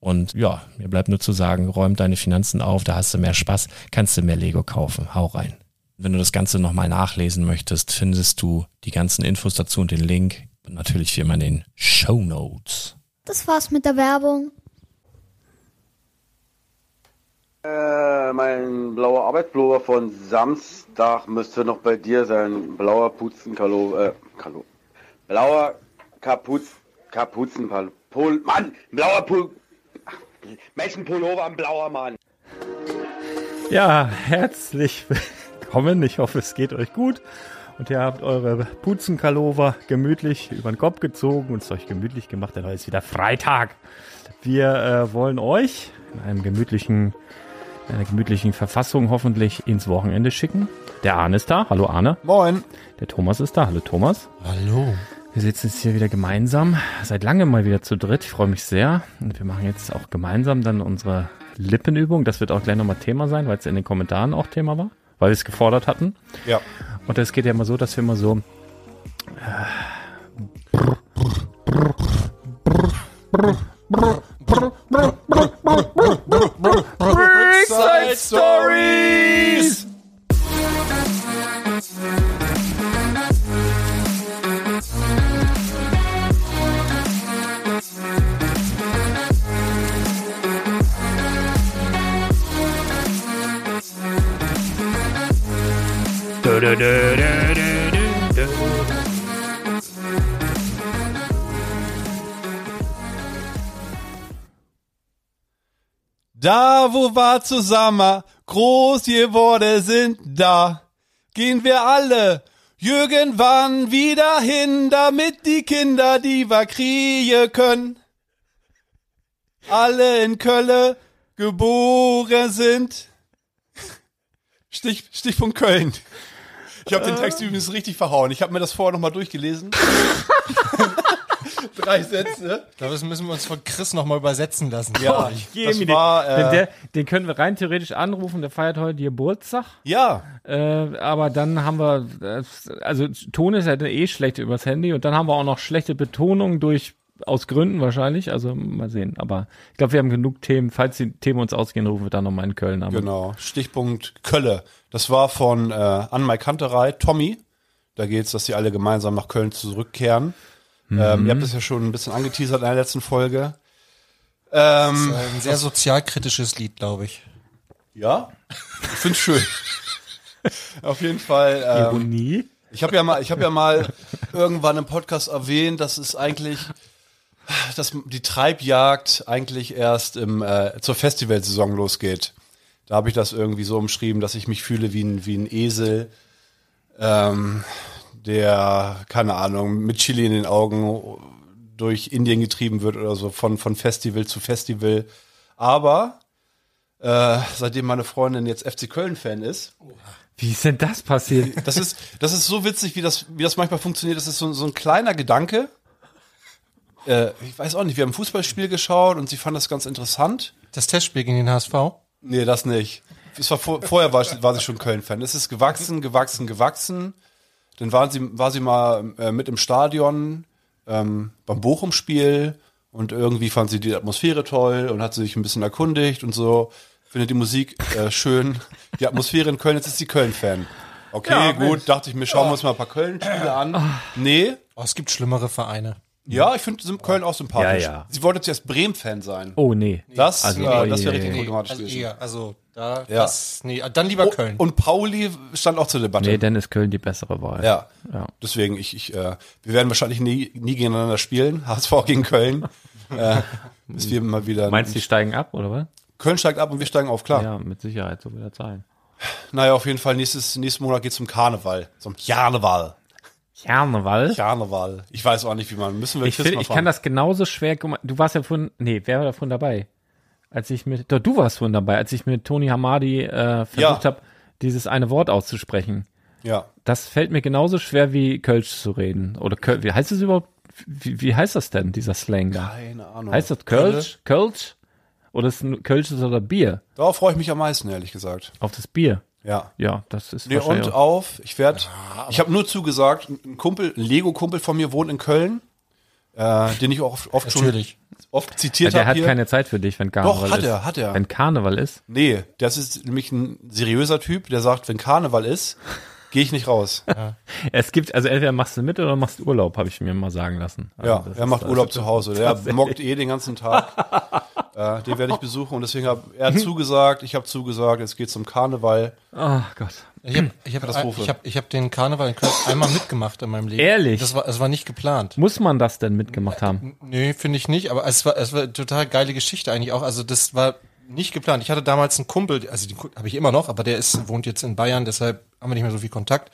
Und ja, mir bleibt nur zu sagen, räum deine Finanzen auf, da hast du mehr Spaß, kannst du mehr Lego kaufen. Hau rein. Wenn du das Ganze nochmal nachlesen möchtest, findest du die ganzen Infos dazu und den Link. Und natürlich wie immer in den Show Notes. Das war's mit der Werbung. Äh, mein blauer Arbeitspullover von Samstag müsste noch bei dir sein. Blauer Puzenkalo, äh, Kalo. Blauer Kapuz, Kapuzenpal, Pol, Mann, blauer Pul, welchen Pullover ein blauer Mann? Ja, herzlich willkommen. Ich hoffe, es geht euch gut. Und ihr habt eure Puzenkalova gemütlich über den Kopf gezogen und es euch gemütlich gemacht, denn heute ist wieder Freitag. Wir äh, wollen euch in einem gemütlichen, einer gemütlichen Verfassung hoffentlich ins Wochenende schicken. Der Arne ist da. Hallo Arne. Moin. Der Thomas ist da. Hallo Thomas. Hallo. Wir sitzen jetzt hier wieder gemeinsam, seit langem mal wieder zu dritt. Ich freue mich sehr. Und wir machen jetzt auch gemeinsam dann unsere Lippenübung. Das wird auch gleich nochmal Thema sein, weil es in den Kommentaren auch Thema war, weil wir es gefordert hatten. Ja. Und es geht ja immer so, dass wir immer so. Side Stories! Da, wo war zusammen, groß geworden sind, da gehen wir alle irgendwann wieder hin, damit die Kinder, die wir kriegen können, alle in Kölle geboren sind. Stich, Stichpunkt Köln. Ich habe den Text übrigens richtig verhauen. Ich habe mir das vorher nochmal durchgelesen. Drei Sätze. Ich glaube, das müssen wir uns von Chris nochmal übersetzen lassen. Ja, das war, Denn äh, der, den können wir rein theoretisch anrufen, der feiert heute Geburtstag. ja, Äh, aber dann haben wir, äh, also Ton ist ja eh schlecht übers Handy und dann haben wir auch noch schlechte Betonung durch, aus Gründen wahrscheinlich, also mal sehen. Aber ich glaube, wir haben genug Themen. Falls die Themen uns ausgehen, rufen wir dann nochmal in Köln an. genau. Stichpunkt Kölle. Das war von äh, Anmai Kanterei, Tommy. Da geht's, dass sie alle gemeinsam nach Köln zurückkehren. Ähm, ihr habt es ja schon ein bisschen angeteasert in der letzten Folge. Ähm, Ein sehr sozialkritisches Lied, glaube ich. ja, ich find's schön. Auf jeden Fall. Ähm, Ironie. Ich habe ja mal, ich habe ja mal irgendwann im Podcast erwähnt, dass es eigentlich, dass die Treibjagd eigentlich erst im äh, zur Festivalsaison losgeht. Da habe ich das irgendwie so umschrieben, dass ich mich fühle wie ein wie ein Esel, ähm, der keine Ahnung mit Chili in den Augen durch Indien getrieben wird oder so von von Festival zu Festival. Aber äh, seitdem meine Freundin jetzt FC Köln Fan ist, Wie ist denn das passiert? das ist, das ist so witzig, wie das, wie das manchmal funktioniert. Das ist so, so ein kleiner Gedanke. Äh, ich weiß auch nicht, wir haben ein Fußballspiel geschaut und sie fand das ganz interessant. Das Testspiel gegen den HSV? Nee, das nicht. Es war vor, vorher war, war sie schon Köln-Fan. Es ist gewachsen, gewachsen, gewachsen. Dann waren sie, war sie mal äh, mit im Stadion ähm, beim Bochum-Spiel und irgendwie fand sie die Atmosphäre toll und hat sich ein bisschen erkundigt und so. Findet die Musik äh, schön. Die Atmosphäre in Köln, jetzt ist sie Köln-Fan. Okay, gut, dachte ich mir, schauen wir uns mal ein paar Köln-Spiele an. Nee, Oh, es gibt schlimmere Vereine. Ja, ich finde Köln auch sympathisch. Ja, ja. Sie wollte zuerst Bremen-Fan sein. Oh, nee. Das, Also, äh, oh das wäre je. richtig Nee, problematisch Also gewesen. eher, also da, Ja. das, nee, dann lieber Köln. Und Pauli stand auch zur Debatte. Nee, dann ist Köln die bessere Wahl. Ja. Ja. Deswegen, ich, ich, äh, wir werden wahrscheinlich nie, nie gegeneinander spielen. HSV gegen Köln. äh, bis wir mal wieder. Meinst du, die steigen ab, oder was? Köln steigt ab und wir steigen auf, klar. Ja, mit Sicherheit, so wird das sein. Naja, auf jeden Fall, nächstes, nächsten Monat geht's zum Karneval. Zum Karneval. Karneval? Karneval. Ich weiß auch nicht, wie man, müssen wir Ich, find, ich kann das genauso schwer. Du warst ja vorhin, nee, wer war davon dabei? Als ich mit, doch, du warst vorhin dabei, als ich mit Toni Hamadi äh, versucht Ja. habe, dieses eine Wort auszusprechen. Ja. Das fällt mir genauso schwer wie Kölsch zu reden. Oder Köl wie heißt es überhaupt? Wie, wie heißt das denn, dieser Slang da? Keine Ahnung. Heißt das Kölsch? Kölsch? Oder ist ein Kölsch oder Bier? Darauf freue ich mich am meisten, ehrlich gesagt. Auf das Bier. Ja. Ja, das ist Nee, und auf, ich werde, ich habe nur zugesagt, ein Kumpel, ein Lego-Kumpel von mir wohnt in Köln, äh, den ich auch oft, oft schon oft Ja, zitiert der habe hat hier. keine Zeit für dich, wenn Karneval hat ist. er, hat er. Wenn Karneval ist. Nee, das ist nämlich ein seriöser Typ, der sagt, wenn Karneval ist, gehe ich nicht raus. Es gibt, also entweder machst du mit oder machst Urlaub, habe ich mir mal sagen lassen. Also Ja, er macht das Urlaub zu Hause. Der mockt eh den ganzen Tag. äh, den werde ich besuchen und deswegen hat er hat zugesagt, ich habe zugesagt, es geht zum Karneval. Oh Gott. Ich habe ich hab, Katastrophe. ich hab, ich hab den Karneval in Köln einmal mitgemacht in meinem Leben. Ehrlich? Das war, das war nicht geplant. Muss man das denn mitgemacht haben? Nee, finde ich nicht, aber es war, es war eine total geile Geschichte eigentlich auch. Also das war nicht geplant. Ich hatte damals einen Kumpel, also den habe ich immer noch, aber der ist, wohnt jetzt in Bayern, deshalb haben wir nicht mehr so viel Kontakt.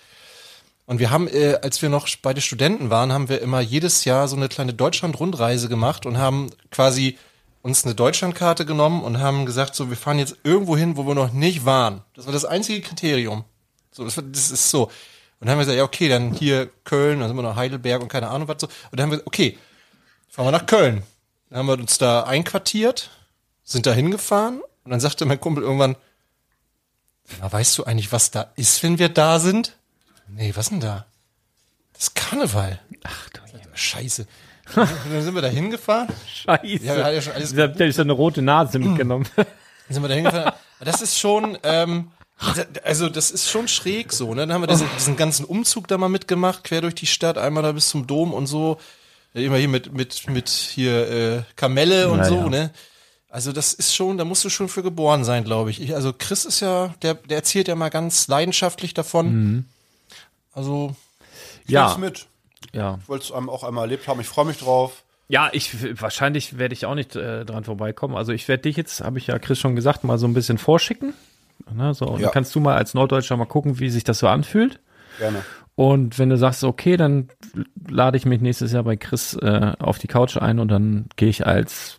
Und wir haben, äh, als wir noch beide Studenten waren, haben wir immer jedes Jahr so eine kleine Deutschland-Rundreise gemacht und haben quasi uns eine Deutschlandkarte genommen und haben gesagt, so, wir fahren jetzt irgendwo hin, wo wir noch nicht waren. Das war das einzige Kriterium. So, das, war, das ist so. Und dann haben wir gesagt, ja, okay, dann hier Köln, dann sind wir noch Heidelberg und keine Ahnung was so. Und dann haben wir gesagt, okay, fahren wir nach Köln. Dann haben wir uns da einquartiert, sind da hingefahren und dann sagte mein Kumpel irgendwann, na, weißt du eigentlich, was da ist, wenn wir da sind? Nee, was denn da? Das ist Karneval. Ach du Scheiße. Und dann sind wir da hingefahren. Scheiße. Ja, wir ja schon alles hab ich so eine rote Nase mitgenommen. Dann sind wir da hingefahren. Das ist schon, ähm, also das ist schon schräg so, ne? Dann haben wir diesen, diesen ganzen Umzug da mal mitgemacht, quer durch die Stadt, einmal da bis zum Dom und so. Immer hier mit, mit, mit hier äh, Kamelle und Ja, so, ja. ne? Also das ist schon, da musst du schon für geboren sein, glaube ich. ich. Also Chris ist ja, der, der erzählt ja mal ganz leidenschaftlich davon. Mhm. Also Ich Ja. mit. Ja. Ich wollte es auch einmal erlebt haben. Ich freue mich drauf. Ja, ich wahrscheinlich werde ich auch nicht äh, dran vorbeikommen. Also ich werde dich jetzt, habe ich ja Chris schon gesagt, mal so ein bisschen vorschicken. Ne, so, und Ja. dann kannst du mal als Norddeutscher mal gucken, wie sich das so anfühlt. Gerne. Und wenn du sagst, okay, dann lade ich mich nächstes Jahr bei Chris äh, auf die Couch ein und dann gehe ich als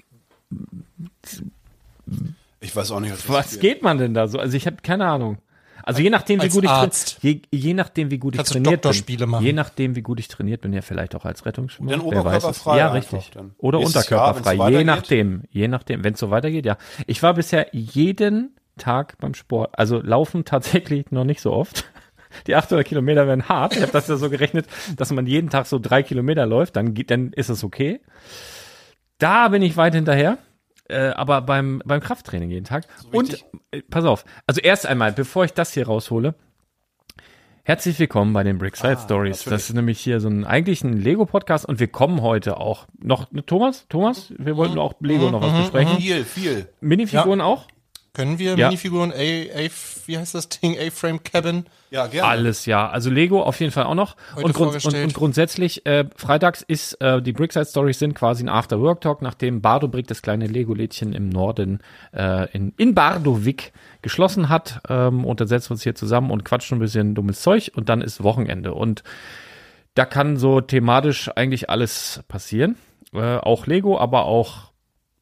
Ich weiß auch nicht, was, Was geht man denn da so? Also ich habe keine Ahnung. Also je nachdem, wie gut ich tra- Arzt. je, je nachdem, wie gut ich Kannst trainiert bin. Machen. Je nachdem, wie gut ich trainiert bin, ja vielleicht auch als Rettungsschwimmer. Dann oberkörperfrei Ja, richtig. dann. Oder unterkörperfrei. so je nachdem, je nachdem, wenn es so weitergeht, ja. Ich war bisher jeden Tag beim Sport. Also laufen tatsächlich noch nicht so oft. Die 800 Kilometer werden hart. Ich habe das ja so gerechnet, dass man jeden Tag so drei Kilometer läuft, dann, dann ist es okay. Da bin ich weit hinterher. Äh, aber beim, beim Krafttraining jeden Tag. Und richtig? äh, pass auf, also erst einmal, bevor ich das hier raushole, herzlich willkommen bei den Brickside Stories. Das ist nämlich hier so ein eigentlich ein Lego-Podcast und wir kommen heute auch noch. Ne, Thomas? Thomas? Wir wollten auch Lego noch was besprechen. Viel, viel. Minifiguren auch? Können wir Ja. Minifiguren A, A, wie heißt das Ding? A-Frame Cabin? Ja, gerne. Alles, ja. Also Lego auf jeden Fall auch noch. Und, grund, und, und grundsätzlich, äh, freitags ist, äh, die Brickside Stories sind quasi ein After-Work-Talk, nachdem Bardobrick, das kleine Lego-Lädchen im Norden, äh, in, in Bardowik geschlossen hat. Ähm, und dann setzen wir uns hier zusammen und quatschen ein bisschen dummes Zeug und dann ist Wochenende. Und da kann so thematisch eigentlich alles passieren. Äh, auch Lego, aber auch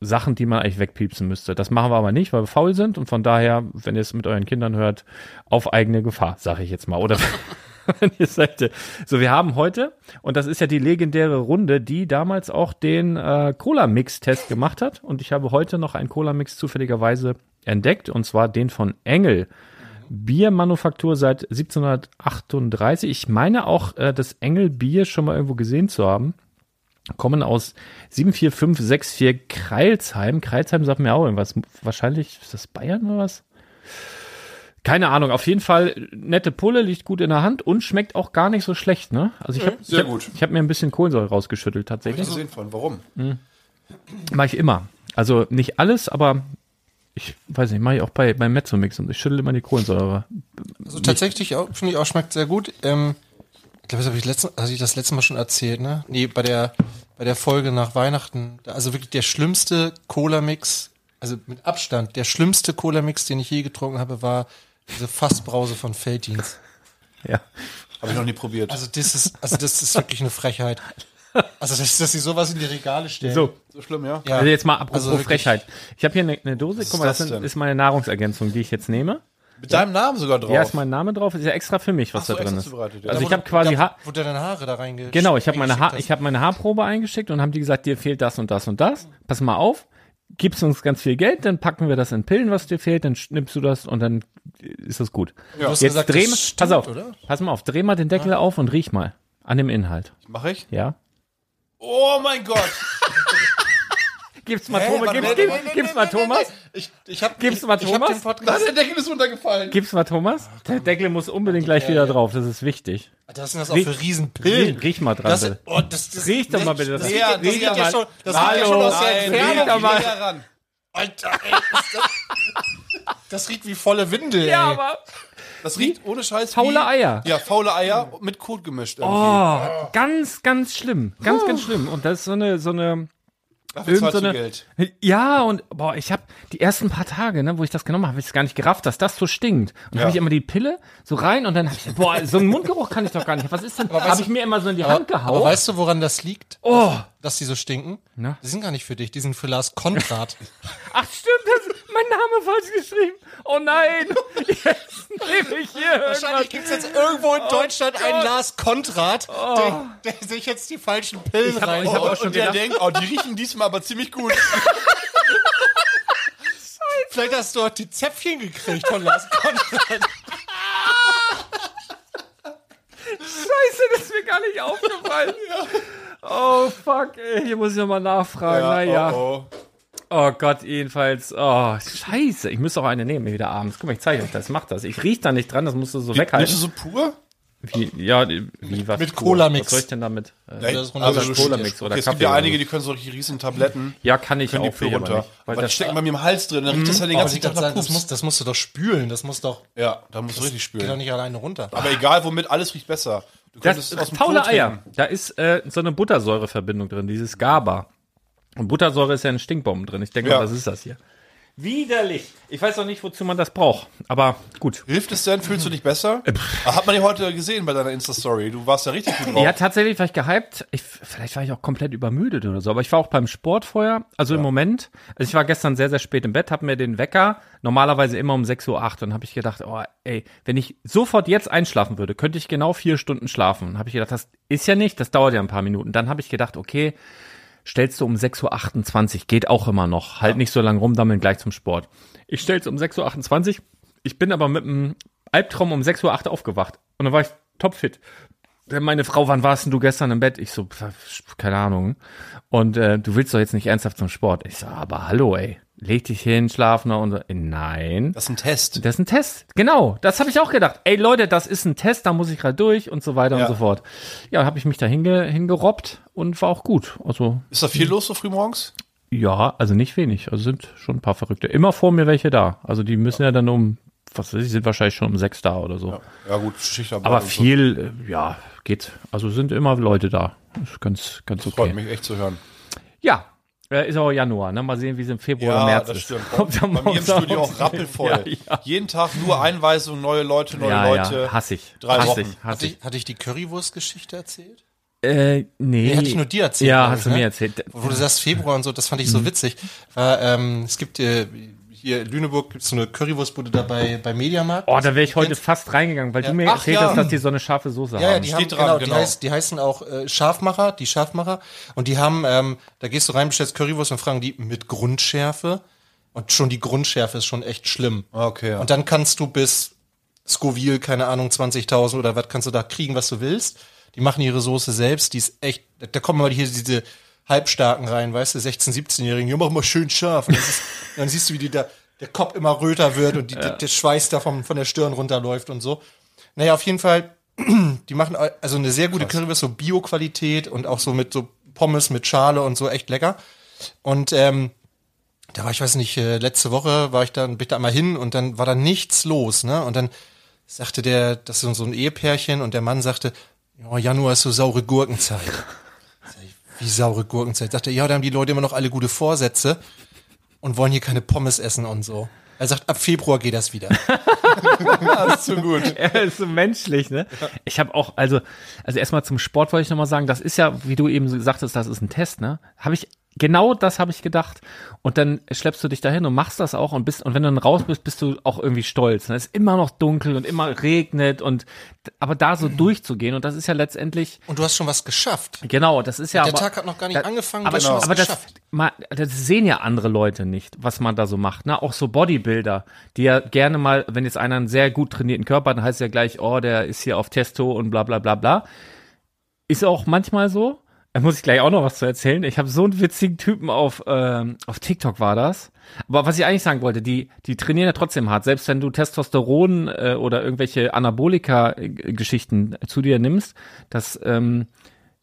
Sachen, die man eigentlich wegpiepsen müsste. Das machen wir aber nicht, weil wir faul sind und von daher, wenn ihr es mit euren Kindern hört, auf eigene Gefahr, sage ich jetzt mal. Oder wenn ihr seid. So, wir haben heute, und das ist ja die legendäre Runde, die damals auch den äh, Cola-Mix-Test gemacht hat. Und ich habe heute noch einen Cola-Mix zufälligerweise entdeckt, und zwar den von Engel. Biermanufaktur seit 1738. Ich meine auch, äh, das Engel Bier schon mal irgendwo gesehen zu haben kommen aus 74564 Kreilsheim. Kreilsheim sagt mir auch irgendwas. Wahrscheinlich ist das Bayern oder was? Keine Ahnung. Auf jeden Fall nette Pulle, liegt gut in der Hand und schmeckt auch gar nicht so schlecht, ne? Also ich habe sehr ich hab, gut. Ich habe mir ein bisschen Kohlensäure rausgeschüttelt Hab ich tatsächlich. gesehen von. Warum? Mache ich immer. Also nicht alles, aber ich weiß nicht, mache ich auch bei beim Mezzomix und ich schüttel immer die Kohlensäure. Also tatsächlich finde ich auch, schmeckt sehr gut. Ähm, ich glaube, das habe ich, letzten, also ich das letzte Mal schon erzählt, ne? Nee, bei der, bei der Folge nach Weihnachten. Also wirklich der schlimmste Cola-Mix, also mit Abstand, der schlimmste Cola-Mix, den ich je getrunken habe, war diese Fassbrause von Felddienst. Ja. Habe ich noch nie probiert. Also das ist, also das ist wirklich eine Frechheit. Also, dass, dass sie sowas in die Regale stellen. So, so schlimm, ja? ja. also jetzt mal apropos Also. Frechheit. Ich habe hier eine, eine Dose, guck mal, das das sind, ist meine Nahrungsergänzung, die ich jetzt nehme. Mit deinem Namen sogar drauf. Ja, ist mein Name drauf, ist ja extra für mich, was so, da drin ist. ja. Also ich habe quasi da, wo du deine Haare da reingeschickt Genau, ich habe meine ha hast. ich habe meine Haarprobe eingeschickt und haben die gesagt, dir fehlt das und das und das. Pass mal auf, gibst uns ganz viel Geld, dann packen wir das in Pillen, was dir fehlt, dann nimmst du das und dann ist das gut. Hast Jetzt gesagt, dreh das mal, pass auf, oder? pass mal auf, dreh mal den Deckel auf und riech mal an dem Inhalt. Mach ich? Ja? Oh mein Gott. Gib's mal? Thomas, gib's, mal Thomas, warte. Ich, ich hab, Gib's ich, mal Ich hab Thomas? den Podcast, Der Deckel ist runtergefallen. gib's mal Thomas. Der Deckel muss unbedingt gleich wieder drauf, das ist wichtig. das sind das auch Riech- für Riesenpillen. Riech mal dran, Das, oh, das, das, Riech doch mal bitte. Das, Das riecht, ja- riecht das riecht doch ja schon, das riecht ja Hallo, schon aus der Entfernung. riech wieder ran. Alter, ey, das, das riecht wie volle Windel, Ja, ey. aber Das riecht ohne Scheiß Faule wie, Eier. Ja, faule Eier mit Kot gemischt irgendwie. Oh, ganz, ganz schlimm. Ganz, ganz schlimm. Und das ist so eine, so eine, Dafür irgend zahlst so ja, und boah, ich habe die ersten paar Tage, ne, wo ich das genommen habe, habe ich es gar nicht gerafft, dass das so stinkt. Und dann Ja. habe ich immer die Pille so rein und dann habe ich, boah, so einen Mundgeruch kann ich doch gar nicht. Was ist denn? Habe ich mir immer so in die Hand Aber gehauen. weißt du, woran das liegt? Oh, Dass die so stinken? Na? Die sind gar nicht für dich, die sind für Lars Konrad. ach stimmt, das mein Name falsch geschrieben. Oh nein, jetzt nehme ich hier Wahrscheinlich irgendwas. gibt's jetzt irgendwo in Deutschland einen Lars Konrad, der, der sich jetzt die falschen Pillen hab- rein. ich hab auch Und schon der gedacht- denkt, oh, die riechen diesmal aber ziemlich gut. Vielleicht hast du auch die Zäpfchen gekriegt von Lars Konrad. Scheiße, das ist mir gar nicht aufgefallen. Oh fuck, ey, hier muss ich nochmal nachfragen. naja. oh, oh. Oh Gott, jedenfalls. Oh, scheiße. Ich müsste auch eine nehmen, wieder abends. Guck mal, ich zeige euch das. Mach das. Ich riech da nicht dran, das musst du so Nimmst du weghalten. so pur? Wie, ja, wie was? Mit? Cola-Mix. Was soll ich denn damit? Äh, Nein, das ist also runter- du- Cola-Mix oder okay, Es Kaffee gibt ja einige, die können solche riesen Tabletten, ja, kann ich die auch aber runter. nicht. Weil Aber die das, stecken bei mir im Hals drin, dann riecht das ja den ganzen Tag sagen, das, Pups. muss, das musst du doch spülen. Das muss doch. Ja, da musst du richtig Geht doch nicht alleine runter. Aber egal womit, alles riecht besser. Du das dem faule Eier. Da ist äh, so eine Buttersäureverbindung drin, dieses GABA. Und Buttersäure ist ja in Stinkbomben drin. Ich denke Ja. mal, was ist das hier? Widerlich. Ich weiß auch nicht, wozu man das braucht. Aber gut. Hilft es denn? Fühlst du dich besser? Ah, Hat man dich heute gesehen bei deiner Insta-Story? Du warst ja richtig gut drauf. Ja, tatsächlich war ich gehypt. Ich, vielleicht war ich auch komplett übermüdet oder so. Aber ich war auch beim Sport vorher. Also im Moment. Also ich war gestern sehr, sehr spät im Bett, habe mir den Wecker normalerweise immer um 6.08 Uhr. Und dann habe ich gedacht, oh, ey, wenn ich sofort jetzt einschlafen würde, könnte ich genau vier Stunden schlafen. Und habe ich gedacht, das ist ja nicht, das dauert ja ein paar Minuten. Dann habe ich gedacht, okay, stellst du um 6.28 Uhr, geht auch immer noch. Halt nicht so lange rumdammeln, gleich zum Sport. Ich stell's um 6.28 Uhr, ich bin aber mit einem Albtraum um 6.08 Uhr aufgewacht. Und dann war ich topfit. Meine Frau, wann warst denn du gestern im Bett? Ich so, keine Ahnung. Und äh, du willst doch jetzt nicht ernsthaft zum Sport. Ich so, aber hallo, ey. Leg dich hin, schlaf noch und so. Äh, Nein. Das ist ein Test. Das ist ein Test. Genau, das habe ich auch gedacht. Ey Leute, das ist ein Test, da muss ich gerade durch und so weiter Ja. und so fort. Ja, habe ich mich da hinge, hingerobbt und war auch gut. Also Ist da viel los so früh morgens? ja, also nicht wenig. Also sind schon ein paar Verrückte. Immer vor mir welche da. Also die müssen ja, dann um, was weiß ich, sind wahrscheinlich schon um sechs da oder so. Ja gut, Schichtarbeit. Aber und so. viel, äh, ja, geht. Also sind immer Leute da. Ist ganz, ganz Freut okay. mich echt zu hören. Ja, ist auch Januar, ne? Mal sehen, wie es im Februar Ja, März das ist. stimmt. Ob da Bei mir im Studio auch- rappelvoll. Ja, ja. Jeden Tag nur Einweisungen, neue Leute, neue Ja, Leute. ja, hasse ich. Drei hasse Wochen. ich, hasse Hatte ich. hatte ich die Currywurst-Geschichte erzählt? Äh, nee. Nee, hatte ich nur dir erzählt. Ja, hast ich, du ne? mir erzählt. Wo du sagst Februar und so, das fand ich Mhm. so witzig. War, ähm, es gibt äh, hier in Lüneburg gibt's so eine Currywurstbude da bei, bei Mediamarkt. Oh, da wäre ich heute Kennst- fast reingegangen, weil du mir Ach, erzählt ja. hast, dass die so eine scharfe Soße Ja, ja, haben. die Steht haben, dran, genau, genau. Die, heißt, die heißen auch äh, Scharfmacher, die Scharfmacher. Und die haben, ähm, da gehst du rein, bestellst Currywurst und fragen die mit Grundschärfe. Und schon die Grundschärfe ist schon echt schlimm. Okay, ja. Und dann kannst du bis Scoville, keine Ahnung, 20.000 oder was kannst du da kriegen, was du willst. Die machen ihre Soße selbst, die ist echt, da kommen mal hier diese Halbstarken rein, weißt du, 16-, 17-Jährigen, ja, mach mal schön scharf. Und ist, dann siehst du, wie die da, der Kopf immer röter wird und die, der, der Schweiß da vom, von der Stirn runterläuft und so. Naja, auf jeden Fall, die machen also eine sehr gute Currywurst, so Bio-Qualität und auch so mit so Pommes mit Schale und so echt lecker. Und ähm, da war ich weiß nicht, äh, letzte Woche war ich da, bin ich da einmal hin und dann war da nichts los, ne? Und dann sagte der, das ist so ein Ehepärchen und der Mann sagte, ja, Januar ist so saure Gurkenzeit. Wie saure Gurkenzeit? Sagte, ja, da haben die Leute immer noch alle gute Vorsätze und wollen hier keine Pommes essen und so. Er sagt, ab Februar geht das wieder. das ist so gut. Er ist so menschlich, ne? Ich habe auch, also, also erstmal zum Sport wollte ich nochmal sagen, das ist ja, wie du eben so sagtest, das ist ein Test, ne? Habe ich, genau das habe ich gedacht. Und dann schleppst du dich dahin und machst das auch und bist, und wenn du dann raus bist, bist du auch irgendwie stolz. Es ist immer noch dunkel und immer regnet und, aber da so durchzugehen und das ist ja letztendlich, Und du hast schon was geschafft. genau, das ist ja Der aber, Tag hat noch gar nicht da- angefangen, aber, du hast schon was aber das, geschafft. mal, das sehen ja andere Leute nicht, was man da so macht. Ne? Auch so Bodybuilder, die ja gerne mal, wenn jetzt einer einen sehr gut trainierten Körper hat, dann heißt es ja gleich, oh, der ist hier auf Testo und bla bla bla bla. Ist auch manchmal so. Da muss ich gleich auch noch was zu erzählen. Ich habe so einen witzigen Typen auf, ähm, auf TikTok war das. Aber was ich eigentlich sagen wollte, die, die trainieren ja trotzdem hart. Selbst wenn du Testosteron äh, oder irgendwelche Anabolika-Geschichten zu dir nimmst, das ähm,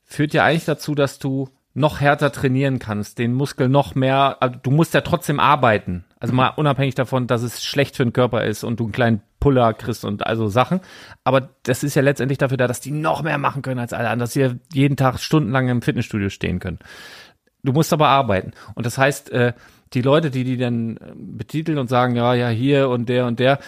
führt ja eigentlich dazu, dass du noch härter trainieren kannst, den Muskel noch mehr, also du musst ja trotzdem arbeiten. Also mal unabhängig davon, dass es schlecht für den Körper ist und du einen kleinen Puller kriegst und also Sachen. Aber das ist ja letztendlich dafür da, dass die noch mehr machen können als alle anderen, dass sie jeden Tag stundenlang im Fitnessstudio stehen können. Du musst aber arbeiten. Und das heißt, äh, die Leute, die die dann betiteln und sagen, ja, ja, hier und der und der,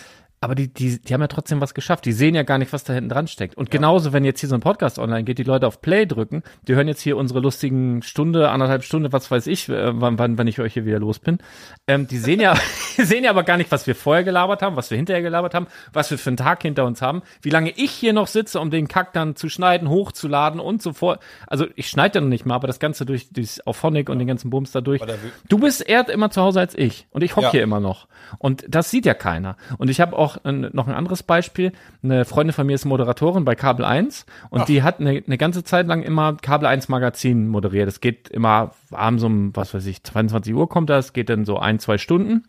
aber die, die, die haben ja trotzdem was geschafft. Die sehen ja gar nicht, was da hinten dran steckt. Und genauso, wenn jetzt hier so ein Podcast online geht, die Leute auf Play drücken, die hören jetzt hier unsere lustigen Stunde, anderthalb Stunde, was weiß ich, äh, wann, wann, wann ich euch hier wieder los bin. Ähm, die sehen ja, die sehen ja aber gar nicht, was wir vorher gelabert haben, was wir hinterher gelabert haben, was wir für einen Tag hinter uns haben, wie lange ich hier noch sitze, um den Kack dann zu schneiden, hochzuladen und so fort. Also ich schneide ja noch nicht mal, aber das Ganze durch, durch auf Phonic und den ganzen Bums da durch. Du bist eher immer zu Hause als ich und ich hocke Ja. hier immer noch. Und das sieht ja keiner. Und ich habe auch ein, noch ein anderes Beispiel. Eine Freundin von mir ist Moderatorin bei Kabel 1 und die hat eine, eine ganze Zeit lang immer Kabel 1 Magazin moderiert. Es geht immer abends um, was weiß ich, 22 Uhr kommt das, geht dann so ein, zwei Stunden.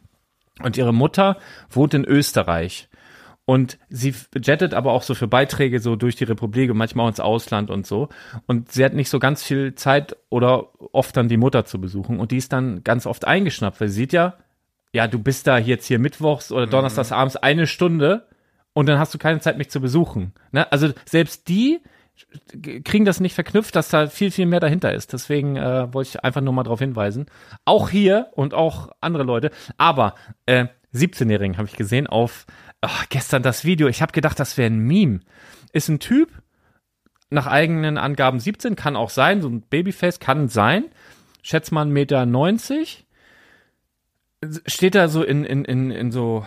Und ihre Mutter wohnt in Österreich. Und sie jettet aber auch so für Beiträge so durch die Republik und manchmal auch ins Ausland und so. Und sie hat nicht so ganz viel Zeit oder oft dann die Mutter zu besuchen. Und die ist dann ganz oft eingeschnappt, weil sie sieht ja, ja, du bist da jetzt hier mittwochs oder donnerstags abends eine Stunde und dann hast du keine Zeit, mich zu besuchen. Ne? Also selbst die kriegen das nicht verknüpft, dass da viel, viel mehr dahinter ist. Deswegen äh, wollte ich einfach nur mal darauf hinweisen. Auch hier und auch andere Leute. Aber äh, 17-Jährigen habe ich gesehen auf ach, gestern das Video. Ich habe gedacht, das wäre ein Meme. Ist ein Typ, nach eigenen Angaben 17, kann auch sein, so ein Babyface kann sein. Schätzt man 1,90 Meter. 90. Steht da so in, in, in, in so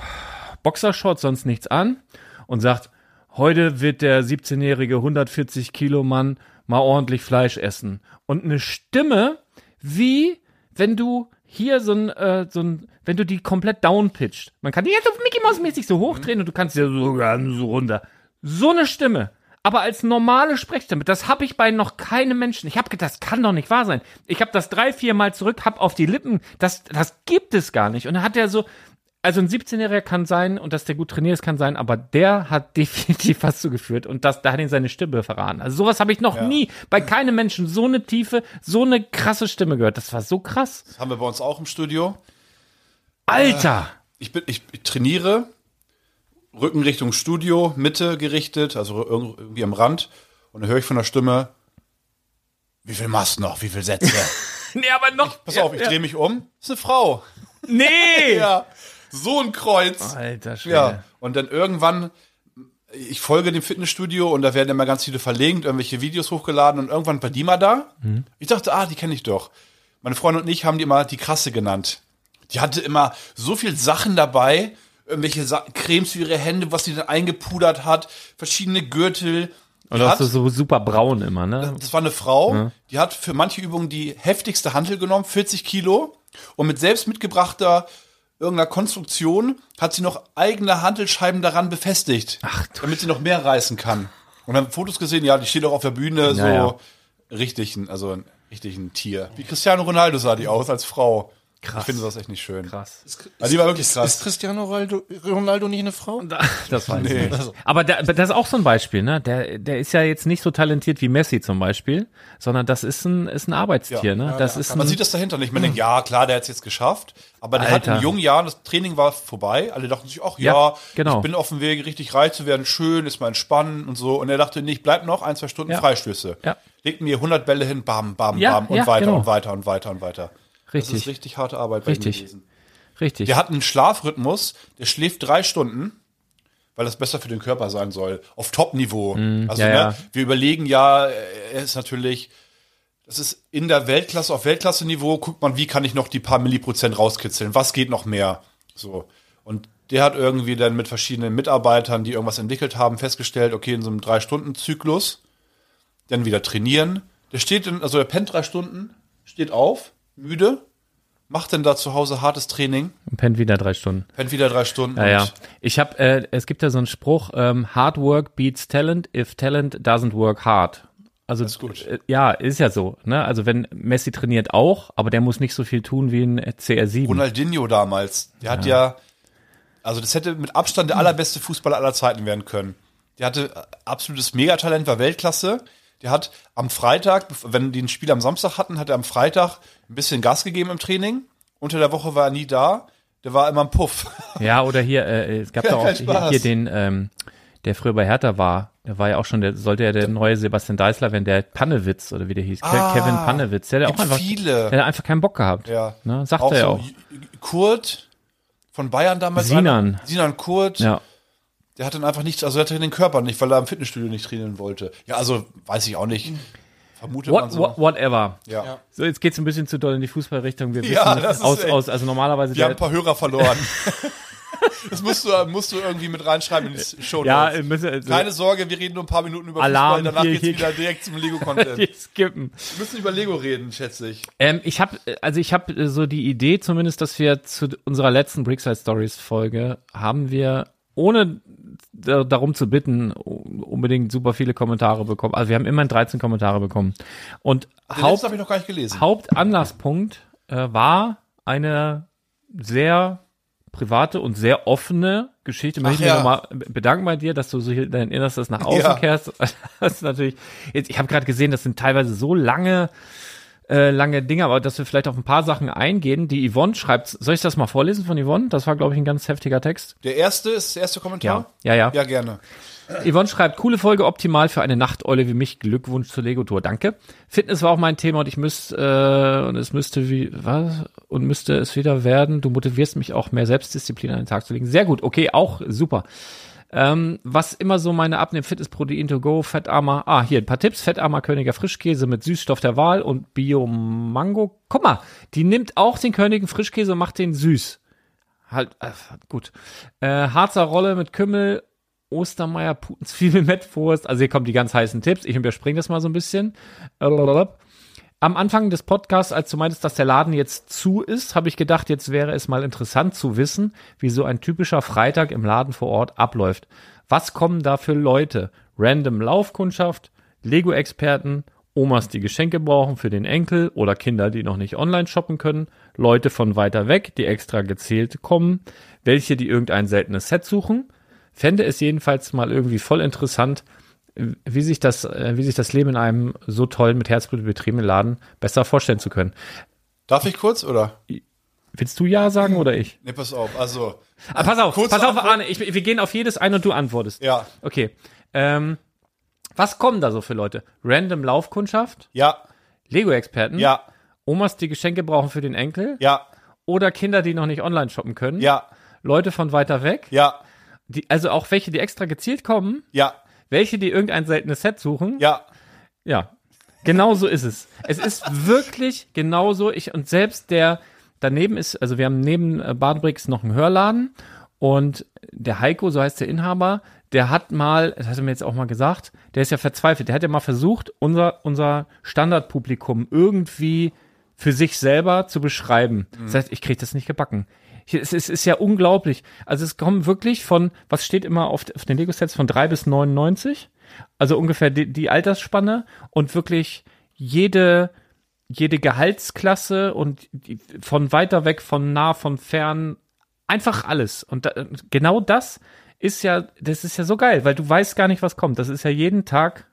Boxershorts, sonst nichts an und sagt, heute wird der 17-jährige 140 Kilo Mann mal ordentlich Fleisch essen. Und eine Stimme, wie wenn du hier so ein, äh, so ein, wenn du die komplett downpitcht. Man kann die jetzt auf Mickey Mouse mäßig so hochdrehen und du kannst sie so so runter. So eine Stimme. Aber als normale Sprechstimme, das habe ich bei noch keinem Menschen. Ich habe gedacht, das kann doch nicht wahr sein. Ich habe das drei, vier Mal zurück, hab auf die Lippen, das, das gibt es gar nicht. Und dann hat er so, also ein 17-Jähriger kann sein und dass der gut trainiert ist, kann sein, aber der hat definitiv was zugeführt und das, da hat ihn seine Stimme verraten. Also sowas habe ich noch nie bei keinem Menschen so eine tiefe, so eine krasse Stimme gehört. Das war so krass. Das haben wir bei uns auch im Studio. Alter! Ich, bin, ich, ich trainiere, Rücken Richtung Studio, Mitte gerichtet, also irg- irgendwie am Rand. Und dann höre ich von der Stimme, wie viel machst du noch? Wie viel Sätze? Nee, aber noch. Pass auf, ich drehe mich um. Das ist eine Frau. Nee! Ja. So ein Kreuz. Alter Schwede. Ja. Und dann irgendwann, ich folge dem Fitnessstudio und da werden immer ganz viele verlinkt, irgendwelche Videos hochgeladen und irgendwann war die mal da. Ich dachte, ah, die kenne ich doch. Meine Freundin und ich haben die immer die krasse genannt. Die hatte immer so viel Sachen dabei, irgendwelche Sa Cremes für ihre Hände, was sie dann eingepudert hat, verschiedene Gürtel. Und auch hat- so, so super braun immer, ne? das war eine Frau, die hat für manche Übungen die heftigste Hantel genommen, 40 Kilo. Und mit selbst mitgebrachter irgendeiner Konstruktion hat sie noch eigene Hantelscheiben daran befestigt, Ach, damit sie noch mehr reißen kann. Und haben Fotos gesehen, ja, die steht auch auf der Bühne, so ja. richtig, also ein richtig ein Tier. Wie Cristiano Ronaldo sah die aus als Frau. Krass. Ich finde das echt nicht schön. krass. Also die war wirklich Ist, krass. ist Cristiano Ronaldo, Ronaldo nicht eine Frau? Das weiß Nee. ich nicht. Aber der, aber das ist auch so ein Beispiel, ne? Der, der ist ja jetzt nicht so talentiert wie Messi zum Beispiel, sondern das ist ein, ist ein Arbeitstier, ne? Das ist ein, Man sieht das dahinter nicht. Man denkt, ja, klar, der hat es jetzt geschafft. Aber der hat Alter. in jungen Jahren, das Training war vorbei. Alle dachten sich, ach ja, Ja, genau. ich bin auf dem Weg, richtig reich zu werden, schön, ist mal entspannen und so. Und er dachte, nee, ich bleib noch ein, zwei Stunden Ja. Freistöße. Ja. Legt mir 100 Bälle hin, bam, bam, Ja, bam und ja, weiter genau. und weiter und weiter und weiter. Richtig, ist richtig harte Arbeit bei ihm Richtig. gewesen. richtig. Der hat einen Schlafrhythmus, der schläft drei Stunden, weil das besser für den Körper sein soll. Auf Top-Niveau. also, Mm, ja, ne, ja. wir überlegen ja, er ist natürlich, das ist in der Weltklasse, auf Weltklasse-Niveau, guckt man, wie kann ich noch die paar Milliprozent rauskitzeln? Was geht noch mehr? So. Und der hat irgendwie dann mit verschiedenen Mitarbeitern, die irgendwas entwickelt haben, festgestellt, okay, in so einem Drei-Stunden-Zyklus, dann wieder trainieren. Der steht in, also der pennt drei Stunden, steht auf, müde, macht dann da zu Hause hartes Training, Und pennt wieder drei Stunden. pennt wieder drei Stunden. Ja, ja. Ich habe, äh, es gibt ja so einen Spruch: ähm, Hard work beats talent if talent doesn't work hard. Also ist gut. Äh, ja, ist ja so. Ne? Also wenn Messi trainiert auch, aber der muss nicht so viel tun wie ein CR7. Ronaldinho damals, der hat ja, also das hätte mit Abstand der allerbeste Fußballer aller Zeiten werden können. Der hatte äh, absolutes Megatalent, war Weltklasse. Der hat am Freitag, wenn die ein Spiel am Samstag hatten, hat er am Freitag ein bisschen Gas gegeben im Training. Unter der Woche war er nie da. Der war immer im Puff. Ja, oder hier, äh, es gab Ja, doch auch hier, hier den, ähm, der früher bei Hertha war. Der war ja auch schon, der sollte ja der neue Sebastian Deißler werden, der Pannewitz oder wie der hieß. Ah, Kevin Pannewitz. Der hat auch einfach, viele. der hat einfach keinen Bock gehabt. Ja. Ne? Sagt er ja auch. so Kurt von Bayern damals. Sinan. einer- Sinan Kurt. Ja. Der hat dann einfach nicht, also er hatte den Körper nicht, weil er im Fitnessstudio nicht trainieren wollte. Ja, also weiß ich auch nicht. Vermutet man What, so. what, whatever. Ja. So, jetzt geht's ein bisschen zu doll in die Fußballrichtung. Wir Ja, wissen das ist aus, echt- aus, also normalerweise Wir haben ein paar Hörer verloren. das musst du, musst du irgendwie mit reinschreiben in die Show ja, äh, müssen, also, Keine Sorge, wir reden nur ein paar Minuten über Alarm, Fußball, danach hier, geht's hier. wieder direkt zum Lego-Content. wir skippen. müssen über Lego reden, schätze ich. Ähm, ich habe, also ich habe so die Idee zumindest, dass wir zu unserer letzten Brickside Stories Folge haben wir ohne darum zu bitten, unbedingt super viele Kommentare bekommen. Also wir haben immerhin 13 Kommentare bekommen. Und Den Haupt, habe ich noch gar nicht gelesen. Hauptanlasspunkt äh, war eine sehr private und sehr offene Geschichte. Möchte ich mich ja. nochmal bedanken bei dir, dass du so hier dein Innerstes nach außen Ja. kehrst. Das ist natürlich, jetzt, ich habe gerade gesehen, das sind teilweise so lange äh, lange Dinge, aber dass wir vielleicht auf ein paar Sachen eingehen. Die Yvonne schreibt, soll ich das mal vorlesen von Yvonne? Das war, glaube ich, ein ganz heftiger Text. Der erste ist der erste Kommentar? Ja, ja. Ja, gerne. Yvonne schreibt, coole Folge, optimal für eine Nachteule wie mich. Glückwunsch zur Lego-Tour. Danke. Fitness war auch mein Thema und ich müsste, äh, und es müsste wie, was? Und müsste es wieder werden. Du motivierst mich auch mehr Selbstdisziplin an den Tag zu legen. Sehr gut. Okay, auch super. Ähm, was immer so meine Abnehm Fitness Protein to go, Fettarmer. Ah, hier ein paar Tipps. Fettarmer Königer Frischkäse mit Süßstoff der Wahl und Bio Mango. Guck mal, die nimmt auch den Königen Frischkäse und macht den süß. Halt, äh, gut. Äh, Harzer Rolle mit Kümmel, Ostermeier, Putenzwiebel, Mettwurst. Also hier kommen die ganz heißen Tipps. Ich überspringe das mal so ein bisschen. Am Anfang des Podcasts, als du meintest, dass der Laden jetzt zu ist, habe ich gedacht, jetzt wäre es mal interessant zu wissen, wie so ein typischer Freitag im Laden vor Ort abläuft. Was kommen da für Leute? Random Laufkundschaft, Lego-Experten, Omas, die Geschenke brauchen für den Enkel oder Kinder, die noch nicht online shoppen können, Leute von weiter weg, die extra gezählt kommen, welche, die irgendein seltenes Set suchen. Fände es jedenfalls mal irgendwie voll interessant, wie sich das, äh, wie sich das Leben in einem so tollen, mit Herzblut betriebenen Laden besser vorstellen zu können. Darf ich kurz, oder? Willst du ja sagen oder ich? Nee, pass auf. Also, Ah, pass auf, pass auf, Antwort. Arne, ich, wir gehen auf jedes ein und du antwortest. ja, Okay. Ähm, was kommen da so für Leute? Random Laufkundschaft, ja, Lego-Experten, ja, Omas, die Geschenke brauchen für den Enkel ja, oder Kinder, die noch nicht online shoppen können, ja, Leute von weiter weg, ja, die, also auch welche, die extra gezielt kommen, ja, welche, die irgendein seltenes Set suchen. ja. Ja, genau so ist es. Es ist wirklich genauso. Ich und selbst der daneben ist, also wir haben neben äh, Badenbricks noch einen Hörladen und der Heiko, so heißt der Inhaber, der hat mal, das hat er mir jetzt auch mal gesagt, der ist ja verzweifelt. Der hat ja mal versucht, unser unser Standardpublikum irgendwie für sich selber zu beschreiben. Das heißt, ich kriege das nicht gebacken. Es, ist, es ist ja unglaublich. Also es kommen wirklich von, was steht immer auf, auf den Lego-Sets, von drei bis 99. Also ungefähr die, die Altersspanne und wirklich jede, jede Gehaltsklasse und von weiter weg, von nah, von fern, einfach alles. Und da, genau das ist ja, das ist ja so geil, weil du weißt gar nicht, was kommt. Das ist ja jeden Tag,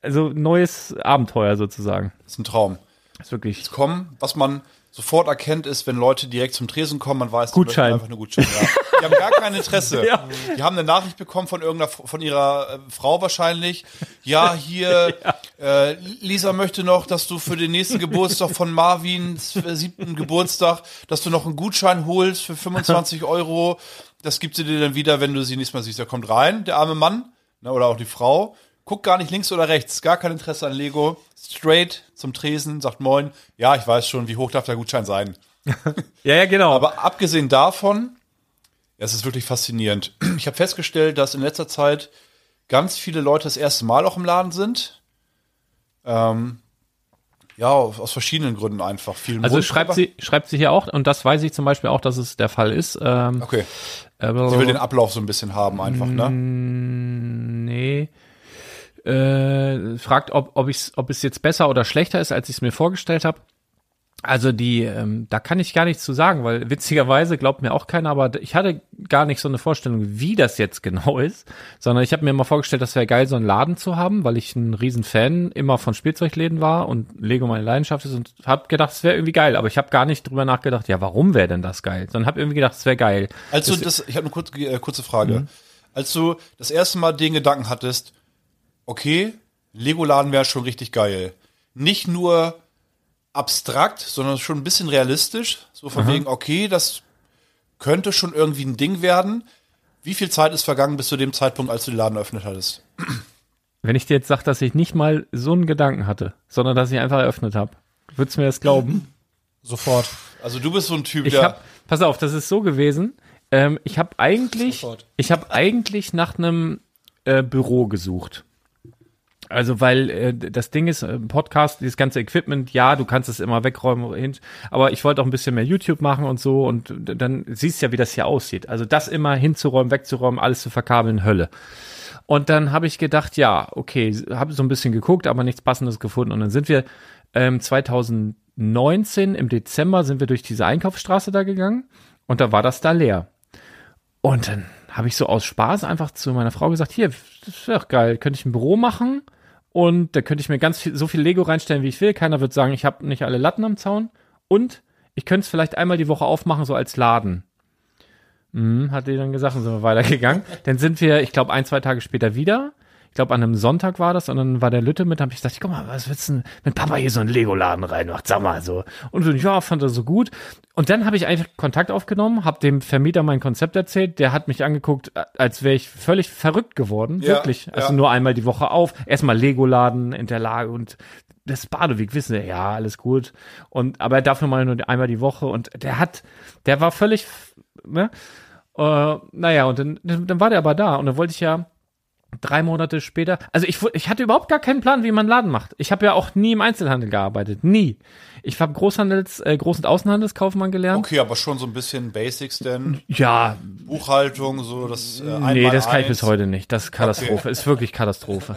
also neues Abenteuer sozusagen. Das ist ein Traum. Das ist wirklich. Kommen, was man sofort erkennt, ist, wenn Leute direkt zum Tresen kommen, man weiß, die Gutschein. möchten einfach eine Gutschein. Ja. Die haben gar kein Interesse. Ja. Die haben eine Nachricht bekommen von irgendeiner, von ihrer äh, Frau wahrscheinlich. Ja, hier, Äh, Lisa möchte noch, dass du für den nächsten Geburtstag von Marvins äh, siebten Geburtstag, dass du noch einen Gutschein holst für 25 Euro. Das gibt sie dir dann wieder, wenn du sie nächstes Mal siehst. Der kommt rein, der arme Mann, ne, oder auch die Frau, guckt gar nicht links oder rechts, gar kein Interesse an Lego. Straight zum Tresen, sagt Moin. Ja, ich weiß schon, wie hoch darf der Gutschein sein. Ja, ja, genau. Aber abgesehen davon, es ist wirklich faszinierend. Ich habe festgestellt, dass in letzter Zeit ganz viele Leute das erste Mal auch im Laden sind. Ähm, ja, aus verschiedenen Gründen einfach. Viel also schreibt sie, schreibt sie hier auch, und das weiß ich zum Beispiel auch, dass es der Fall ist. Ähm, Okay. äh, Sie will den Ablauf so ein bisschen haben, einfach, ne? Nee. Äh, fragt, ob, ob, ich's, ob es jetzt besser oder schlechter ist, als ich es mir vorgestellt habe. Also die, ähm, da kann ich gar nichts zu sagen, weil witzigerweise glaubt mir auch keiner, aber ich hatte gar nicht so eine Vorstellung, wie das jetzt genau ist, sondern ich habe mir mal vorgestellt, das wäre geil, so einen Laden zu haben, weil ich ein riesen Fan immer von Spielzeugläden war und Lego meine Leidenschaft ist und habe gedacht, es wäre irgendwie geil, aber ich habe gar nicht drüber nachgedacht, ja, warum wäre denn das geil, sondern habe irgendwie gedacht, es wäre geil. Als du das, ich habe eine kurze, äh, kurze Frage. Als du das erste Mal den Gedanken hattest, okay, Lego-Laden wäre schon richtig geil. Nicht nur abstrakt, sondern schon ein bisschen realistisch. So von wegen, okay, das könnte schon irgendwie ein Ding werden. Wie viel Zeit ist vergangen bis zu dem Zeitpunkt, als du den Laden eröffnet hattest? Wenn ich dir jetzt sage, dass ich nicht mal so einen Gedanken hatte, sondern dass ich einfach eröffnet habe, würdest du mir das glauben? Sofort. Also du bist so ein Typ, Ich der. habe, pass auf, das ist so gewesen. Ähm, ich habe eigentlich, Sofort. ich habe eigentlich nach einem äh, Büro gesucht. Also weil äh, das Ding ist, im Podcast, dieses ganze Equipment, ja, du kannst es immer wegräumen, aber ich wollte auch ein bisschen mehr YouTube machen und so und dann siehst du ja, wie das hier aussieht. Also das immer hinzuräumen, wegzuräumen, alles zu verkabeln, Hölle. Und dann habe ich gedacht, ja, okay, habe so ein bisschen geguckt, aber nichts Passendes gefunden. Und dann sind wir ähm, 2019 im Dezember sind wir durch diese Einkaufsstraße da gegangen und da war das da leer. Und dann habe ich so aus Spaß einfach zu meiner Frau gesagt, hier, das wäre doch geil, könnte ich ein Büro machen Und da könnte ich mir ganz viel, so viel Lego reinstellen, wie ich will. Keiner wird sagen, ich habe nicht alle Latten am Zaun. Und ich könnte es vielleicht einmal die Woche aufmachen, so als Laden. Mhm, hat die dann gesagt, und sind wir weitergegangen. dann sind wir, ich glaube, ein, zwei Tage später wieder. Ich glaube, an einem Sonntag war das und dann war der Lütte mit, habe ich gesagt, guck mal, was willst du denn, wenn Papa hier so einen Lego-Laden reinmacht, sag mal so. Und so, ja, fand er so gut. Und dann habe ich einfach Kontakt aufgenommen, habe dem Vermieter mein Konzept erzählt, der hat mich angeguckt, als wäre ich völlig verrückt geworden, Ja, wirklich. Also ja. nur einmal die Woche auf, erstmal Lego-Laden in der Lage und das Badeweg, wissen Sie, ja, alles gut. Und, aber er darf nur mal nur einmal die Woche und der hat, der war völlig, ne? Äh, naja, und dann, dann war der aber da und dann wollte ich ja drei Monate später, also ich, ich hatte überhaupt gar keinen Plan, wie man einen Laden macht. Ich habe ja auch nie im Einzelhandel gearbeitet, nie. Ich habe Großhandels, äh, Groß- und Außenhandelskaufmann gelernt. Okay, aber schon so ein bisschen Basics denn. Ja, Buchhaltung, so das äh, nee, das kann ich bis heute nicht. Das ist Katastrophe, ist wirklich Katastrophe.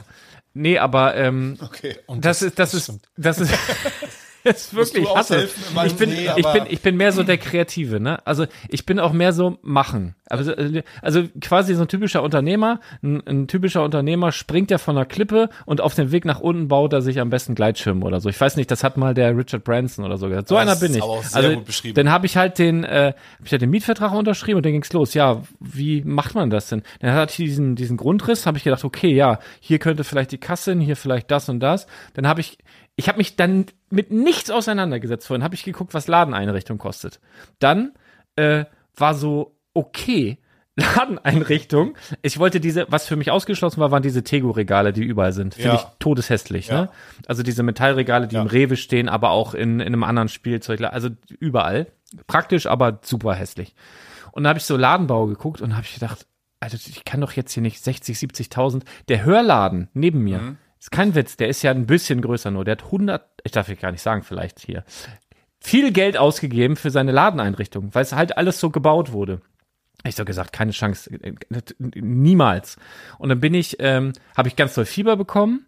Nee, aber ähm, Okay. das, ist, das, ist, das ist, ist wirklich du hasse. Ich bin, Nee, ich bin, ich bin mehr so der Kreative, ne? Also ich bin auch mehr so machen. Also, also quasi so ein typischer Unternehmer. Ein, ein typischer Unternehmer springt ja von einer Klippe und auf dem Weg nach unten baut er sich am besten Gleitschirm oder so. Ich weiß nicht, das hat mal der Richard Branson oder so gesagt. So Das einer bin ich. aber auch sehr also gut beschrieben. dann habe ich halt den, äh, hab ich halt den Mietvertrag unterschrieben und dann ging's los. Ja, wie macht man das denn? Dann hatte ich diesen, diesen Grundriss, habe ich gedacht, okay, ja, hier könnte vielleicht die Kasse hin, hier vielleicht das und das. Dann habe ich, ich habe mich dann mit nichts auseinandergesetzt vorhin, habe ich geguckt, was Ladeneinrichtung kostet. Dann äh, war so, okay, Ladeneinrichtung. Ich wollte diese, was für mich ausgeschlossen war, waren diese Tego-Regale, die überall sind. Finde Ja. ich todeshässlich, Ja. ne? Also diese Metallregale, die Ja. im Rewe stehen, aber auch in, in einem anderen Spielzeug, also überall. Praktisch, aber super hässlich. Und da habe ich so Ladenbau geguckt und habe ich gedacht, also ich kann doch jetzt hier nicht 60, 70.000. Der Hörladen neben mir, Mhm. Ist kein Witz, der ist ja ein bisschen größer nur. Der hat 100, ich darf ich gar nicht sagen, vielleicht hier, viel Geld ausgegeben für seine Ladeneinrichtung, weil es halt alles so gebaut wurde. Ich so gesagt, keine Chance, niemals. Und dann bin ich, ähm, habe ich ganz doll Fieber bekommen.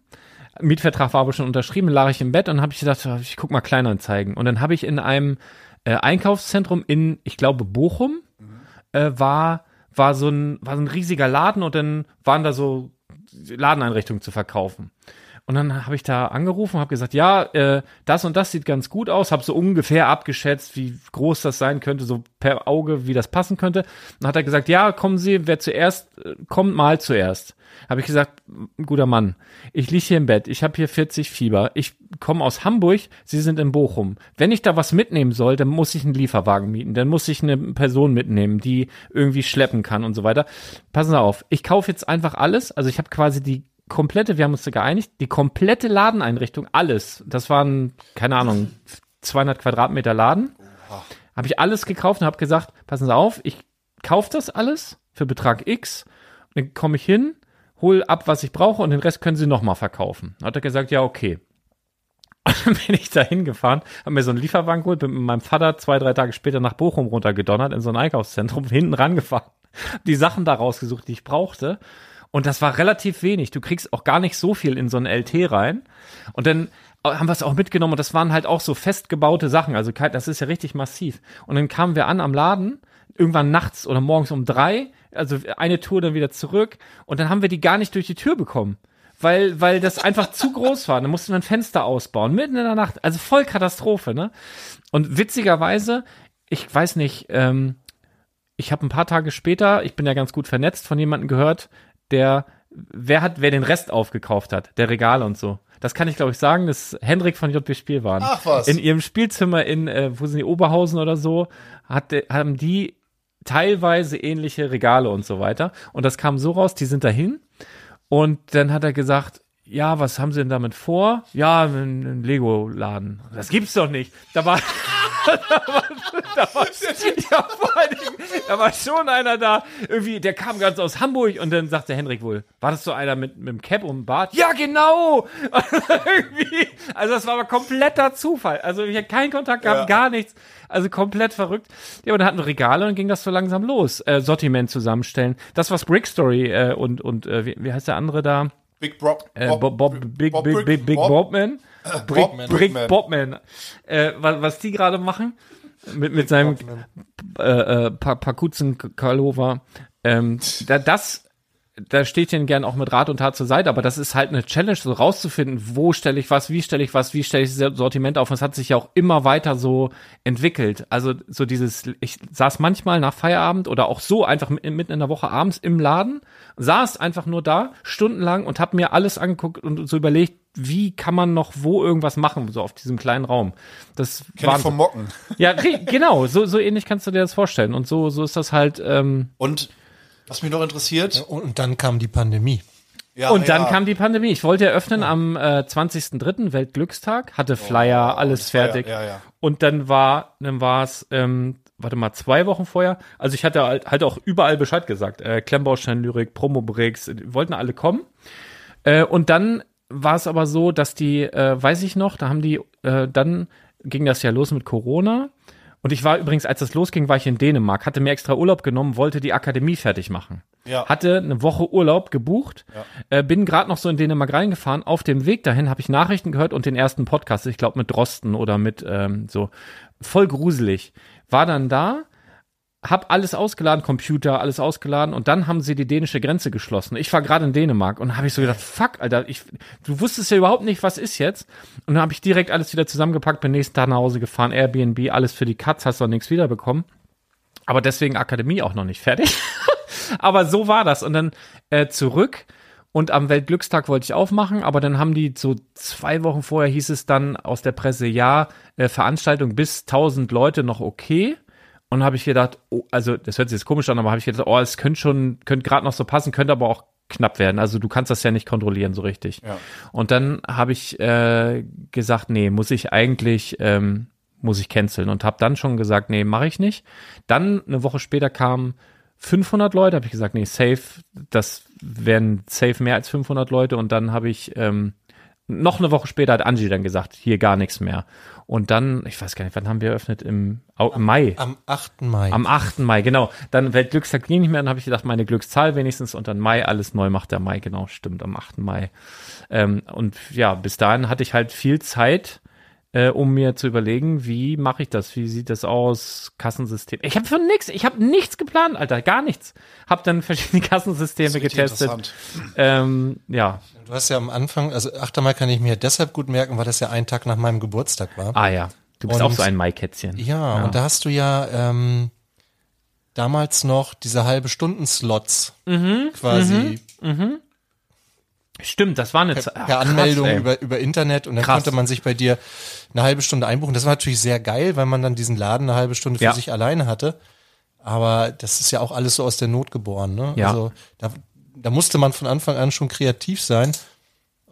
Mietvertrag war aber schon unterschrieben, lag ich im Bett und habe ich gedacht, ich guck mal Kleinanzeigen. Und dann habe ich in einem äh, Einkaufszentrum in, ich glaube Bochum, äh, war war so ein war so ein riesiger Laden und dann waren da so Ladeneinrichtungen zu verkaufen. Und dann habe ich da angerufen, habe gesagt, ja, äh, das und das sieht ganz gut aus, habe so ungefähr abgeschätzt, wie groß das sein könnte, so per Auge, wie das passen könnte. Dann hat er gesagt, ja, kommen Sie, wer zuerst äh, kommt, mal zuerst. Habe ich gesagt, "M- guter Mann, ich liege hier im Bett, ich habe hier 40 Fieber, ich komme aus Hamburg, Sie sind in Bochum. Wenn ich da was mitnehmen soll, dann muss ich einen Lieferwagen mieten, dann muss ich eine Person mitnehmen, die irgendwie schleppen kann und so weiter. Passen Sie auf, ich kaufe jetzt einfach alles, also ich habe quasi die komplette, wir haben uns da geeinigt, die komplette Ladeneinrichtung, alles, das waren, keine Ahnung, 200 Quadratmeter Laden, habe ich alles gekauft und habe gesagt, passen Sie auf, ich kaufe das alles für Betrag X, dann komme ich hin, hol ab, was ich brauche und den Rest können Sie nochmal verkaufen. Hat er gesagt, ja, okay. Und dann bin ich da hingefahren, habe mir so einen Lieferwagen geholt, bin mit meinem Vater zwei, drei Tage später nach Bochum runtergedonnert in so ein Einkaufszentrum, hinten rangefahren, die Sachen da rausgesucht, die ich brauchte. Und das war relativ wenig. Du kriegst auch gar nicht so viel in so ein LT rein. Und dann haben wir es auch mitgenommen und das waren halt auch so festgebaute Sachen. Also das ist ja richtig massiv. Und dann kamen wir an am Laden, irgendwann nachts oder morgens um drei, also eine Tour dann wieder zurück und dann haben wir die gar nicht durch die Tür bekommen. Weil, weil das einfach zu groß war. Dann mussten wir ein Fenster ausbauen, mitten in der Nacht. Also voll Katastrophe, ne? Und witzigerweise, ich weiß nicht, ähm, ich habe ein paar Tage später, ich bin ja ganz gut vernetzt, von jemandem gehört, der, wer hat, wer den Rest aufgekauft hat, der Regale und so. Das kann ich, glaube ich, sagen, das ist Hendrik von JB Spielwaren. Ach was. In ihrem Spielzimmer in, äh, wo sind die, Oberhausen oder so, hatte, haben die teilweise ähnliche Regale und so weiter. Und das kam so raus, die sind dahin. Und dann hat er gesagt, ja, was haben Sie denn damit vor? Ja, ein, ein Lego-Laden. Das gibt's doch nicht. Da war, da war, da ja, vor allen Dingen, da war schon einer da, irgendwie, der kam ganz aus Hamburg und dann sagte Henrik wohl, war das so einer mit, mit dem Cap und dem Bart? Ja, genau! irgendwie, also das war aber kompletter Zufall. Also ich hatte keinen Kontakt gehabt, Ja. gar nichts. Also komplett verrückt. Ja, und dann hatten wir Regale und ging das so langsam los. Äh, Sortiment zusammenstellen. Das, was Brick Story äh, und, und äh, wie, wie heißt der andere da? Big Bob, Äh, Bob, Bob, Big, Bob Big, Big, Big Bob- Bobman. Brick, Bobman. Brickman. Bobman. Äh, was, was die gerade machen mit, mit seinem äh, äh, pa Pakuzen Kalova. Ähm, da, das da stehe ich denen gern auch mit Rat und Tat zur Seite, aber das ist halt eine Challenge, so rauszufinden, wo stelle ich was, wie stelle ich was, wie stelle ich das Sortiment auf. Und es hat sich ja auch immer weiter so entwickelt. Also so dieses, ich saß manchmal nach Feierabend oder auch so einfach mitten in der Woche abends im Laden, saß einfach nur da, stundenlang und habe mir alles angeguckt und so überlegt, wie kann man noch wo irgendwas machen, so auf diesem kleinen Raum. Das war vom Mocken. ja, genau, so, so ähnlich kannst du dir das vorstellen. Und so, so ist das halt, ähm, Und was mich noch interessiert, Und, und dann kam die Pandemie. ja, und dann ja, kam die Pandemie. Ich wollte eröffnen am äh, 20.03. Weltglückstag, hatte Flyer, alles Oh, das war ja- fertig. ja, ja. Und dann war, dann war es, ähm, warte mal, zwei Wochen vorher. Also ich hatte halt, halt auch überall Bescheid gesagt. Äh, Klemmbaustein Lyrik, Promo-Breaks, wollten alle kommen. Äh, und dann war es aber so, dass die, äh, weiß ich noch, da haben die, äh, dann ging das ja los mit Corona. Und ich war übrigens, als das losging, war ich in Dänemark, hatte mir extra Urlaub genommen, wollte die Akademie fertig machen. Ja. Hatte eine Woche Urlaub gebucht, äh, bin gerade noch so in Dänemark reingefahren. Auf dem Weg dahin habe ich Nachrichten gehört und den ersten Podcast, ich glaube mit Drosten oder mit ähm, so voll gruselig. War dann da, hab alles ausgeladen, Computer, alles ausgeladen und dann haben sie die dänische Grenze geschlossen. Ich war gerade in Dänemark und habe ich so gedacht, fuck, Alter, ich, du wusstest ja überhaupt nicht, was ist jetzt. Und dann habe ich direkt alles wieder zusammengepackt, bin nächsten Tag nach Hause gefahren, Airbnb, alles für die Katz, hast du nichts wiederbekommen. Aber deswegen Akademie auch noch nicht fertig. aber so war das. Und dann äh, zurück und am Weltglückstag wollte ich aufmachen, aber dann haben die so zwei Wochen vorher hieß es dann aus der Presse, ja, äh, Veranstaltung bis 1000 Leute noch okay. Und habe ich gedacht, oh, also das hört sich jetzt komisch an, aber habe ich gedacht, oh, es könnte schon, könnte gerade noch so passen, könnte aber auch knapp werden. Also du kannst das ja nicht kontrollieren so richtig. Ja. Und dann habe ich äh, gesagt, nee, muss ich eigentlich, ähm, muss ich canceln und habe dann schon gesagt, nee, mache ich nicht. Dann eine Woche später kamen 500 Leute, habe ich gesagt, nee, safe, das wären safe mehr als 500 Leute und dann habe ich ähm, noch eine Woche später hat Angie dann gesagt, hier gar nichts mehr. Und dann, ich weiß gar nicht, wann haben wir eröffnet? Im, im Mai. Am 8. Mai. Am 8. Mai, genau. Dann Weltglückstag ging nicht mehr, dann habe ich gedacht, meine Glückszahl wenigstens und dann Mai, alles neu macht der Mai, genau, stimmt, am 8. Mai. Ähm, und ja, bis dahin hatte ich halt viel Zeit, äh, um mir zu überlegen, wie mache ich das, wie sieht das aus, Kassensystem. Ich habe von nichts, ich habe nichts geplant, Alter, gar nichts. Hab dann verschiedene Kassensysteme getestet. Ähm, ja, du hast ja am Anfang, also 8. Mai kann ich mir deshalb gut merken, weil das ja ein Tag nach meinem Geburtstag war. ah ja, du bist Und- auch so ein Maikätzchen. Ja, und da hast du ja ähm, damals noch diese halbe Stunden Slots Mhm, quasi Stimmt, das war eine Zeit. per Anmeldung ey. über, über Internet und dann Krass. konnte man sich bei dir eine halbe Stunde einbuchen. Das war natürlich sehr geil, weil man dann diesen Laden eine halbe Stunde für Ja. sich alleine hatte. Aber das ist ja auch alles so aus der Not geboren. Ne? Ja. Also da, da musste man von Anfang an schon kreativ sein.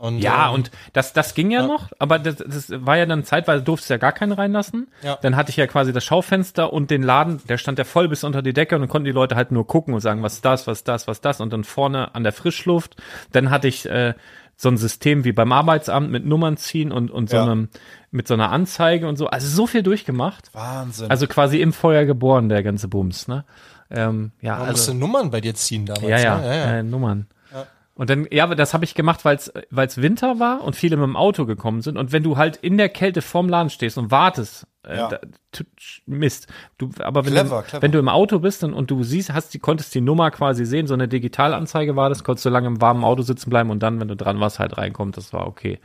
Und, Ja, ähm, und das, das ging ja, noch, aber das, das war ja dann zeitweise, durfte ja gar keinen reinlassen. Ja. Dann hatte ich ja quasi das Schaufenster und den Laden, der stand ja voll bis unter die Decke und dann konnten die Leute halt nur gucken und sagen, was ist das, was ist das, was ist das und dann vorne an der Frischluft. Dann hatte ich äh, so ein System wie beim Arbeitsamt mit Nummern ziehen und, und so Ja. einem, mit so einer Anzeige und so. Also so viel durchgemacht. Wahnsinn. Also quasi im Feuer geboren, der ganze Bums, ne? Ähm, ja, man also. musste Nummern bei dir ziehen damals. Ja, ja, Ne? ja, ja. Äh, Nummern. Und dann, ja, das habe ich gemacht, weil es Winter war und viele mit dem Auto gekommen sind. Und wenn du halt in der Kälte vorm Laden stehst und wartest, äh, Ja. da, Mist. Du, aber wenn, Clever, du, clever. wenn du im Auto bist und, und du siehst, hast die, konntest die Nummer quasi sehen, so eine Digitalanzeige war das, konntest du lange im warmen Auto sitzen bleiben und dann, wenn du dran warst, halt reinkommt, das war okay.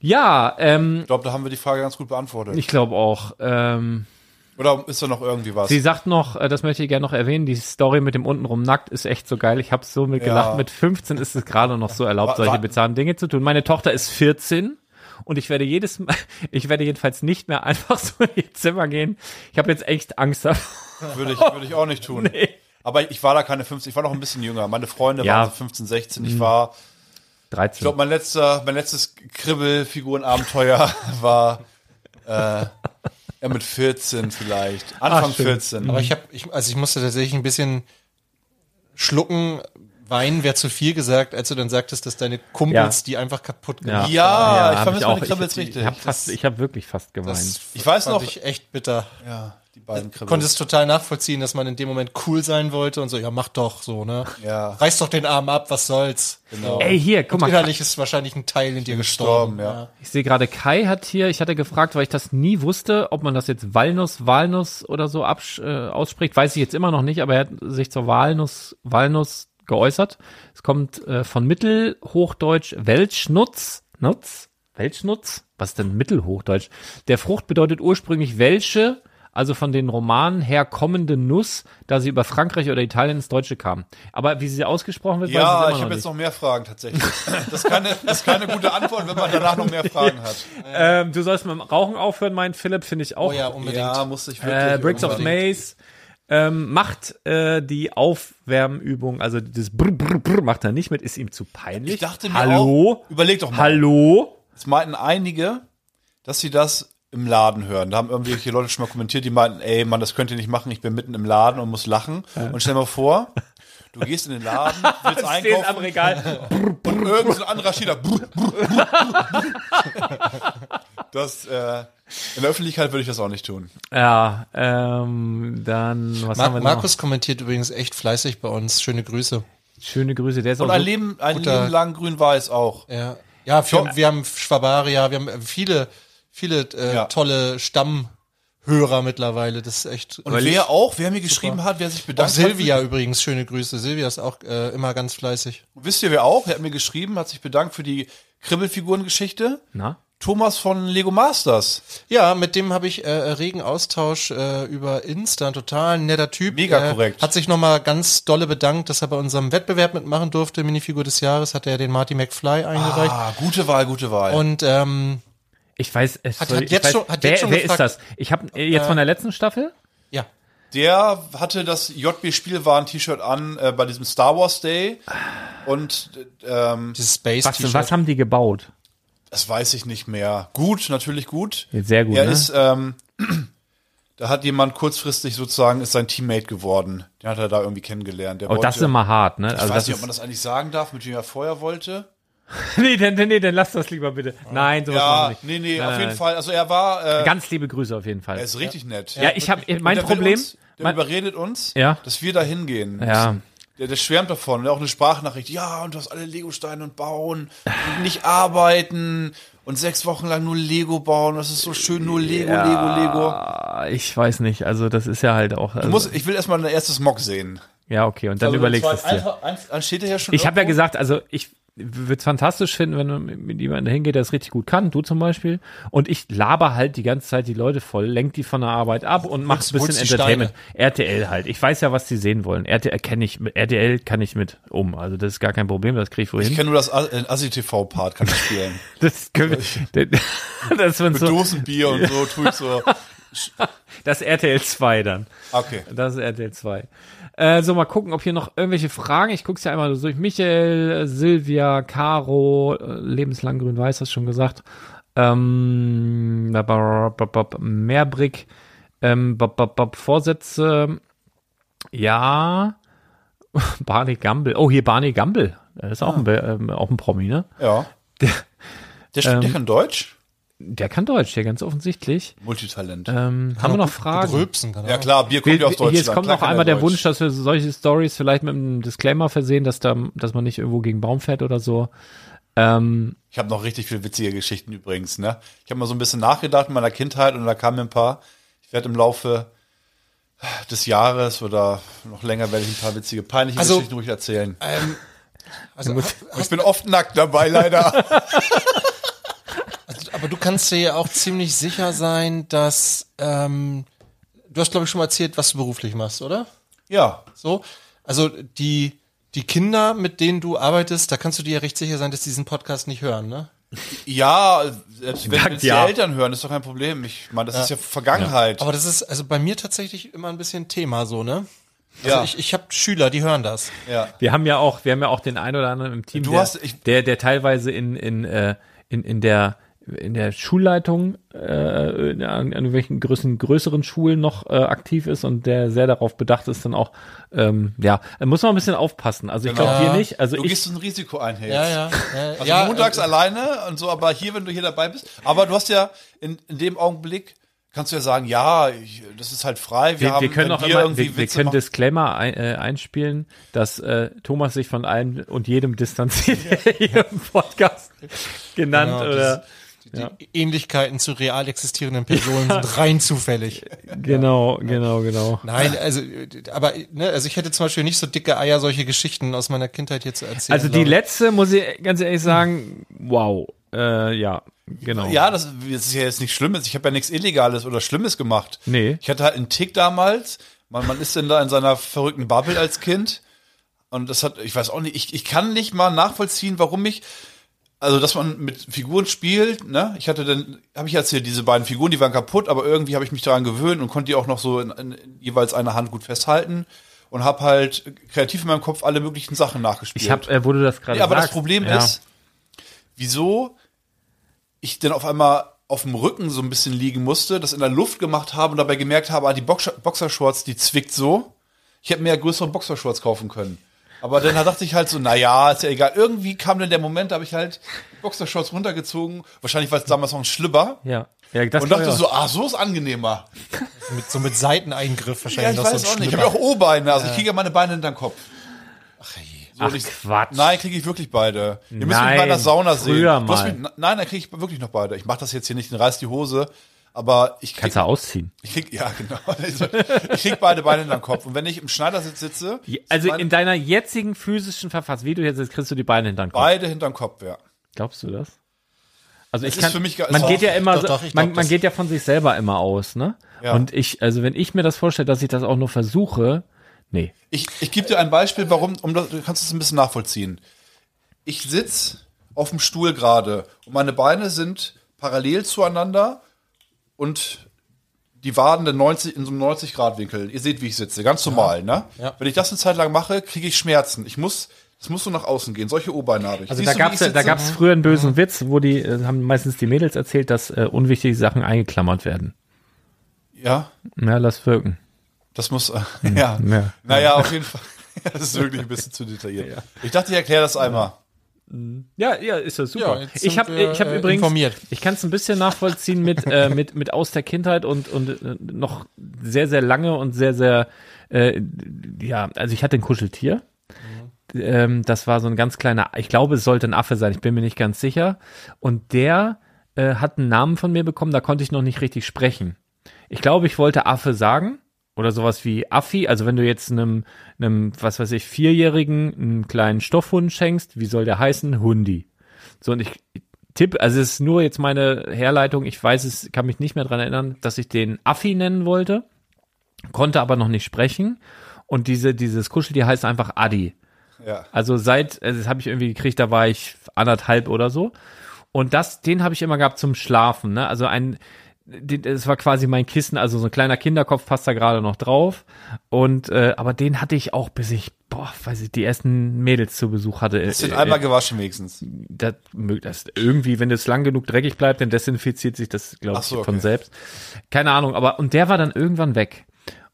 Ja, ähm, ich glaube, da haben wir die Frage ganz gut beantwortet. ich glaube auch. Ähm, Oder ist da noch irgendwie was? Sie sagt noch, äh, das möchte ich gerne noch erwähnen, die Story mit dem untenrum nackt ist echt so geil. Ich habe so mit Ja. gelacht. Mit 15 ist es gerade noch so erlaubt, solche bizarren Dinge zu tun. Meine Tochter ist 14 und ich werde jedes Mal, ich werde jedenfalls nicht mehr einfach so in ihr Zimmer gehen. Ich habe jetzt echt Angst davor. Würde ich, würde ich auch nicht tun. Aber ich war da keine 15, ich war noch ein bisschen jünger. Meine Freunde Ja. Waren so 15, 16. Ich war, ich 13. glaube, mein letzter, mein letztes Kribbelfigurenabenteuer war äh, ja, mit 14 vielleicht. Anfang schön. 14. Aber ich habe, ich, also ich musste tatsächlich ein bisschen schlucken. Weinen wäre zu viel gesagt, als du dann sagtest, dass deine Kumpels Ja. die einfach kaputt ja, gemacht Ja, ich hab vermisse meine ich, richtig. Ich habe fast, ich habe wirklich fast geweint. Das, ich weiß Fand noch, ich echt bitter. ja, die beiden Kribbels. Konnte es total nachvollziehen, dass man in dem Moment cool sein wollte und so, ja, mach doch so, ne? Ja. Reiß doch den Arm ab, was soll's. Genau. Ey, hier, guck mal. innerlich ist wahrscheinlich ein Teil in dir gestorben. gestorben, ja. Ich sehe gerade, Kai hat hier, ich hatte gefragt, weil ich das nie wusste, ob man das jetzt Walnuss, Walnuss oder so absch, äh, ausspricht, weiß ich jetzt immer noch nicht, aber er hat sich zur Walnuss, Walnuss geäußert. Es kommt äh, von Mittelhochdeutsch Welschnutz. Nutz? Welschnutz? Was ist denn Mittelhochdeutsch? Der Frucht bedeutet ursprünglich welche, also von den Romanen her kommende Nuss, da sie über Frankreich oder Italien ins Deutsche kam. Aber wie sie ausgesprochen wird, Ja, weiß ich ich habe jetzt nicht. noch mehr Fragen tatsächlich. Das ist, keine, das ist keine gute Antwort, wenn man danach noch mehr Fragen hat. Ähm, du sollst mit dem Rauchen aufhören, mein Philipp, finde ich auch. Oh ja, unbedingt. Ja, muss ich wirklich. Äh, Bricks of Maze ähm, macht äh, die Aufwärmübung, also das Brr, Brr, Brr macht er nicht mit, ist ihm zu peinlich. Ich dachte mir Hallo? auch, überleg doch mal. Hallo? Es meinten einige, dass sie das im Laden hören. Da haben irgendwelche Leute schon mal kommentiert, die meinten, ey Mann, das könnt ihr nicht machen, ich bin mitten im Laden und muss lachen. Und stell dir mal vor, du gehst in den Laden, willst Steht am einkaufen Regal. und irgend so ein anderer steht da. Das, äh, in der Öffentlichkeit würde ich das auch nicht tun. Ja, ähm, dann, was Mar haben wir Markus kommentiert übrigens echt fleißig bei uns. Schöne Grüße. noch? Schöne Grüße, der ist auch Und ein so, Leben, ein guter- Leben lang grün-weiß auch. Ja, ja wir, haben, wir haben Schwabaria, wir haben viele, viele äh, Ja. tolle Stammhörer mittlerweile. Das ist echt. Und wer auch, wer mir geschrieben hat, wer sich auch bedankt Silvia hat. übrigens, schöne Grüße. Silvia ist auch äh, immer ganz fleißig. Wisst ihr, wer auch? Er hat mir geschrieben, hat sich bedankt für die Kribbelfigurengeschichte. na? Thomas von Lego Masters. Ja, mit dem habe ich äh, regen Austausch äh, über Insta. Ein total netter Typ. Mega äh, korrekt. Hat sich nochmal ganz dolle bedankt, dass er bei unserem Wettbewerb mitmachen durfte. Minifigur des Jahres hat er den Marty McFly eingereicht. Ah, gute Wahl, gute Wahl. Und ähm, Ich weiß, es Hat- soll, hat ich jetzt weiß, schon- hat wer, jetzt schon wer ist gefragt- das? Ich habe äh, jetzt von der letzten Staffel? ja, Der hatte das JB Spielwaren-T-Shirt an äh, bei diesem Star Wars Day. Und ähm, dieses Space Was, T-Shirt. was haben die gebaut? das weiß ich nicht mehr. Gut, natürlich gut. Sehr gut, Er ne? ist, ähm, da hat jemand kurzfristig sozusagen, ist sein Teammate geworden. Den hat er da irgendwie kennengelernt. Der Oh, das ist wollte- immer hart, ne? Ich Also weiß nicht, ob ist, man das eigentlich sagen darf, mit wem er vorher wollte. nee, dann, nee, dann lass das lieber bitte. Nein, sowas machen wir Ja, nicht. nee, nee, Nein, auf nein, jeden nein. Fall. Also er war, äh, Ganz liebe Grüße auf jeden Fall. er ist richtig nett. ja, ich habe mein Problem. Uns, der mein, überredet uns, Ja. dass wir da hingehen. Ja. Der, der schwärmt davon. Und auch eine Sprachnachricht. Ja, und du hast alle Lego-Steine und bauen und nicht arbeiten und sechs Wochen lang nur Lego bauen. Das ist so schön, nur Lego, Lego, Lego. Ah, ich weiß nicht, also das ist ja halt auch. Also, Du musst, ich will erstmal dein erstes Mock sehen. ja, okay, und dann Also überlegst du es dir. einfach- ein- Dann steht ja schon Ich habe ja gesagt, also ich würde es fantastisch finden, wenn du mit jemandem hingeht, der es richtig gut kann, du zum Beispiel. Und ich laber halt die ganze Zeit die Leute voll, lenk die von der Arbeit ab und mach ein bisschen Entertainment. RTL halt. Ich weiß ja, was die sehen wollen. RTL kenne ich, mit- RTL kann ich mit um. Also das ist gar kein Problem, das kriege ich Ich wohin. kenne nur das Assi-TV-Part, kann ich spielen. Das können wir, das, wenn Mit so, Dosenbier und so tue ich so. das RTL 2 dann. Okay. Das ist RTL 2. Äh, so, mal gucken, ob hier noch irgendwelche Fragen. Ich guck's ja einmal durch. Michael, Silvia, Caro, äh, lebenslang grün-weiß, hast du schon gesagt. Ähm, Mehrbrick, ähm, Vorsätze. Ja. Barney Gamble. Oh, hier Barney Gamble. Das ist auch, ein, Be- ähm, auch ein Promi, ne? Ja. Der, Der, spricht Ähm, der kann Deutsch? Der kann Deutsch, der ganz offensichtlich. Multitalent. Ähm, haben wir noch Fragen? Rülpsen, kann er ja klar, Bier kommt ja aus Deutschland. jetzt kommt noch einmal er der Deutsch. Wunsch, dass wir solche Stories vielleicht mit einem Disclaimer versehen, dass da, dass man nicht irgendwo gegen Baum fährt oder so. Ähm, Ich habe noch richtig viel witzige Geschichten übrigens. Ne? Ich habe mal so ein bisschen nachgedacht in meiner Kindheit und da kamen mir ein paar. Ich werde im Laufe des Jahres oder noch länger werde ich ein paar witzige, peinliche Also- Geschichten ruhig erzählen. Ähm, also, Ich bin oft nackt dabei, leider. aber du kannst dir ja auch ziemlich sicher sein, dass ähm, du hast glaube ich schon mal erzählt, was du beruflich machst, oder? ja. So, also die die Kinder, mit denen du arbeitest, da kannst du dir ja recht sicher sein, dass die diesen Podcast nicht hören, ne? Ja, selbst wenn die ja. Eltern hören, ist doch kein Problem. Ich meine, das ist ja Vergangenheit. Aber das ist also bei mir tatsächlich immer ein bisschen Thema so, ne? Also Ja. ich, ich habe Schüler, die hören das. ja. wir haben ja auch, wir haben ja auch den einen oder anderen im Team, Du der, hast- ich- der, der teilweise in, in, äh, in, in der in der Schulleitung äh, in, an irgendwelchen größeren, größeren Schulen noch äh, aktiv ist und der sehr darauf bedacht ist, dann auch, ähm, ja, da muss man ein bisschen aufpassen. Also ich Genau. glaube, wir nicht. Also Du ich, gehst ein Risiko ein hier Ja, ja. ja Also ja, montags äh, alleine und so, aber hier, wenn du hier dabei bist. Aber du hast ja in, in dem Augenblick, kannst du ja sagen, ja, ich, das ist halt frei. Wir, wir, haben, wir können auch immer, irgendwie wir, wir können machen- Disclaimer ein, äh, einspielen, dass äh, Thomas sich von allem und jedem distanziert, der hier im Podcast genannt Genau, oder Ja. Die Ähnlichkeiten zu real existierenden Personen sind rein zufällig. Genau, genau, genau. Nein, also, aber, ne, also ich hätte zum Beispiel nicht so dicke Eier, solche Geschichten aus meiner Kindheit hier zu erzählen. Also die glaube letzte, muss ich ganz ehrlich sagen, wow. Äh, ja, genau. Ja, das, das ist ja jetzt nicht Schlimmes. Ich habe ja nichts Illegales oder Schlimmes gemacht. Nee. Ich hatte halt einen Tick damals. Man, man ist denn da in seiner verrückten Bubble als Kind. Und das hat, ich weiß auch nicht, ich, ich kann nicht mal nachvollziehen, warum ich, also dass man mit Figuren spielt, ne? Ich hatte dann, habe ich erzählt, diese beiden Figuren, die waren kaputt, aber irgendwie habe ich mich daran gewöhnt und konnte die auch noch so in, in, in jeweils einer Hand gut festhalten und habe halt kreativ in meinem Kopf alle möglichen Sachen nachgespielt. Ich habe, äh, wo du das gerade Ja, aber das sagst, Problem ja. ist, wieso ich denn auf einmal auf dem Rücken so ein bisschen liegen musste, das in der Luft gemacht habe und dabei gemerkt habe, ah, die Boxer Boxershorts, die zwickt so. Ich hätte mir ja größere Boxershorts kaufen können. Aber dann dachte ich halt so, na ja, ist ja egal. Irgendwie kam dann der Moment, da habe ich halt Boxershorts runtergezogen. Wahrscheinlich war es damals noch ein Schlibber. Ja. ja das Und dachte ich so, ah, so ist angenehmer. mit, so mit Seiteneingriff Ja, wahrscheinlich ich noch weiß so auch nicht. Ich Schlipper. habe ja auch O-Beine, also ich kriege ja meine Beine hinter den Kopf. So, Ach, ich- Quatsch. Nein, kriege ich wirklich beide. Ihr müsst mich Nein, mal in der Sauna sehen. früher mal. Mich, nein, dann kriege ich wirklich noch beide. Ich mache das jetzt hier nicht, dann reißt die Hose. Aber ich krieg, Kannst du ausziehen. ich krieg, ja genau. Also, ich krieg beide Beine in den Kopf. Und wenn ich im Schneidersitz sitze, Also meine- in deiner jetzigen physischen Verfassung, wie du jetzt sitzt, kriegst du die Beine hinter den Kopf. beide hinterm Kopf, ja. Glaubst du das? Also ich ist kann, für mich gar- man ist geht ja immer, doch, so, doch, man, glaub, man geht ja von sich selber immer aus, ne? Ja. Und ich, also wenn ich mir das vorstelle, dass ich das auch nur versuche, nee. Ich, ich gebe dir ein Beispiel, warum, um das, du kannst es ein bisschen nachvollziehen. Ich sitz auf dem Stuhl gerade und meine Beine sind parallel zueinander und die Waden in, 90, in so einem 90-Grad-Winkel. Ihr seht, wie ich sitze, ganz normal, ne? Ja. Wenn ich das eine Zeit lang mache, kriege ich Schmerzen. Ich muss, es muss so nach außen gehen. Solche O-Beine habe ich. Also Siehst da ja, sitze? gab's früher einen bösen Witz, wo die äh, haben meistens die Mädels erzählt, dass äh, unwichtige Sachen eingeklammert werden. Ja, Ja, lass wirken. das muss, äh, ja. Ja. Naja, auf jeden Fall. Das ist wirklich ein bisschen zu detailliert. Ich dachte, ich erkläre das einmal. Ja, ja, ist das super. Ja, ich habe ich hab äh, übrigens informiert. ich kann es ein bisschen nachvollziehen mit äh, mit mit aus der Kindheit und und äh, noch sehr sehr lange und sehr sehr äh, ja, also ich hatte ein Kuscheltier. Ähm, das war so ein ganz kleiner, ich glaube, es sollte ein Affe sein, ich bin mir nicht ganz sicher. Und der äh, hat einen Namen von mir bekommen, da konnte ich noch nicht richtig sprechen. Ich glaube, ich wollte Affe sagen oder sowas wie Affi. Also wenn du jetzt einem, einem, was weiß ich, Vierjährigen einen kleinen Stoffhund schenkst, wie soll der heißen? Hundi. So und ich tippe, also es ist nur jetzt meine Herleitung. Ich weiß es, kann mich nicht mehr dran erinnern, dass ich den Affi nennen wollte, konnte aber noch nicht sprechen. Und diese, dieses Kuscheltier heißt einfach Adi. Ja. Also seit, also das habe ich irgendwie gekriegt, da war ich anderthalb oder so. Und das, den habe ich immer gehabt zum Schlafen. Ne? Also ein, das war quasi mein Kissen, also so ein kleiner Kinderkopf passt da gerade noch drauf. Und äh, aber den hatte ich auch, bis ich, boah, weiß ich, die ersten Mädels zu Besuch hatte. Ist den Äh, einmal gewaschen wenigstens. das, das irgendwie, wenn es lang genug dreckig bleibt, dann desinfiziert sich das, glaube Ach ich, so, von okay. selbst. Keine Ahnung, aber und der war dann irgendwann weg.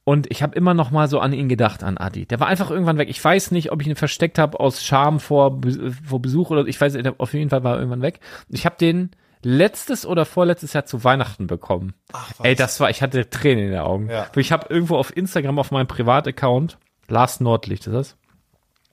Und ich habe immer noch mal so an ihn gedacht, an Adi. Der war einfach irgendwann weg. Ich weiß nicht, ob ich ihn versteckt habe aus Scham vor, vor Besuch oder ich weiß, nicht, auf jeden Fall war er irgendwann weg. Ich habe den letztes oder vorletztes Jahr zu Weihnachten bekommen. Ey, das war, ich hatte Tränen in den Augen. Ja. Ich habe irgendwo auf Instagram auf meinem Privataccount, Lars Nordlicht ist das,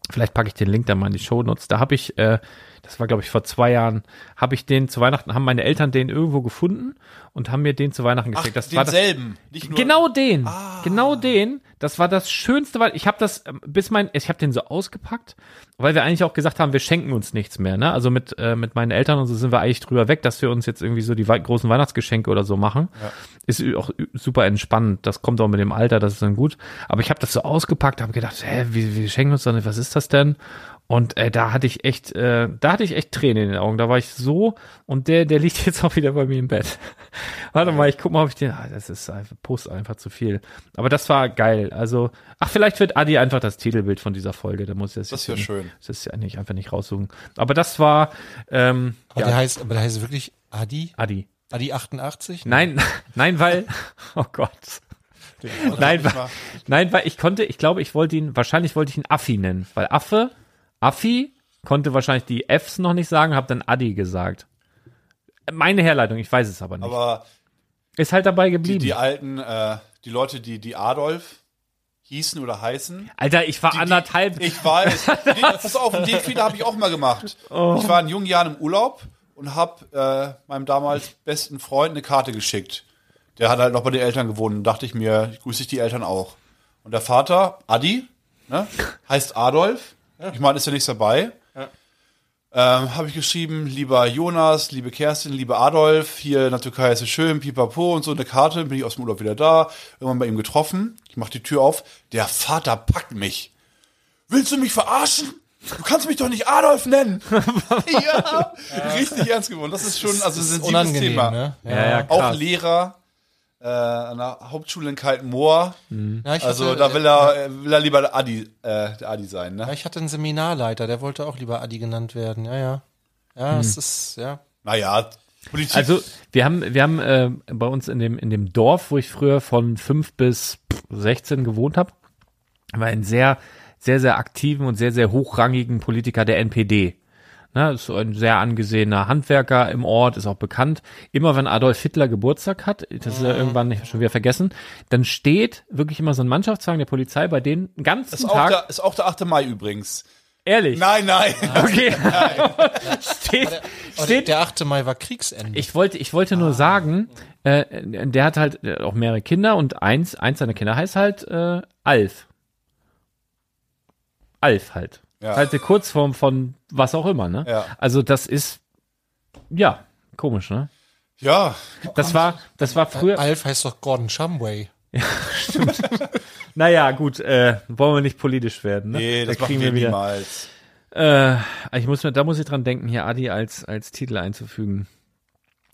Vielleicht packe ich den Link dann mal in die Shownotes. Da habe ich, äh, das war glaube ich vor zwei Jahren, habe ich den zu Weihnachten, haben meine Eltern den irgendwo gefunden und haben mir den zu Weihnachten Ach, geschickt. das war das, denselben. Nicht nur Genau den, genau den. Das war das Schönste, weil ich habe das ähm, bis mein, ich habe den so ausgepackt, weil wir eigentlich auch gesagt haben, wir schenken uns nichts mehr. Ne? Also mit äh, mit meinen Eltern und so sind wir eigentlich drüber weg, dass wir uns jetzt irgendwie so die wei- großen Weihnachtsgeschenke oder so machen. Ist ü- auch super entspannend. Das kommt auch mit dem Alter, das ist dann gut. Aber ich habe das so ausgepackt, habe gedacht, hä, wie, wie schenken wir uns dann? Was ist das denn? Und äh, da hatte ich echt, äh, da hatte ich echt Tränen in den Augen. Da war ich so und der, der liegt jetzt auch wieder bei mir im Bett. Warte mal, ich guck mal, ob ich den. Ah, das ist einfach Post einfach zu viel. Aber das war geil. Also, ach, vielleicht wird Adi einfach das Titelbild von dieser Folge. Da muss ich das. Das nicht- schön. Das ist ja nicht einfach nicht raussuchen. Aber das war ähm, Aber ja, der heißt, aber der heißt wirklich Adi? Adi. Adi 88? Nein, nein, weil. Oh Gott. Nein, weil, nein, weil ich konnte, ich glaube, ich wollte ihn, wahrscheinlich wollte ich ihn Affi nennen, weil Affe, Affi konnte wahrscheinlich die Fs noch nicht sagen, habe dann Adi gesagt. Meine Herleitung, ich weiß es aber nicht. Aber Ist halt dabei die, geblieben. die alten, äh, die Leute, die, die Adolf hießen oder heißen. Alter, ich war Die, anderthalb. Die, ich weiß. Die, pass auf, den Fehler habe ich auch mal gemacht. Oh. Ich war in jungen Jahren im Urlaub und habe äh, meinem damals besten Freund eine Karte geschickt. Der hat halt noch bei den Eltern gewohnt und dachte ich mir, grüße ich die Eltern auch. Und der Vater, Adi, ne, heißt Adolf. Ich meine, ist ja nichts dabei. Ähm, habe ich geschrieben, lieber Jonas, liebe Kerstin, lieber Adolf, hier in der Türkei ist es schön, pipapo und so eine Karte, bin ich aus dem Urlaub wieder da, irgendwann bei ihm getroffen, ich mach die Tür auf, der Vater packt mich. Willst du mich verarschen? Du kannst mich doch nicht Adolf nennen. ja, richtig ernst geworden. Das ist schon, also ein sensibles Unangenehm, Thema. ne? Ja, ja, Auch. Lehrer äh, an der Hauptschule in Kaltenmoor. Ja, ich Also hatte, da will er, äh, will er lieber der Adi, äh, der Adi sein, Ja, ne? ich hatte einen Seminarleiter, der wollte auch lieber Adi genannt werden. Ja, ja. Ja, Hm. es ist, ja. Naja, Politik. Also wir haben, wir haben äh, bei uns in dem, in dem Dorf, wo ich früher von 5 bis 16 gewohnt habe, war ein sehr, sehr, sehr aktiven und sehr, sehr hochrangigen Politiker der NPD. Ne, ist so ein sehr angesehener Handwerker im Ort, ist auch bekannt. Immer wenn Adolf Hitler Geburtstag hat, das ist ja irgendwann nicht schon wieder vergessen, dann steht wirklich immer so ein Mannschaftswagen der Polizei bei denen den ganzen ist, auch Tag. der, ist auch der 8. Mai übrigens. ehrlich. Nein, nein. Okay. steht, Aber steht, der 8. Mai war Kriegsende. Ich wollte, ich wollte nur sagen, äh, der hat halt äh, auch mehrere Kinder und eins, eins seiner Kinder heißt halt äh, Alf. Alf halt. Ja. Halt die Kurzform von was auch immer, ne? Ja. Also das ist ja komisch, ne? Ja, Das war, das war früher. Alf heißt doch Gordon Shumway. Naja, gut, äh, wollen wir nicht politisch werden, ne? nee, das da machen kriegen wir wir wieder. niemals. Äh, ich muss mir, da muss ich dran denken, hier Adi als als Titel einzufügen.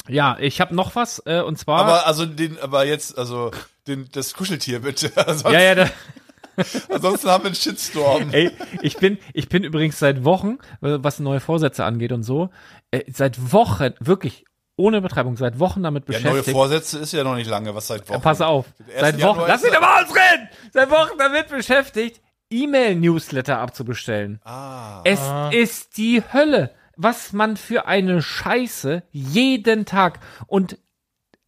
Ja, ich habe noch was äh, und zwar. Aber also den, aber jetzt, also den, das Kuscheltier bitte. Ja, ja, da, ansonsten haben wir einen Shitstorm. Ey, ich bin, ich bin übrigens seit Wochen, äh, was neue Vorsätze angeht und so, äh, seit Wochen, wirklich ohne Übertreibung, seit Wochen damit Ja, neue beschäftigt. Vorsätze ist ja noch nicht lange, was seit Wochen. Pass auf, seit 1. Wochen, lass mich doch mal ausreden! Seit Wochen damit beschäftigt, E-Mail-Newsletter abzubestellen. Ah. Es ist die Hölle, was man für eine Scheiße jeden Tag und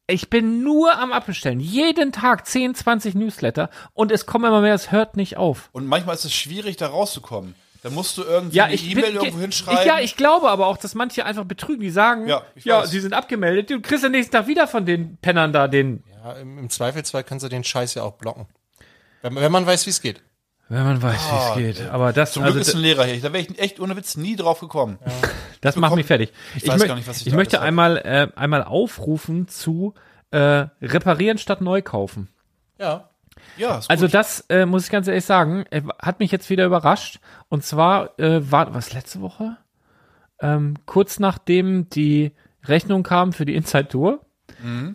ich bin nur am Abbestellen. Jeden Tag 10, 20 Newsletter und es kommen immer mehr, es hört nicht auf. Und manchmal ist es schwierig, da rauszukommen. Da musst du irgendwie Ja, eine ich E-Mail irgendwo ich, hinschreiben. ja, ich glaube aber auch, dass manche einfach betrügen, die sagen, Ja, ja, ich sie sind abgemeldet, du kriegst am nächsten Tag wieder von den Pennern da den. Ja, im, im Zweifelsfall kannst du den Scheiß ja auch blocken. Wenn, wenn man weiß, wie es geht. Wenn man weiß, Ah, wie es geht. Aber das, Zum Glück also, ist ein Lehrer hier. Da wäre ich echt ohne Witz nie drauf gekommen. das macht mich fertig. Ich, weiß möcht- gar nicht, was ich ich möchte einmal, äh, einmal aufrufen zu äh, reparieren statt neu kaufen. Ja. Ja, ist Also gut. das äh, muss ich ganz ehrlich sagen, äh, hat mich jetzt wieder überrascht. Und zwar äh, war was letzte Woche, ähm, kurz nachdem die Rechnung kam für die Inside Tour.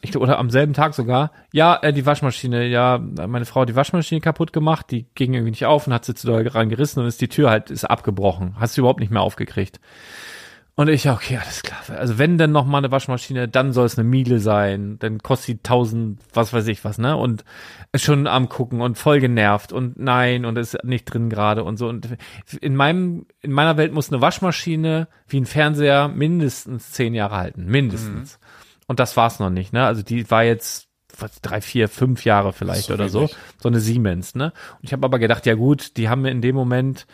Ich, glaub, oder am selben Tag sogar. Ja, äh, die Waschmaschine, ja, meine Frau hat die Waschmaschine kaputt gemacht, die ging irgendwie nicht auf und hat sie zu doll rangerissen und ist die Tür halt ist abgebrochen. Hast du überhaupt nicht mehr aufgekriegt. Und ich, ja, okay, alles klar. Also wenn denn noch mal eine Waschmaschine, dann soll es eine Miele sein. Dann kostet die tausend, was weiß ich was, ne? Und schon am gucken und voll genervt und nein und ist nicht drin gerade und so. Und in meinem, in meiner Welt muss eine Waschmaschine wie ein Fernseher mindestens zehn Jahre halten. Mindestens. Und das war's noch nicht, ne? Also die war jetzt was, drei, vier, fünf Jahre vielleicht so oder so. wenig. So eine Siemens, ne? Und ich habe aber gedacht, ja gut, die haben in dem Moment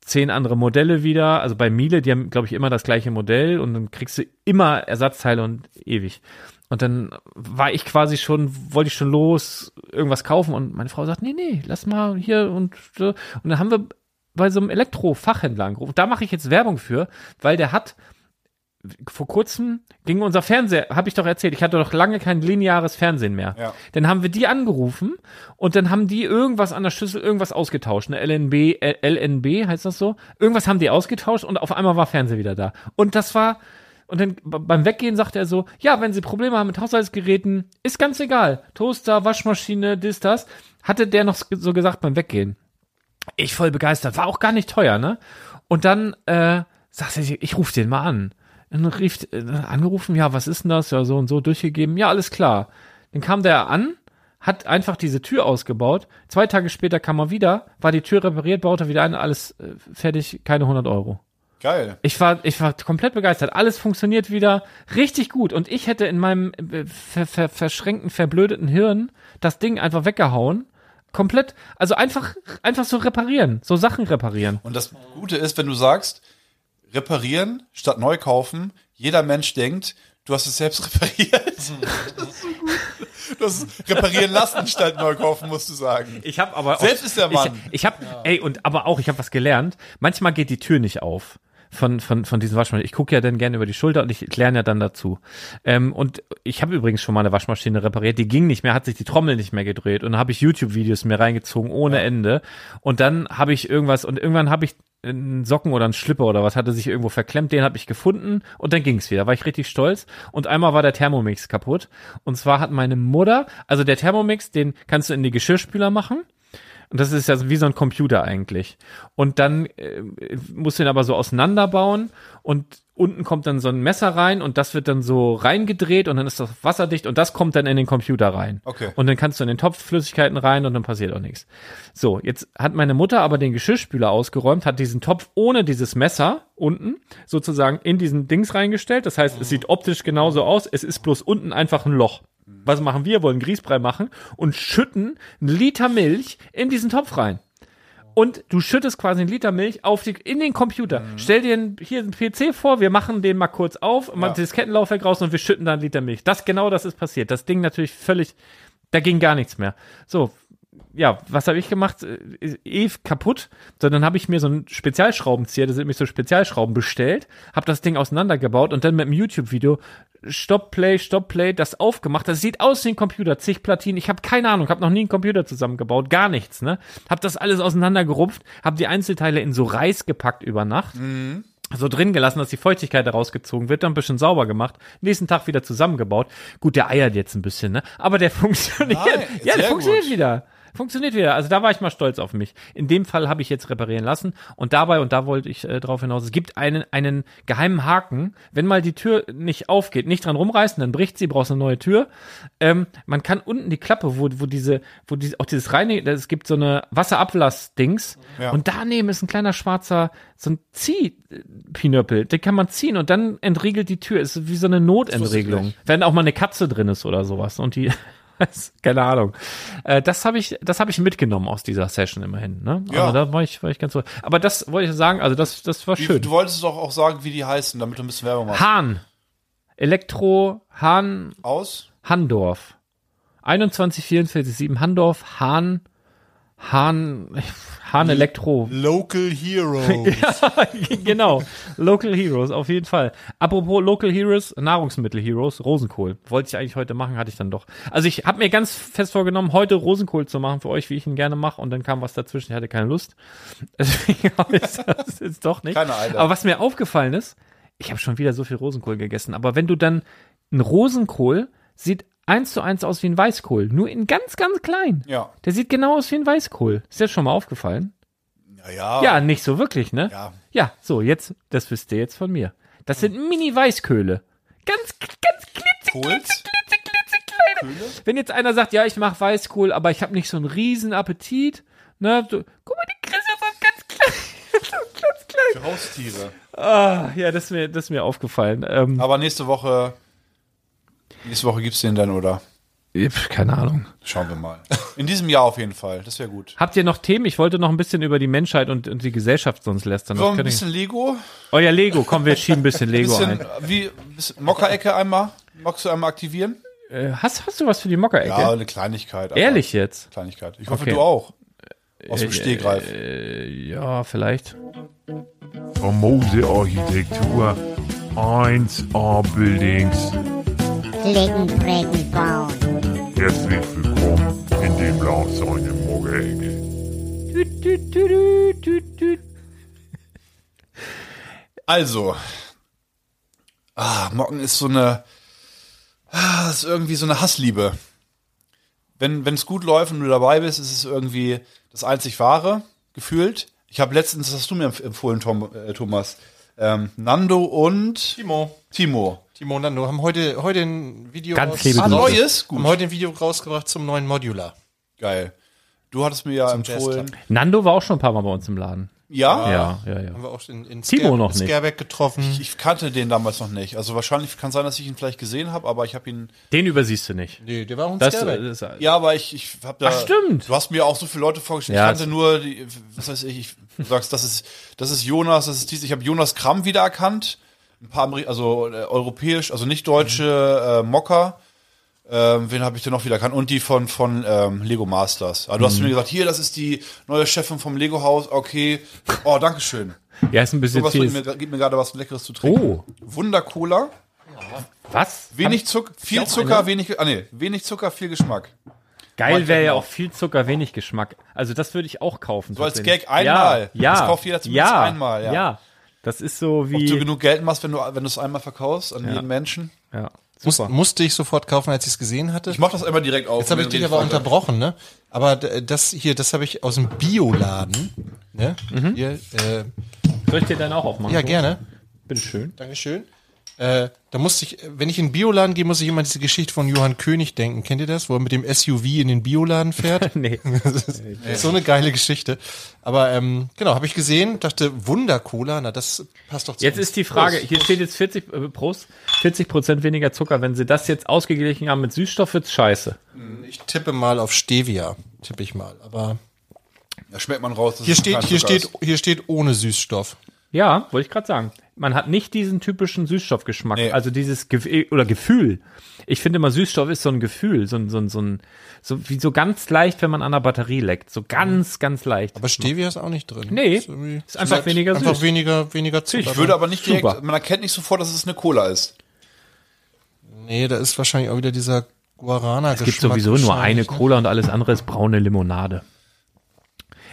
zehn andere Modelle wieder. Also bei Miele, die haben, glaube ich, immer das gleiche Modell und dann kriegst du immer Ersatzteile und ewig. Und dann war ich quasi schon, wollte ich schon los, irgendwas kaufen und meine Frau sagt, nee, nee, lass mal hier und so. Und dann haben wir bei so einem Elektrofachhändler angerufen. Da mache ich jetzt Werbung für, weil der hat vor kurzem ging unser Fernseher, habe ich doch erzählt, ich hatte doch lange kein lineares Fernsehen mehr. Ja. Dann haben wir die angerufen und dann haben die irgendwas an der Schüssel, irgendwas ausgetauscht. Eine LNB, LNB heißt das so. Irgendwas haben die ausgetauscht und auf einmal war Fernseher wieder da. Und das war, und dann beim Weggehen sagte er so, ja, wenn Sie Probleme haben mit Haushaltsgeräten, ist ganz egal. Toaster, Waschmaschine, dies, das. Hatte der noch so gesagt beim Weggehen. Ich voll begeistert. War auch gar nicht teuer, ne? Und dann äh, sagte ich, ich rufe den mal an. Dann rief, äh, angerufen, ja, was ist denn das? Ja, so und so durchgegeben. Ja, alles klar. Dann kam der an, hat einfach diese Tür ausgebaut. Zwei Tage später kam er wieder, war die Tür repariert, baute wieder ein, alles äh, fertig, keine 100 Euro. Geil. Ich war, ich war komplett begeistert. Alles funktioniert wieder richtig gut. Und ich hätte in meinem äh, ver, ver, verschränkten, verblödeten Hirn das Ding einfach weggehauen. Komplett, also einfach, einfach so reparieren, so Sachen reparieren. Und das Gute ist, wenn du sagst, reparieren statt neu kaufen. Jeder Mensch denkt, du hast es selbst repariert. Du hast es reparieren lassen statt neu kaufen, musst du sagen. Ich habe aber Selbst ist der Mann. Ich, ich habe, ey, und aber auch, ich habe was gelernt. Manchmal geht die Tür nicht auf von von von diesen Waschmaschinen. Ich gucke ja dann gerne über die Schulter und ich lerne ja dann dazu. Ähm, und ich habe übrigens schon mal eine Waschmaschine repariert. Die ging nicht mehr, hat sich die Trommel nicht mehr gedreht und dann habe ich YouTube-Videos mir reingezogen ohne Ende. Und dann habe ich irgendwas und irgendwann habe ich einen Socken oder einen Schlipper oder was hatte sich irgendwo verklemmt, den habe ich gefunden und dann ging's wieder. War ich richtig stolz und einmal war der Thermomix kaputt und zwar hat meine Mutter, also der Thermomix, den kannst du in die Geschirrspüler machen. Und das ist ja wie so ein Computer eigentlich. Und dann äh, musst du ihn aber so auseinanderbauen und unten kommt dann so ein Messer rein und das wird dann so reingedreht und dann ist das wasserdicht und das kommt dann in den Computer rein. Okay. Und dann kannst du in den Topf Flüssigkeiten rein und dann passiert auch nichts. So, jetzt hat meine Mutter aber den Geschirrspüler ausgeräumt, hat diesen Topf ohne dieses Messer unten sozusagen in diesen Dings reingestellt. Das heißt, es sieht optisch genauso aus. Es ist bloß unten einfach ein Loch. Was machen wir? Wollen Grießbrei machen und schütten einen Liter Milch in diesen Topf rein. Und du schüttest quasi einen Liter Milch auf die, in den Computer. Stell dir einen, hier einen PC vor, wir machen den mal kurz auf, machen das Kettenlaufwerk raus und wir schütten da einen Liter Milch. Das genau das ist passiert. Das Ding natürlich völlig, da ging gar nichts mehr. So, ja, was habe ich gemacht? Äh, Eh kaputt. So, dann habe ich mir so einen Spezialschraubenzieher, das sind mich so Spezialschrauben bestellt, habe das Ding auseinandergebaut und dann mit einem YouTube-Video Stop Play, Stop Play, das aufgemacht. Das sieht aus wie ein Computer, zig Platinen. Ich habe keine Ahnung, habe noch nie einen Computer zusammengebaut, gar nichts, ne? Hab das alles auseinandergerupft, habe die Einzelteile in so Reis gepackt über Nacht so drin gelassen, dass die Feuchtigkeit da rausgezogen wird, dann ein bisschen sauber gemacht, nächsten Tag wieder zusammengebaut. Gut, der eiert jetzt ein bisschen, ne? Aber der funktioniert. Nein, ja, der funktioniert gut. wieder. Funktioniert wieder. Also da war ich mal stolz auf mich. In dem Fall habe ich jetzt reparieren lassen und dabei, und da wollte ich äh, drauf hinaus, es gibt einen, einen geheimen Haken. Wenn mal die Tür nicht aufgeht, nicht dran rumreißen, dann bricht sie, brauchst eine neue Tür. Ähm, man kann unten die Klappe, wo, wo diese, wo diese, auch dieses reine, es gibt so eine Wasserablass-Dings Ja. und daneben ist ein kleiner schwarzer, so ein Ziehpinöppel, den kann man ziehen und dann entriegelt die Tür. Ist wie so eine Notentriegelung. Wenn auch mal eine Katze drin ist oder sowas und die, keine Ahnung. Äh, das habe ich, das habe ich mitgenommen aus dieser Session immerhin. Ne? Ja. Aber da war ich, war ich ganz. Aber das wollte ich sagen. Also das, das war schön. du wolltest doch auch sagen, wie die heißen, damit du ein bisschen Werbung machst. Hahn, Elektro, Hahn, Aus? Handorf. 21447 Handorf, Hahn, Hahn, Hahn Elektro. Local Heroes. genau. Local Heroes, auf jeden Fall. Apropos Local Heroes, Nahrungsmittel Heroes, Rosenkohl. Wollte ich eigentlich heute machen, hatte ich dann doch. Also ich habe mir ganz fest vorgenommen, heute Rosenkohl zu machen für euch, wie ich ihn gerne mache. Und dann kam was dazwischen, ich hatte keine Lust. Deswegen habe ich das jetzt doch nicht. Keine Eile. Aber was mir aufgefallen ist, ich habe schon wieder so viel Rosenkohl gegessen. Aber wenn du dann, ein Rosenkohl sieht eins zu eins aus wie ein Weißkohl. Nur in ganz, ganz klein. Ja. Der sieht genau aus wie ein Weißkohl. Ist dir das schon mal aufgefallen? Ja, ja. Ja, nicht so wirklich, ne? Ja. Ja, so, jetzt, das wisst ihr jetzt von mir. Das sind Mini-Weißköhle. Ganz, ganz klitze, kleine. Wenn jetzt einer sagt, ja, ich mache Weißkohl, aber ich habe nicht so einen riesen Appetit, ne? So, guck mal, die Chris ist ganz klein. ganz klein. Für Haustiere. Ah, ja, das ist mir, das ist mir aufgefallen. Ähm, Aber nächste Woche, nächste Woche gibt's den dann, oder? keine Ahnung. Schauen wir mal. In diesem Jahr auf jeden Fall. Das wäre gut. Habt ihr noch Themen? Ich wollte noch ein bisschen über die Menschheit und, und die Gesellschaft sonst lästern. So ein könnte ich- bisschen Lego. Oh ja, Lego. Komm, wir schieben ein bisschen Lego Bisschen, ein. wie, bisschen Mockerecke einmal. Mockst du einmal aktivieren? Äh, hast, hast du was für die Mockerecke? Ja, eine Kleinigkeit. aber- Ehrlich jetzt? Kleinigkeit. Ich hoffe, Okay. du auch. Aus dem Äh, Stehgreif. Äh, ja, vielleicht. Famose Architektur. 1A Buildings. Klicken, prägen, bauen. Herzlich willkommen in tüt, tüt, tüt. Also. Ah, Mocken ist so eine. Ah, ist irgendwie so eine Hassliebe. Wenn es gut läuft und du dabei bist, ist es irgendwie das einzig wahre, gefühlt. Ich habe letztens, das hast du mir empf- empfohlen, Tom, äh, Thomas, ähm, Nando und Timo. Timo. Timo und Nando haben heute, heute ein Video Ganz raus- liebe Ah, Grüße. neues? Gut. haben heute ein Video rausgebracht zum neuen Modular. Geil. Du hattest mir ja empfohlen. Jazzclub. Nando war auch schon ein paar Mal bei uns im Laden. Ja? Ja, ja, ja. Haben wir auch in, in Timo noch nicht. Scareback getroffen. Ich kannte den damals noch nicht. Also wahrscheinlich kann sein, dass ich ihn vielleicht gesehen habe, aber ich habe ihn. Den übersiehst du nicht. nee, der war auch ein Das, das, Ja, aber ich, ich habe da. Ach, stimmt. Du hast mir auch so viele Leute vorgestellt. Ja, ich kannte nur, die, was weiß ich, ich du sagst, das ist, das ist Jonas, das ist dies. Ich habe Jonas Kramm wiedererkannt. Ein paar, Ameri also äh, europäisch, also nicht deutsche äh, Mocker. Ähm, wen habe ich denn noch wiedererkannt? Und die von, von ähm, Lego Masters. Also du hast mir gesagt, hier, das ist die neue Chefin vom Lego Haus. Okay. Oh, Dankeschön. ja, ist ein bisschen So was viel. mir, gib mir gerade was Leckeres zu trinken. Oh, Wunder Cola. was? Wenig Zucker, viel Zucker, eine? wenig, ah nee, wenig Zucker, viel Geschmack. Geil wäre ja auch viel Zucker, wenig Geschmack. Also das würde ich auch kaufen. So als. Gag einmal. Ja, ja. Das kauft jeder zumindest ja, einmal, ja. Ja, das ist so Ob wie. du genug Geld machst, wenn du wenn du es einmal verkaufst an jeden Menschen. ja, super. musste ich sofort kaufen, als ich es gesehen hatte. Ich mach das immer direkt auf. Jetzt habe ich dich aber unterbrochen, ne? Aber das hier, das habe ich aus dem Bioladen. Ne? Hier, äh, Soll ich dir dann auch aufmachen? ja, gerne. Bitteschön. Dankeschön. Äh, da musste ich, wenn ich in den Bioladen gehe, muss ich immer an diese Geschichte von Johann König denken. Kennt ihr das? Wo er mit dem SUV in den Bioladen fährt? Nee. Das ist so eine geile Geschichte. Aber ähm, genau, habe ich gesehen, dachte, Wunder-Cola, na das passt doch zu Jetzt uns. ist die Frage, Prost, hier Prost. steht jetzt 40, äh, Prost, 40 Prozent weniger Zucker. Wenn sie das jetzt ausgeglichen haben mit Süßstoff, wird's scheiße. Ich tippe mal auf Stevia, tippe ich mal. Aber Da schmeckt man raus. dass hier es steht, hier Zucker steht, hier steht ohne Süßstoff. Ja, wollte ich gerade sagen. Man hat nicht diesen typischen Süßstoffgeschmack, Nee. also dieses Gef oder Gefühl. Ich finde immer Süßstoff ist so ein Gefühl, so ein, so ein, so ein, so wie so ganz leicht, wenn man an der Batterie leckt, so ganz, ganz leicht. Aber Stevia ist auch nicht drin. Nee, ist, ist einfach weniger Einfach süß. weniger, weniger Zucker. Ich würde aber nicht direkt, Super. man erkennt nicht sofort, dass es eine Cola ist. Nee, da ist wahrscheinlich auch wieder dieser Guarana Es gibt sowieso nur eine Cola und alles andere ist braune Limonade.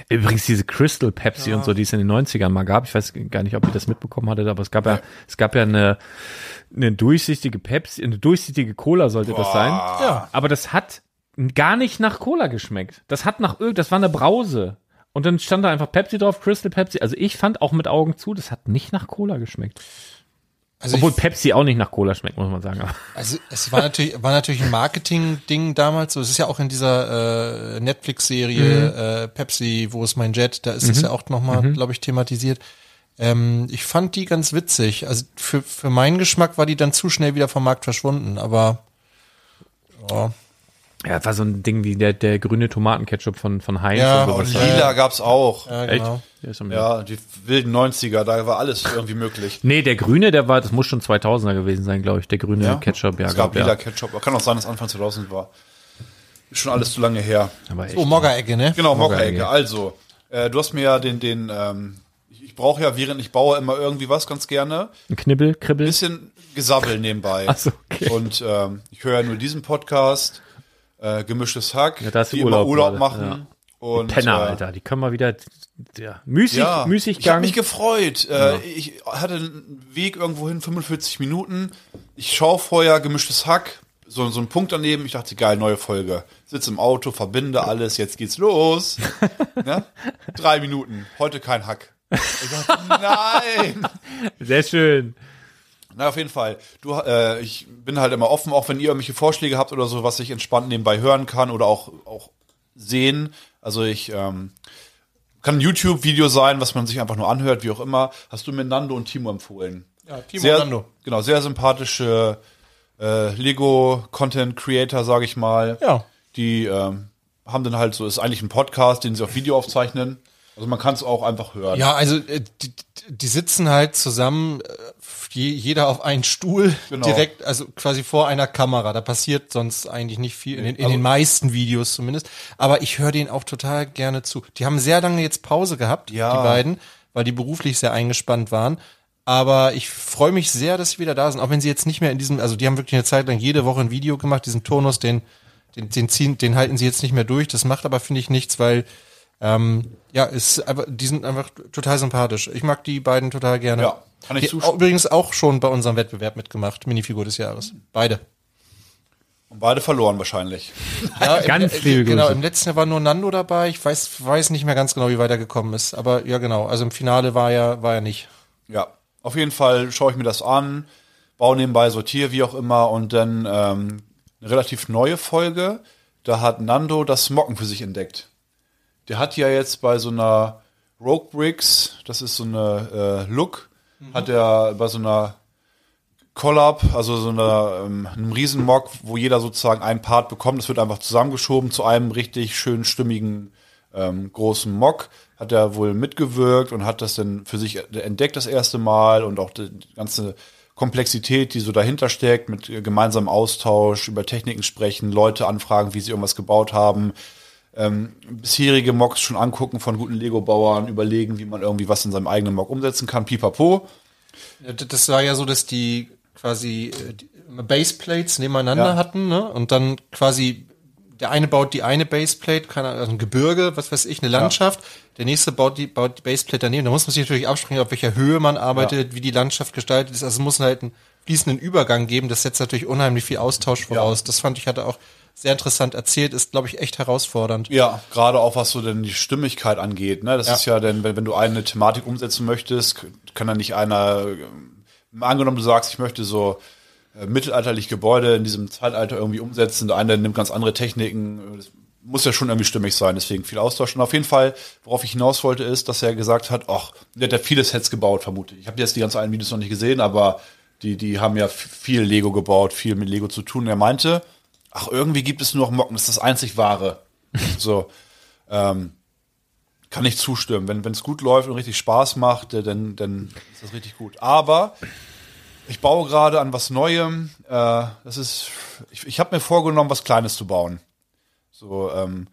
Übrigens diese Crystal Pepsi und so, die es in den 90ern mal gab. Ich weiß gar nicht, ob ihr das mitbekommen hattet, aber es gab ja, es gab ja eine, eine durchsichtige Pepsi, eine durchsichtige Cola sollte das sein. Ja. Aber das hat gar nicht nach Cola geschmeckt. Das hat nach irgend, das war eine Brause. Und dann stand da einfach Pepsi drauf, Crystal Pepsi. Also ich fand auch mit Augen zu, das hat nicht nach Cola geschmeckt. Also, Obwohl ich, Pepsi auch nicht nach Cola schmeckt, muss man sagen. Also es war natürlich, war natürlich ein Marketing-Ding damals. So, es ist ja auch in dieser äh, Netflix-Serie äh, Pepsi, wo ist mein Jet? Da ist es ja auch nochmal, glaube ich, thematisiert. Ähm, ich fand die ganz witzig. Also für, für meinen Geschmack war die dann zu schnell wieder vom Markt verschwunden. Aber ja, ja, das war so ein Ding wie der, der grüne Tomatenketchup von, von Heinz. Ja, und Und sowas. Lila gab's auch. ja Echt? genau. Ist am- Ja, die wilden 90er, da war alles irgendwie möglich. Nee, der grüne, der war, das muss schon 2000er gewesen sein, glaube ich. Der grüne Ketchup, ja. es gab glaub, lila ja. Ketchup. Kann auch sein, dass Anfang 2000 war. Ist schon alles zu lange her. Aber echt. Oh, Mogger-Ecke, ne? Genau. Mockerecke. Also, äh, du hast mir ja den, den, ähm, ich, brauche ja, während ich baue, immer irgendwie was ganz gerne. Ein Knibbel, Kribbel. Bisschen Gesabbel nebenbei. Ach so, okay. Und ähm, ich höre ja nur diesen Podcast, äh, gemischtes Hack, Ja, die Urlaub immer Urlaub machen. ja. Und, Penner, äh, Alter. Die können wir wieder, ja, müßig, Ja, ich habe mich gefreut. Äh, Ich hatte einen Weg irgendwohin, 45 Minuten. Ich schaue vorher gemischtes Hack, so, so ein Punkt daneben. Ich dachte, geil, neue Folge. Sitze im Auto, verbinde alles, jetzt geht's los. ja? Drei Minuten, heute kein Hack. Ich dachte, nein. Sehr schön. Na, auf jeden Fall. Du, äh, ich bin halt immer offen, auch wenn ihr irgendwelche Vorschläge habt oder so, was ich entspannt nebenbei hören kann oder auch, auch sehen. Also ich ähm, kann ein YouTube-Video sein, was man sich einfach nur anhört, wie auch immer. Hast du mir Nando und Timo empfohlen? Ja, Timo sehr, Nando. Genau, sehr sympathische äh, Lego-Content-Creator, sage ich mal. Ja. Die ähm, haben dann halt so, ist eigentlich ein Podcast, den sie auf Video aufzeichnen. Also man kann es auch einfach hören. Ja, also äh, die, die sitzen halt zusammen, äh, je, jeder auf einen Stuhl, Genau. direkt, also quasi vor einer Kamera. Da passiert sonst eigentlich nicht viel, in den, in den meisten Videos zumindest. Aber ich höre denen auch total gerne zu. Die haben sehr lange jetzt Pause gehabt, Ja. die beiden, weil die beruflich sehr eingespannt waren. Aber ich freue mich sehr, dass sie wieder da sind, auch wenn sie jetzt nicht mehr in diesem, also die haben wirklich eine Zeit lang jede Woche ein Video gemacht, diesen Turnus, den, den, den ziehen, den halten sie jetzt nicht mehr durch. Das macht aber, finde ich, nichts, weil ähm, ja, ist aber die sind einfach total sympathisch. Ich mag die beiden total gerne. Ja, kann ich zustimmen. Übrigens auch schon bei unserem Wettbewerb mitgemacht, Minifigur des Jahres. Beide. Und beide verloren wahrscheinlich. Ja, Ganz im, liebe Genau, Grüße. im letzten Jahr war nur Nando dabei. Ich weiß, weiß nicht mehr ganz genau, wie weit er gekommen ist. Aber ja, genau. Also im Finale war er, war er nicht. Ja, auf jeden Fall schaue ich mir das an, baue nebenbei, sortiere, wie auch immer. Und dann ähm, eine relativ neue Folge, da hat Nando das Smocken für sich entdeckt. Der hat ja jetzt bei so einer Rogue Bricks, das ist so eine äh, Look, hat er bei so einer Collab, also so einer, ähm, einem Riesenmock, wo jeder sozusagen einen Part bekommt. Das wird einfach zusammengeschoben zu einem richtig schön stimmigen ähm, großen Mock. Hat er wohl mitgewirkt und hat das dann für sich entdeckt das erste Mal und auch die ganze Komplexität, die so dahinter steckt, mit äh, gemeinsamem Austausch, über Techniken sprechen, Leute anfragen, wie sie irgendwas gebaut haben, ähm, bisherige Mocks schon angucken von guten Lego-Bauern, überlegen, wie man irgendwie was in seinem eigenen Mock umsetzen kann, pipapo. Ja, Das war ja so, dass die quasi äh, die Baseplates nebeneinander Ja. hatten, ne? Und dann quasi der eine baut die eine Baseplate, keine Ahnung, also ein Gebirge, was weiß ich, eine Landschaft. Der nächste baut die, baut die Baseplate daneben. Da muss man sich natürlich absprechen, auf welcher Höhe man arbeitet, wie die Landschaft gestaltet ist. Also es muss halt einen fließenden Übergang geben. Das setzt natürlich unheimlich viel Austausch voraus. Das fand ich, hatte auch sehr interessant erzählt, ist, glaube ich, echt herausfordernd. Ja, gerade auch was so denn die Stimmigkeit angeht. Ne? Das Ja. ist ja denn, wenn, wenn du eine Thematik umsetzen möchtest, kann dann nicht einer, ähm, angenommen du sagst, ich möchte so äh, mittelalterlich Gebäude in diesem Zeitalter irgendwie umsetzen, der eine nimmt ganz andere Techniken, äh, das muss ja schon irgendwie stimmig sein, deswegen viel Austausch. Und auf jeden Fall, worauf ich hinaus wollte, ist, dass er gesagt hat, ach, der hat ja viele Sets gebaut, vermute ich. Ich habe jetzt die ganzen einen Videos noch nicht gesehen, aber die, die haben ja viel Lego gebaut, viel mit Lego zu tun. Und er meinte, ach, irgendwie gibt es nur noch Mocken, das ist das einzig Wahre. So, ähm, kann ich zustimmen. Wenn es gut läuft und richtig Spaß macht, äh, dann, dann ist das richtig gut. Aber ich baue gerade an was Neuem. Äh, das ist, ich, ich habe mir vorgenommen, was Kleines zu bauen. So, ähm,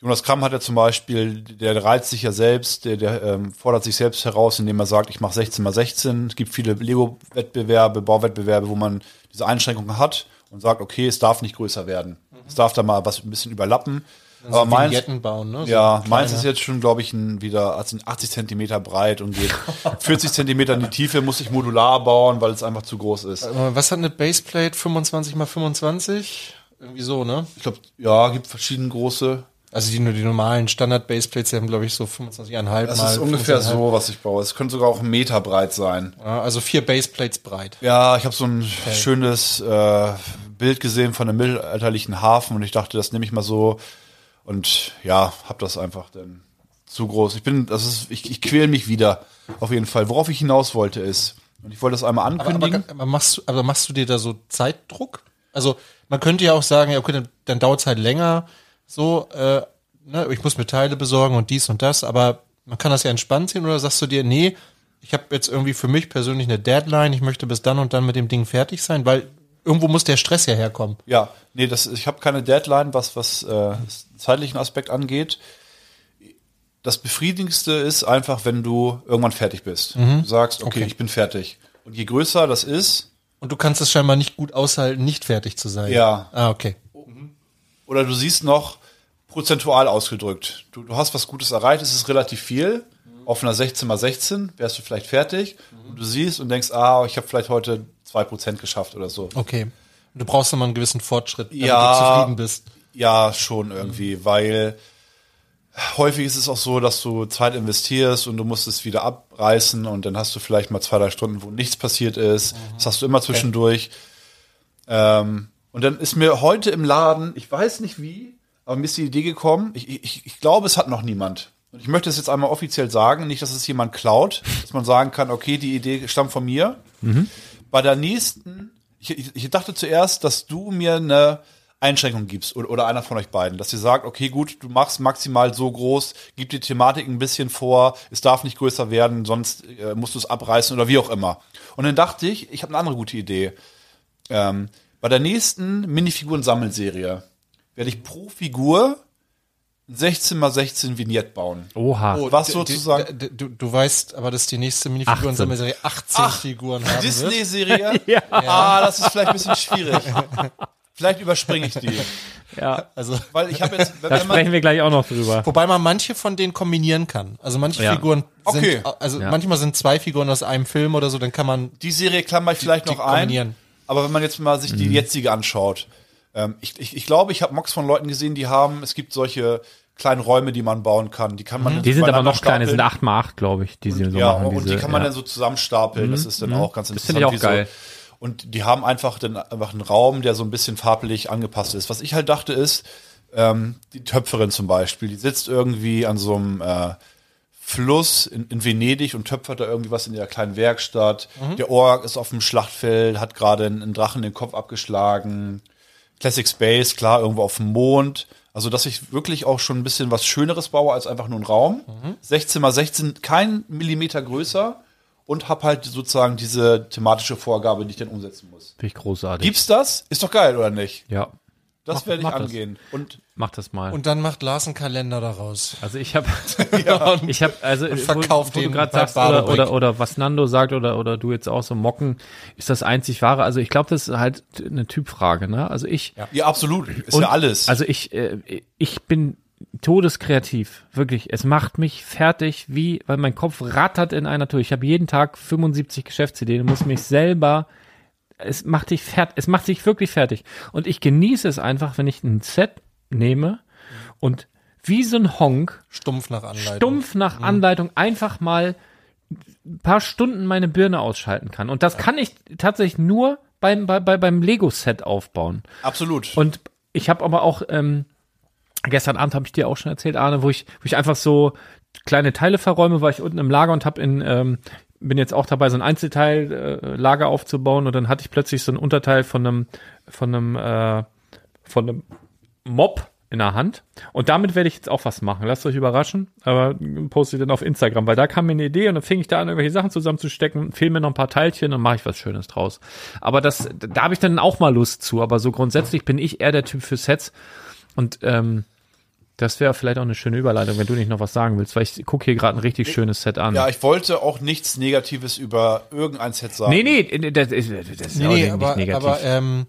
Jonas Kramm hat ja zum Beispiel, der reizt sich ja selbst, der, der ähm, fordert sich selbst heraus, indem er sagt, ich mache 16 mal 16. Es gibt viele Lego-Wettbewerbe, Bauwettbewerbe, wo man diese Einschränkungen hat und sagt, okay, es darf nicht größer werden. Es darf da mal was ein bisschen überlappen. Aber meins, bauen, ne? So ja, meins kleine. ist jetzt schon, glaube ich, ein, wieder 80 Zentimeter breit und geht 40 Zentimeter in die Tiefe, muss ich modular bauen, weil es einfach zu groß ist. Aber Was hat eine Baseplate 25 mal 25? Irgendwie so, ne? Ich glaube, ja, gibt verschiedene große. Also die, nur die normalen Standard-Baseplates die haben, glaube ich, so 25,5 Das mal ist ungefähr 25,5. so, was ich baue. Es könnte sogar auch einen Meter breit sein. Ja, also vier Baseplates breit. Ja, ich habe so ein schönes äh, Bild gesehen von einem mittelalterlichen Hafen und ich dachte, das nehme ich mal so und ja, habe das einfach dann zu groß. Ich bin, das ist, ich, ich quäl mich wieder auf jeden Fall. Worauf ich hinaus wollte ist, und ich wollte das einmal Aber, ankündigen. aber, aber, machst du, aber machst du dir da so Zeitdruck? Also man könnte ja auch sagen, ja, okay, dann, dann dauert es halt länger, so, äh, ne, ich muss mir Teile besorgen und dies und das, aber man kann das ja entspannt sehen oder sagst du dir, nee, ich habe jetzt irgendwie für mich persönlich eine Deadline, ich möchte bis dann und dann mit dem Ding fertig sein, weil irgendwo muss der Stress ja herkommen. Ja, nee, das, ich habe keine Deadline, was, was äh, zeitlichen Aspekt angeht. Das Befriedigendste ist einfach, wenn du irgendwann fertig bist. Du sagst, okay, Okay. ich bin fertig. Und je größer das ist, Und du kannst es scheinbar nicht gut aushalten, nicht fertig zu sein. Ja. Ah, okay. oder du siehst noch prozentual ausgedrückt. Du, du hast was Gutes erreicht, es ist relativ viel. Auf einer 16 mal 16 wärst du vielleicht fertig. Und du siehst und denkst, ah, ich habe vielleicht heute 2% geschafft oder so. Okay. Du brauchst immer einen gewissen Fortschritt, damit Ja. du zufrieden bist. Ja, schon irgendwie, weil häufig ist es auch so, dass du Zeit investierst und du musst es wieder abreißen und dann hast du vielleicht mal zwei, drei Stunden, wo nichts passiert ist. Das hast du immer zwischendurch. Ähm, und dann ist mir heute im Laden, ich weiß nicht wie, aber mir ist die Idee gekommen, ich, ich, ich glaube, es hat noch niemand. Und ich möchte es jetzt einmal offiziell sagen, nicht, dass es jemand klaut, dass man sagen kann, okay, die Idee stammt von mir. Bei der nächsten, ich, ich, ich dachte zuerst, dass du mir eine Einschränkung gibst oder, oder einer von euch beiden, dass ihr sagt, okay, gut, du machst maximal so groß, gib die Thematik ein bisschen vor, es darf nicht größer werden, sonst äh, musst du es abreißen oder wie auch immer. Und dann dachte ich, ich habe eine andere gute Idee. Ähm, bei der nächsten Minifiguren-Sammelserie werde ich pro Figur 16 mal 16 Vignette bauen. Oha. Was D- sozusagen- d- Du, du weißt aber, dass die nächste Minifiguren-Sammelserie 18 Figuren haben. Disney-Serie? Ah, das ist vielleicht ein bisschen schwierig. Vielleicht überspringe ich die. ja. Also, Weil ich habe jetzt, wenn Da man, sprechen wir gleich auch noch drüber. wobei man manche von denen kombinieren kann. Also manche Ja. Figuren Okay. sind, also Ja. manchmal sind zwei Figuren aus einem Film oder so, dann kann man die Serie klammer ich vielleicht die noch ein. kombinieren. Aber wenn man jetzt mal sich die jetzige anschaut, ähm, ich, ich, ich glaube, ich habe Mocks von Leuten gesehen, die haben, es gibt solche kleinen Räume, die man bauen kann. Die kann man dann Die sind aber noch kleine, sind stapeln. 8x8, glaube ich, die sie so ja, machen. und diese, die kann man ja. dann so zusammenstapeln. Das ist dann auch ganz Das interessant. finde ich auch wie so- geil. Und die haben einfach dann einfach einen Raum, der so ein bisschen farblich angepasst ist. Was ich halt dachte ist, ähm, die Töpferin zum Beispiel, die sitzt irgendwie an so einem äh, Fluss in, in Venedig und töpfert da irgendwie was in der kleinen Werkstatt. Der Ork ist auf dem Schlachtfeld, hat gerade einen, einen Drachen den Kopf abgeschlagen. Classic Space, klar, irgendwo auf dem Mond. Also, dass ich wirklich auch schon ein bisschen was Schöneres baue als einfach nur ein Raum. 16 mal 16, kein Millimeter größer. Und hab halt sozusagen diese thematische Vorgabe, die ich dann umsetzen muss. Finde ich großartig. Gibt's das? Ist doch geil, oder nicht? Ja, Das Mach- werde ich mach das. angehen. Und mach das mal. Und dann macht Lars einen Kalender daraus. also ich habe, Und ich habe, also Und wo, verkauft wo du den gerade bei sagst oder, oder oder was Nando sagt oder oder du jetzt auch so mocken, ist das einzig wahre. Also ich glaube, das ist halt eine Typfrage. Ne? Also ich, ja, absolut. Ist Und- ja alles. Also ich, äh, ich bin todeskreativ, wirklich. Es macht mich fertig, wie, weil mein Kopf rattert in einer Tour. Ich habe jeden Tag 75 Geschäftsideen und muss mich selber, es macht dich fertig, es macht sich wirklich fertig. Und ich genieße es einfach, wenn ich ein Set nehme und wie so ein Honk stumpf nach Anleitung. stumpf nach Anleitung einfach mal ein paar Stunden meine Birne ausschalten kann. Und das kann ich tatsächlich nur beim, bei, bei, beim Lego-Set aufbauen. absolut. Und ich habe aber auch, ähm, gestern Abend habe ich dir auch schon erzählt, Arne, wo ich, wo ich einfach so kleine Teile verräume, war ich unten im Lager und habe in, ähm, bin jetzt auch dabei, so ein Einzelteil äh, aufzubauen und dann hatte ich plötzlich so ein Unterteil von einem, von einem, äh, von einem Mob in der Hand. Und damit werde ich jetzt auch was machen. Lasst euch überraschen, aber poste ich dann auf Instagram, weil da kam mir eine Idee und dann fing ich da an, irgendwelche Sachen zusammenzustecken, fehlen mir noch ein paar Teilchen und mache ich was Schönes draus. Aber das, da habe ich dann auch mal Lust zu. Aber so grundsätzlich bin ich eher der Typ für Sets. Und ähm, das wäre vielleicht auch eine schöne Überleitung, wenn du nicht noch was sagen willst, weil ich gucke hier gerade ein richtig schönes Set an. ja, ich wollte auch nichts Negatives über irgendein Set sagen. nee, nee, das ist, das ist Nee, auch nee, nicht aber, negativ. aber ähm,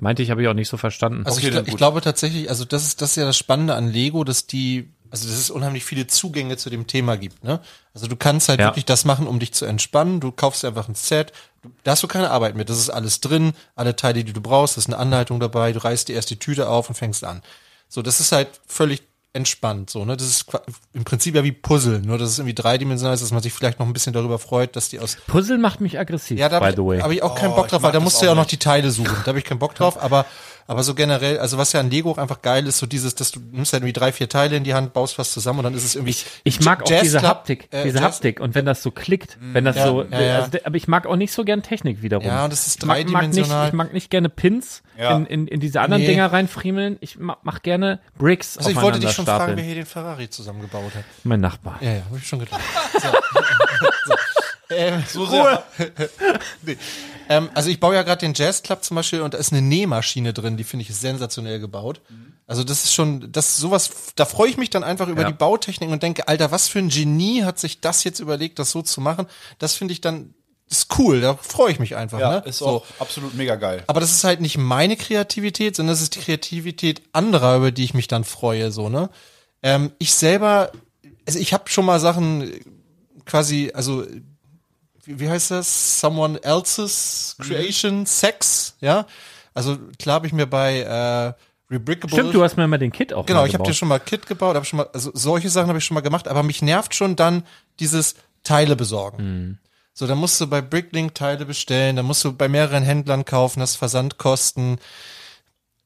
Meinte ich, habe ich auch nicht so verstanden. Also Okay, ich, ich glaube tatsächlich, also das ist das ist ja das Spannende an Lego, dass die, also dass es unheimlich viele Zugänge zu dem Thema gibt. Ne? Also du kannst halt Ja. wirklich das machen, um dich zu entspannen. Du kaufst einfach ein Set, du, da hast du keine Arbeit mit. Das ist alles drin, alle Teile, die du brauchst, da ist eine Anleitung dabei. Du reißt dir erst die Tüte auf und fängst an. So, das ist halt völlig entspannt. So, ne, das ist im Prinzip ja wie Puzzle, nur dass es irgendwie dreidimensional ist, dass man sich vielleicht noch ein bisschen darüber freut, dass die aus Puzzle macht mich aggressiv, ja, da by habe the way. ich, hab ich auch keinen Oh, Bock ich drauf, weil da musst du ja auch noch die Teile suchen. Da habe ich keinen Bock drauf, aber, aber so generell, also was ja an Lego auch einfach geil ist, so dieses, dass du nimmst ja irgendwie drei, vier Teile in die Hand, baust was zusammen und dann ist es irgendwie. Ich mag auch diese Club, Haptik, äh, diese Jazz- Haptik. Und wenn das so klickt, wenn das Ja, so, ja, ja. Also, aber ich mag auch nicht so gern Technik wiederum. Ja, und das ist ich mag, nicht, dreidimensional. ich mag nicht gerne Pins in, in, in diese anderen Nee. Dinger reinfriemeln. Ich ma- mach gerne Bricks Also ich wollte dich schon fragen, stapeln. wer hier den Ferrari zusammengebaut hat. Mein Nachbar. Ja, ja, habe ich schon gedacht. So. so. Ähm, So sehr. nee. Ähm, also ich baue ja gerade den Jazz Club zum Beispiel und da ist eine Nähmaschine drin, die finde ich sensationell gebaut. Also das ist schon, das sowas, da freue ich mich dann einfach über Ja. die Bautechnik und denke, Alter, was für ein Genie hat sich das jetzt überlegt, das so zu machen? Das finde ich dann, ist cool, da freue ich mich einfach. Ja, ne? ist so. auch absolut mega geil. Aber das ist halt nicht meine Kreativität, sondern das ist die Kreativität anderer, über die ich mich dann freue, so, ne? Ähm, ich selber, also ich habe schon mal Sachen quasi, also wie, heißt das? Someone else's creation, Sex, ja? Also klar habe ich mir bei äh, Rebrickable Stimmt, du hast mir mal den Kit auch Genau, ich habe dir schon mal Kit gebaut, habe schon mal, also solche Sachen habe ich schon mal gemacht, aber mich nervt schon dann dieses Teile besorgen. Mhm. So, dann musst du bei Bricklink Teile bestellen, dann musst du bei mehreren Händlern kaufen, das Versandkosten.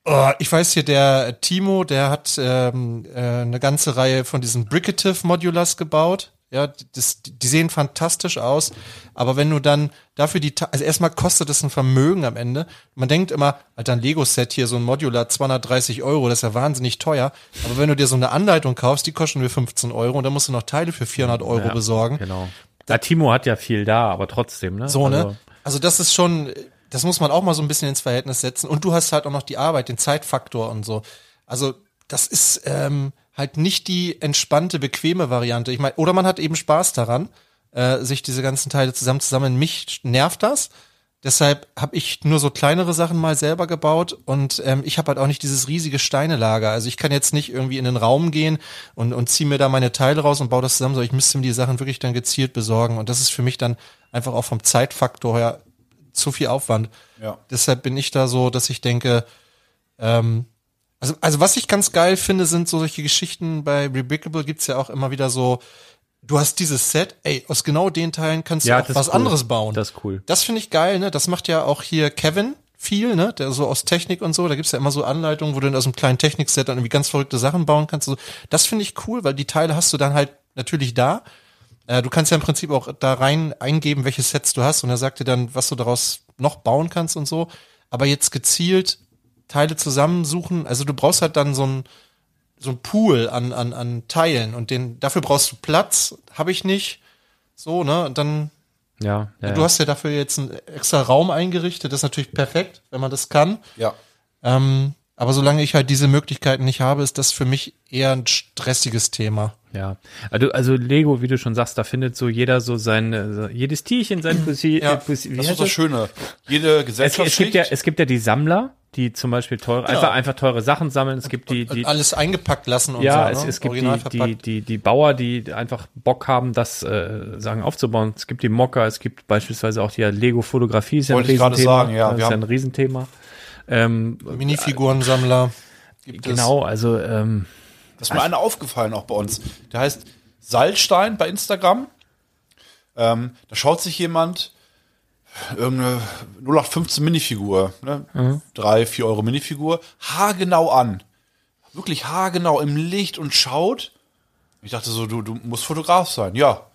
Oh, ich weiß hier, der Timo, der hat ähm, äh, eine ganze Reihe von diesen Brickative Modulars gebaut. Ja, das, die sehen fantastisch aus, aber wenn du dann dafür die, also erstmal kostet es ein Vermögen am Ende. Man denkt immer, Alter, ein Lego-Set hier, so ein Modular, 230 Euro, das ist ja wahnsinnig teuer. Aber wenn du dir so eine Anleitung kaufst, die kosten nur 15 Euro und dann musst du noch Teile für 400 Euro Ja, besorgen. Genau. Ja, Timo hat ja viel da, aber trotzdem, ne? So, Also, ne? Also das ist schon, das muss man auch mal so ein bisschen ins Verhältnis setzen. Und du hast halt auch noch die Arbeit, den Zeitfaktor und so. Also das ist ähm, halt nicht die entspannte, bequeme Variante. Ich meine, oder man hat eben Spaß daran, äh, sich diese ganzen Teile zusammenzusammeln. Mich nervt das. Deshalb habe ich nur so kleinere Sachen mal selber gebaut und ähm, ich habe halt auch nicht dieses riesige Steinelager. Also ich kann jetzt nicht irgendwie in den Raum gehen und, und ziehe mir da meine Teile raus und baue das zusammen, sondern ich müsste mir die Sachen wirklich dann gezielt besorgen. Und das ist für mich dann einfach auch vom Zeitfaktor her zu viel Aufwand. Ja. Deshalb bin ich da so, dass ich denke, ähm, also, also was ich ganz geil finde, sind so solche Geschichten bei Rebrickable gibt's ja auch immer wieder so, du hast dieses Set, ey, aus genau den Teilen kannst Ja, du auch was cool. anderes bauen. Das ist cool. Das finde ich geil, ne? Das macht ja auch hier Kevin viel, ne? Der so aus Technik und so, da gibt's ja immer so Anleitungen, wo du in aus einem kleinen Technikset dann irgendwie ganz verrückte Sachen bauen kannst. So, das finde ich cool, weil die Teile hast du dann halt natürlich da Äh, du kannst ja im Prinzip auch da rein eingeben, welche Sets du hast und er sagt dir dann, was du daraus noch bauen kannst und so. Aber jetzt gezielt Teile zusammensuchen, also du brauchst halt dann so ein so ein Pool an, an, an Teilen und den, dafür brauchst du Platz, habe ich nicht. So, ne? Und dann, Ja, ja, du hast ja dafür jetzt einen extra Raum eingerichtet, das ist natürlich perfekt, wenn man das kann. Ja. Ähm, aber solange ich halt diese Möglichkeiten nicht habe, ist das für mich eher ein stressiges Thema. Ja, also, also Lego, wie du schon sagst, da findet so jeder so sein, äh, so, jedes Tierchen sein Pussy. Ja, äh, Pussy wie Das ist das Schöne. Jede Es, Gesellschaft es, gibt ja, es gibt ja die Sammler, die zum Beispiel teure, einfach, einfach teure Sachen sammeln. Es gibt die, die, Alles eingepackt lassen und ja, so. es, ne? es gibt die, die, die, die Bauer, die einfach Bock haben, das äh, sagen aufzubauen. Es gibt die Mocker, es gibt beispielsweise auch die Lego-Fotografie, ist ja ein Wollte ich gerade Riesenthema. sagen, ja, Das wir ist ja haben- ein Riesenthema. Ähm, Minifigurensammler. Gibt es. genau, also ähm, Das ist mir einer aufgefallen auch bei uns. Der heißt Salzstein bei Instagram. Ähm, da schaut sich jemand irgendeine 0815 Minifigur, ne? drei, vier Euro Minifigur, haargenau an. Wirklich haargenau im Licht und schaut. Ich dachte so, du, du musst Fotograf sein. Ja.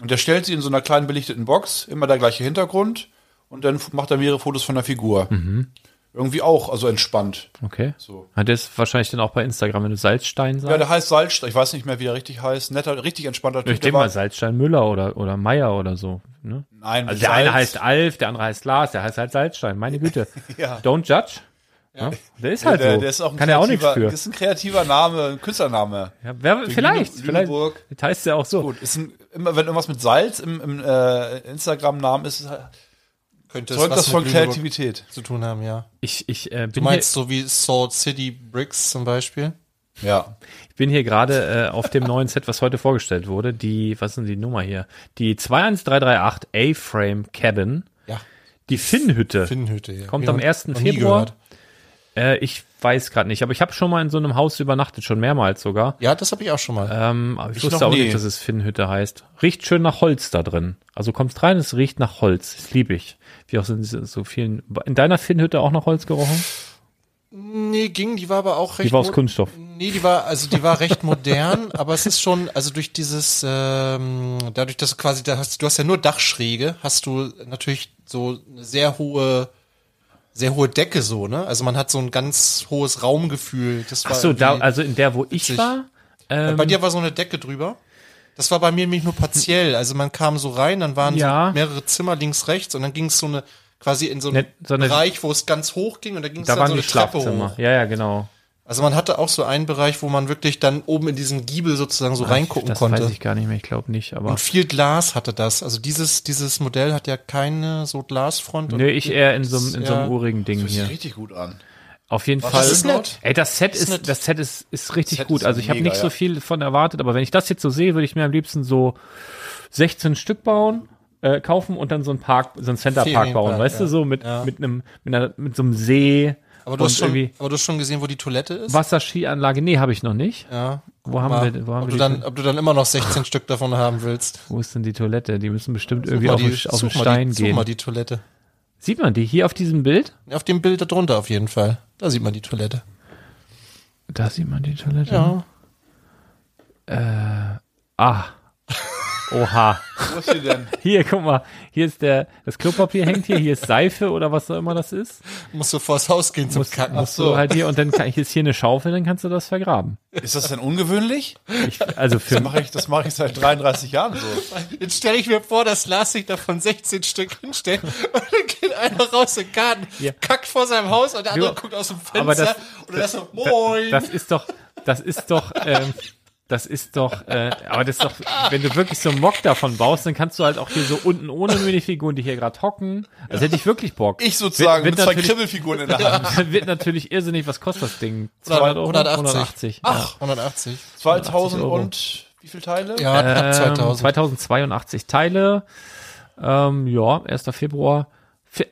Und der stellt sie in so einer kleinen belichteten Box, immer der gleiche Hintergrund und dann macht er mehrere Fotos von der Figur. Irgendwie auch, also entspannt. okay. So. Hat der ist wahrscheinlich dann auch bei Instagram, wenn du Salzstein sagst. Ja, der heißt Salzstein. Ich weiß nicht mehr, wie er richtig heißt. Netter, richtig entspannter ich Typ. denke Der mal Salzstein Müller oder, oder Meier oder so. Ne? Nein, Also der Salz. eine heißt Alf, der andere heißt Lars, der heißt halt Salzstein. Meine Güte. Ja. Don't judge. Ja. Der ist halt der, so. der ist auch ein Kann er auch nichts für. Das ist ein kreativer Name, ein Künstlername. Ja, wer, vielleicht, Lüne- vielleicht. Lüneburg. Das heißt ja auch so. Gut, ist ein, immer wenn irgendwas mit Salz im, im äh, Instagram-Namen ist, Könnte es zeugt was das von Kreativität. zu tun haben, ja. Ich, ich, äh, Du bin, meinst hier, so wie Salt City Bricks zum Beispiel? Ja. ich bin hier gerade äh, auf dem neuen Set, was heute vorgestellt wurde. Die, was ist denn die Nummer hier? Die 21338 A-Frame Cabin. Ja. Die Finnhütte. Finnhütte, ja. Kommt Ja, am 1. noch nie Februar. gehört. Äh, ich weiß gerade nicht, aber ich habe schon mal in so einem Haus übernachtet, schon mehrmals sogar. Ja, das habe ich auch schon mal. Ähm, aber ich, Ich wusste auch nie. nicht, dass es Finnhütte heißt. Riecht schön nach Holz da drin. Also kommst rein, es riecht nach Holz. Das liebe ich. Wie auch in so vielen. In deiner Finnhütte auch nach Holz gerochen? nee, ging, die war aber auch recht Die war aus Kunststoff. Nee, die war, also die war recht modern, aber es ist schon, also durch dieses, ähm, dadurch, dass du quasi, da hast, du hast ja nur Dachschräge, hast du natürlich so eine sehr hohe, sehr hohe Decke so, ne? Also man hat so ein ganz hohes Raumgefühl. Das war Ach so, da, also in der, wo ich witzig. war. Ähm, bei dir war so eine Decke drüber. Das war bei mir nämlich nur partiell. Also man kam so rein, dann waren Ja. so mehrere Zimmer links, rechts und dann ging es so eine, quasi in so einen Ne- so eine- Bereich, wo es ganz hoch ging und da ging es da dann waren so die eine Treppe Schlafzimmer. hoch. Ja, ja, genau. Also man hatte auch so einen Bereich, wo man wirklich dann oben in diesen Giebel sozusagen so reingucken das konnte. weiß ich gar nicht mehr, ich glaube nicht, aber. Und viel Glas hatte das. Also dieses, dieses Modell hat ja keine so Glasfront. und Nö, ich eher in so, einem- in so einem urigen Ding Das hier. sich richtig gut an. Auf jeden Was Fall. ist nett. Ey, das Set Ist ist, das Set ist, ist richtig Set gut. ist Also ich habe nicht so ja. viel von erwartet, aber wenn ich das jetzt so sehe, würde ich mir am liebsten so 16 Stück bauen, äh, kaufen und dann so ein Park, so ein Center Park bauen, weißt du, ja. so mit, Ja. mit einem, mit einer, mit so einem See. Aber, du hast schon, aber du hast schon gesehen, wo die Toilette ist? Wasserskianlage. Nee, habe ich noch nicht. Ja. Wo haben Mal, wir, wo haben ob, wir du dann, ob du dann immer noch 16 Stück davon haben willst. wo ist denn die Toilette? Die müssen bestimmt Such irgendwie auf, die, auf den such Stein die, Such gehen. mal die Toilette. Sieht man die hier auf diesem Bild? Auf dem Bild darunter auf jeden Fall. Da sieht man die Toilette. Da sieht man die Toilette. Ja. Ah. Oha. Wo ist sie denn? Hier, guck mal. Hier ist der, das Klopapier hängt hier, hier ist Seife oder was auch immer das ist. Musst du vors Haus gehen zum Kacken. Musst du halt hier und dann kann, hier ist hier eine Schaufel, dann kannst du das vergraben. Ist das denn ungewöhnlich? Ich, also für Das mache ich, das mache ich seit 33 Jahren so. Jetzt stelle ich mir vor, dass Lars sich davon 16 Stück hinstellt und dann geht einer raus in den Garten, kackt vor seinem Haus und der andere Ja. guckt aus dem Fenster Aber das- und er ist so, moin. das ist doch, das ist doch, ähm, das ist doch, äh, aber das ist doch, wenn du wirklich so einen Mock davon baust, dann kannst du halt auch hier so unten ohne Minifiguren, die hier gerade hocken. Also hätte ich wirklich Bock. Ich sozusagen Wird- mit wird zwei natürlich- Kribbelfiguren in der Hand. Dann wird natürlich irrsinnig, was kostet das Ding? 200 Euro? 180. 180. Ach, 180. 2000 Euro. und wie viele Teile? Ja, ab Ähm, 2000. 2082 Teile. Ähm, ja, 1. Februar.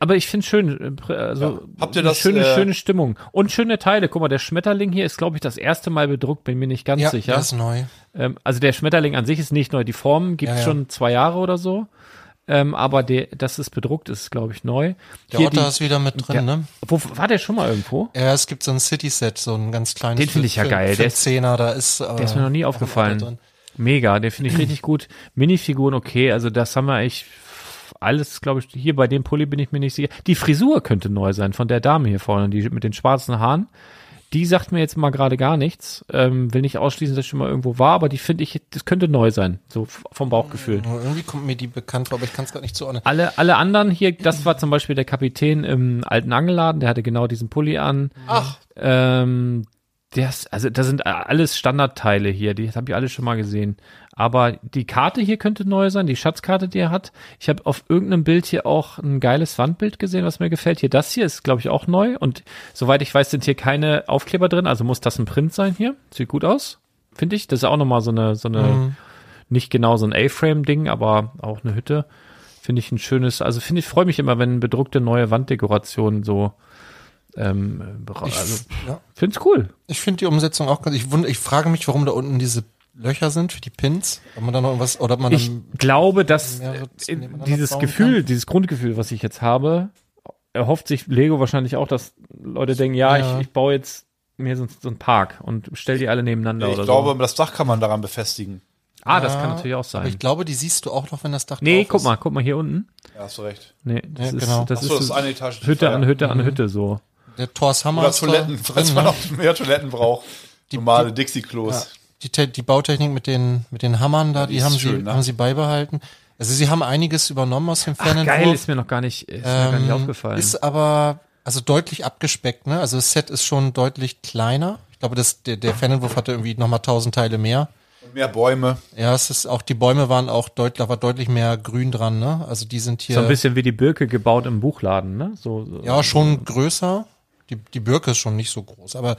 Aber ich finde schön, äh, also Habt ihr das, schöne, äh, schöne Stimmung und schöne Teile. Guck mal, der Schmetterling hier ist, glaube ich, das erste Mal bedruckt, bin mir nicht ganz ja, sicher. der ist neu. Ähm, also der Schmetterling an sich ist nicht neu. Die Form gibt Ja, ja. schon zwei Jahre oder so. Ähm, aber der, dass es bedruckt ist, glaube ich, neu. Der Hier Otter die- ist wieder mit drin, Ja. ne? Wo war der schon mal irgendwo? Ja, es gibt so ein City-Set, so ein ganz kleines. Den finde ich ja für- geil. Für Der ist- Zehner, da ist. äh, der ist mir noch nie aufgefallen. Mega, den finde ich richtig gut. Minifiguren, okay, also das haben wir alles, glaube ich, hier bei dem Pulli bin ich mir nicht sicher. Die Frisur könnte neu sein von der Dame hier vorne, die mit den schwarzen Haaren. Die sagt mir jetzt mal gerade gar nichts. Ähm, will nicht ausschließen, dass ich schon mal irgendwo war, aber die finde ich, das könnte neu sein, so vom Bauchgefühl. Irgendwie kommt mir die bekannt vor, aber ich kann es gerade nicht zuordnen. Alle, alle anderen hier, das war zum Beispiel der Kapitän im alten Angelladen, der hatte genau diesen Pulli an. Ach. Ähm, das, also das sind alles Standardteile hier, die habe ich alle schon mal gesehen. Aber die Karte hier könnte neu sein, die Schatzkarte, die er hat. Ich habe auf irgendeinem Bild hier auch ein geiles Wandbild gesehen, was mir gefällt. Hier, das hier ist, glaube ich, auch neu. Und soweit ich weiß, sind hier keine Aufkleber drin, also muss das ein Print sein hier. Sieht gut aus, finde ich. Das ist auch nochmal so eine, so eine, nicht genau so ein A-Frame-Ding, aber auch eine Hütte. Finde ich ein schönes, also finde ich, freue mich immer, wenn bedruckte neue Wanddekorationen so, ähm, also, ja. find's cool. Ich finde die Umsetzung auch ganz, ich, wund, ich frage mich, warum da unten diese Löcher sind für die Pins. Ob man da noch irgendwas, oder ob man Ich dann, glaube, dass dieses Gefühl, kann. dieses Grundgefühl, was ich jetzt habe, erhofft sich Lego wahrscheinlich auch, dass Leute denken, ja, Ja. Ich, ich baue jetzt mir so, so einen Park und stell die alle nebeneinander Ich oder glaube, so. das Dach kann man daran befestigen. Ah, das Ja, kann natürlich auch aber sein. ich glaube, die siehst du auch noch, wenn das Dach Nee, drauf guck ist. mal, guck mal hier unten. Ja, hast du recht. Nee, das Ja, ist, genau. das Ach so, ist das ist eine Etage Hütte an. Hütte an Hütte so. Der Thors Hammer Oder Toiletten, falls drin, man ne? auch mehr Toiletten braucht. Normale Dixie-Klos. Die, Te- die Bautechnik mit den, mit den Hammern da, die die, haben, schön, sie, ne? haben sie beibehalten. Also sie haben einiges übernommen aus dem Ach, Fanentwurf. geil, ist mir noch gar nicht, ist mir gar nicht Ähm, aufgefallen. Ist aber also deutlich abgespeckt, ne? Also das Set ist schon deutlich kleiner. Ich glaube, das, der, der Fanentwurf hatte irgendwie nochmal tausend Teile mehr. Und mehr Bäume. Ja, es ist auch, die Bäume waren auch deutlich, da war deutlich mehr Grün dran, ne? Also die sind hier. so ein bisschen wie die Birke gebaut im Buchladen, ne? So, so. Ja, schon größer. Die, die Birke ist schon nicht so groß, aber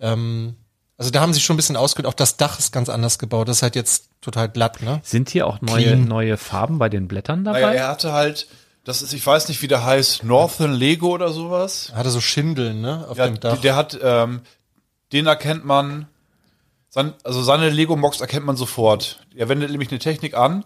ähm, also da haben sie schon ein bisschen ausgeholt. Auch das Dach ist ganz anders gebaut. Das ist halt jetzt total glatt, ne? Sind hier auch neue, Clean. neue Farben bei den Blättern dabei? Naja, er hatte halt, das ist, ich weiß nicht, wie der heißt, Northern Lego oder sowas. Er hatte so Schindeln, ne? Auf Ja, dem Dach. der, der hat, ähm, den erkennt man, sein, also seine Lego-Box erkennt man sofort. Er wendet nämlich eine Technik an,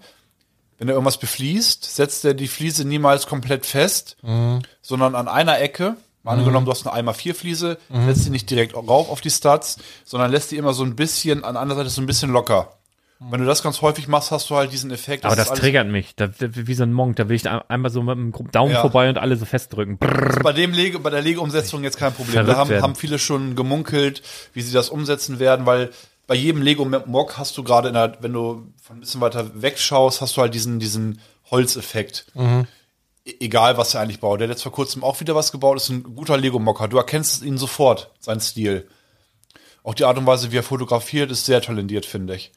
wenn er irgendwas befließt, setzt er die Fliese niemals komplett fest, Mhm. sondern an einer Ecke. Mal angenommen, du hast eine 1x4 Fliese, Mhm. setzt sie nicht direkt rauf auf die Studs, sondern lässt die immer so ein bisschen, an anderen Seite so ein bisschen locker. Wenn du das ganz häufig machst, hast du halt diesen Effekt. Aber das triggert mich. Da, wie so ein Monk, da will ich ein- einmal so mit dem Daumen Ja. vorbei und alle so festdrücken. Ist bei dem Lego, bei der Lego-Umsetzung jetzt kein Problem. Verrückt Da haben, werden. haben viele schon gemunkelt, wie sie das umsetzen werden, weil bei jedem Lego-Mock hast du gerade wenn du von ein bisschen weiter wegschaust, hast du halt diesen, diesen Holzeffekt. E- Egal, was er eigentlich baut. Der hat jetzt vor kurzem auch wieder was gebaut, ist ein guter Lego-Mocker. Du erkennst ihn sofort, seinen Stil. Auch die Art und Weise, wie er fotografiert, ist sehr talentiert, finde ich.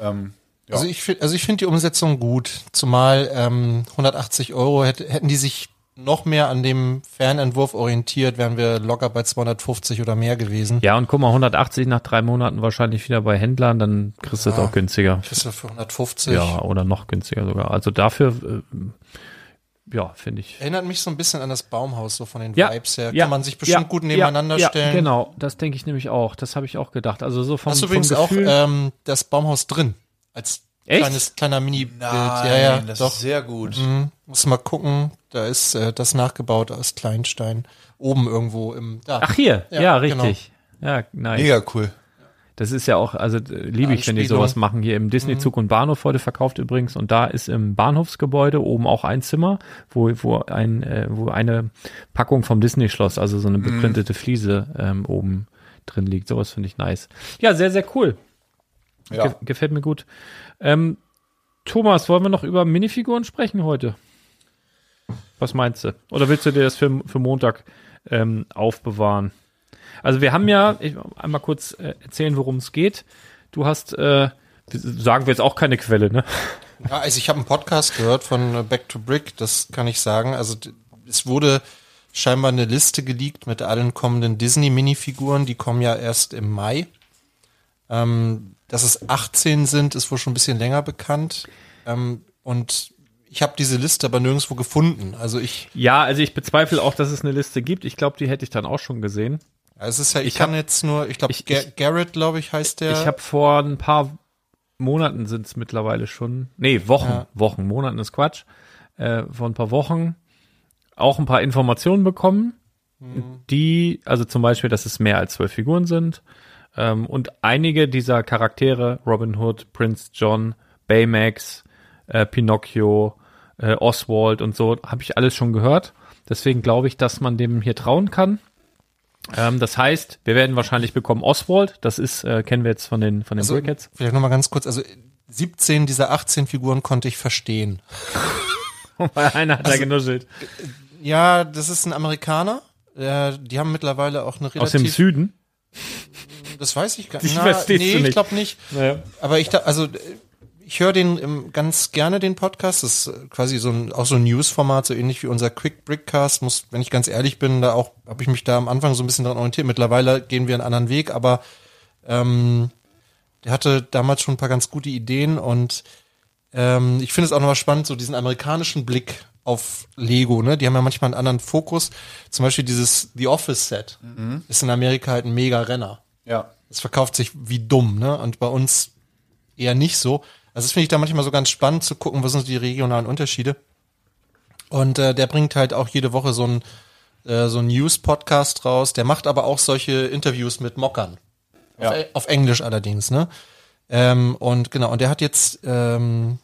Ähm, ja. Also ich finde, also ich finde die Umsetzung gut. Zumal ähm, 180 Euro hätte, hätten die sich noch mehr an dem Fernentwurf orientiert, wären wir locker bei 250 oder mehr gewesen. Ja, und guck mal, 180 nach drei Monaten wahrscheinlich wieder bei Händlern, dann kriegst du es auch günstiger. Kriegst du für 150. Ja, oder noch günstiger sogar. Also dafür, äh, ja, finde ich. Erinnert mich so ein bisschen an das Baumhaus, so von den Ja, Vibes her. ja, Kann man sich bestimmt ja, gut nebeneinander ja, stellen. Ja, genau, das denke ich nämlich auch. Das habe ich auch gedacht. Also so vom, Hast du vom übrigens auch ähm, das Baumhaus drin? Als Echt? kleines, kleiner Mini-Bild. Ja, ja, das doch. ist sehr gut. Mhm. Muss mal gucken. Da ist äh, das nachgebaut aus Kleinstein. Oben irgendwo im. Da. Ach hier, ja, Ja, richtig. Ja, nice. Mega cool. Das ist ja auch, also äh, liebe ich, wenn die sowas machen. Hier im Disney-Zug und Bahnhof heute verkauft übrigens. Und da ist im Bahnhofsgebäude oben auch ein Zimmer, wo, wo, ein, äh, wo eine Packung vom Disney-Schloss, also so eine beprintete Fliese ähm, oben drin liegt. Sowas finde ich nice. Ja, sehr, sehr cool. Ja. Ge gefällt mir gut. Ähm, Thomas, wollen wir noch über Minifiguren sprechen heute? Was meinst du? Oder willst du dir das für, für Montag ähm, aufbewahren? Also wir haben ja, ich einmal kurz äh, erzählen, worum es geht. Du hast, äh, sagen wir jetzt auch keine Quelle, ne? Ja, also ich habe einen Podcast gehört von äh, Back to Brick, das kann ich sagen. Also es wurde scheinbar eine Liste geleakt mit allen kommenden Disney-Minifiguren, die kommen ja erst im Mai. Ähm, dass es 18 sind, ist wohl schon ein bisschen länger bekannt. Ähm, und ich habe diese Liste aber nirgendwo gefunden. Also ich, Ja, also ich bezweifle auch, dass es eine Liste gibt. Ich glaube, die hätte ich dann auch schon gesehen. Also es ist ja, ich, Ich kann hab- jetzt nur, ich glaube, Garrett, glaube ich, heißt der. Ich habe vor ein paar Monaten sind es mittlerweile schon. Nee, Wochen. Ja. Wochen. Monaten ist Quatsch. Äh, vor ein paar Wochen auch ein paar Informationen bekommen, Mhm. die, also zum Beispiel, dass es mehr als zwölf Figuren sind. Ähm, und einige dieser Charaktere, Robin Hood, Prince John, Baymax, äh, Pinocchio, äh, Oswald und so, habe ich alles schon gehört. Deswegen glaube ich, dass man dem hier trauen kann. Ähm, das heißt, wir werden wahrscheinlich bekommen Oswald. Das ist, äh, kennen wir jetzt von den, von den Also, Brickheads. vielleicht nochmal ganz kurz, also 17 dieser 18 Figuren konnte ich verstehen. Weil einer hat da genuschelt. Ja, das ist ein Amerikaner. Äh, die haben mittlerweile auch eine relativ... Aus dem Süden. Das weiß ich gar nicht. verstehst nee, nicht. ich glaube nicht. Naja. Aber ich da, also äh, ich höre den ähm, ganz gerne den Podcast. Das ist äh, quasi so ein auch so ein News-Format, so ähnlich wie unser Quick Brickcast. Muss, wenn ich ganz ehrlich bin, da auch habe ich mich da am Anfang so ein bisschen dran orientiert. Mittlerweile gehen wir einen anderen Weg, aber ähm, der hatte damals schon ein paar ganz gute Ideen und ähm, ich finde es auch nochmal spannend, so diesen amerikanischen Blick auf Lego, ne? Die haben ja manchmal einen anderen Fokus. Zum Beispiel dieses The Office Set ist in Amerika halt ein mega Renner. Ja. Es verkauft sich wie dumm, ne? Und bei uns eher nicht so. Also das finde ich da manchmal so ganz spannend zu gucken, was sind die regionalen Unterschiede. Und äh, der bringt halt auch jede Woche so ein äh, so ein News-Podcast raus. Der macht aber auch solche Interviews mit Mockern. Ja. Auf, auf Englisch allerdings, ne? Ähm, und genau, und der hat jetzt ähm,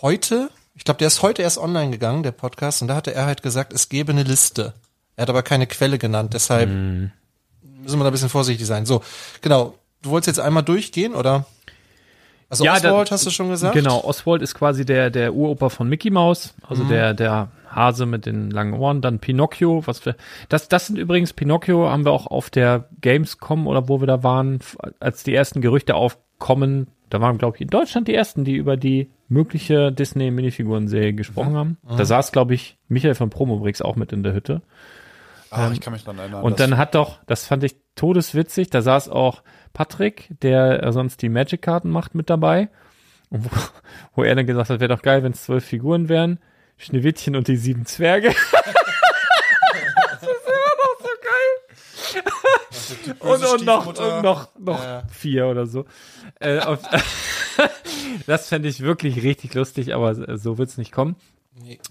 heute, ich glaube, der ist heute erst online gegangen, der Podcast, und da hatte er halt gesagt, es gäbe eine Liste. Er hat aber keine Quelle genannt, deshalb müssen wir da ein bisschen vorsichtig sein. So, genau. Du wolltest jetzt einmal durchgehen, oder? Also Ja, da- Oswald hast du schon gesagt? Genau, Oswald ist quasi der, der Uropa von Mickey Mouse, also der, der Hase mit den langen Ohren, dann Pinocchio, was wir, das, das sind übrigens, Pinocchio haben wir auch auf der Gamescom oder wo wir da waren, als die ersten Gerüchte aufkommen, da waren, glaube ich, in Deutschland die ersten, die über die mögliche Disney-Minifiguren-Serie gesprochen haben. Da saß, glaube ich, Michael von Promobrix auch mit in der Hütte. Ah, ich kann mich dran erinnern. Und dann hat doch, das fand ich todeswitzig, da saß auch Patrick, der äh, sonst die Magic-Karten macht, mit dabei. Wo, wo er dann gesagt hat, wäre doch geil, wenn es zwölf Figuren wären. Schneewittchen und die sieben Zwerge. das ist immer noch so geil. Und, und noch, und noch, noch Ja. vier oder so. Äh, auf, das fände ich wirklich richtig lustig, aber so wird's nicht kommen.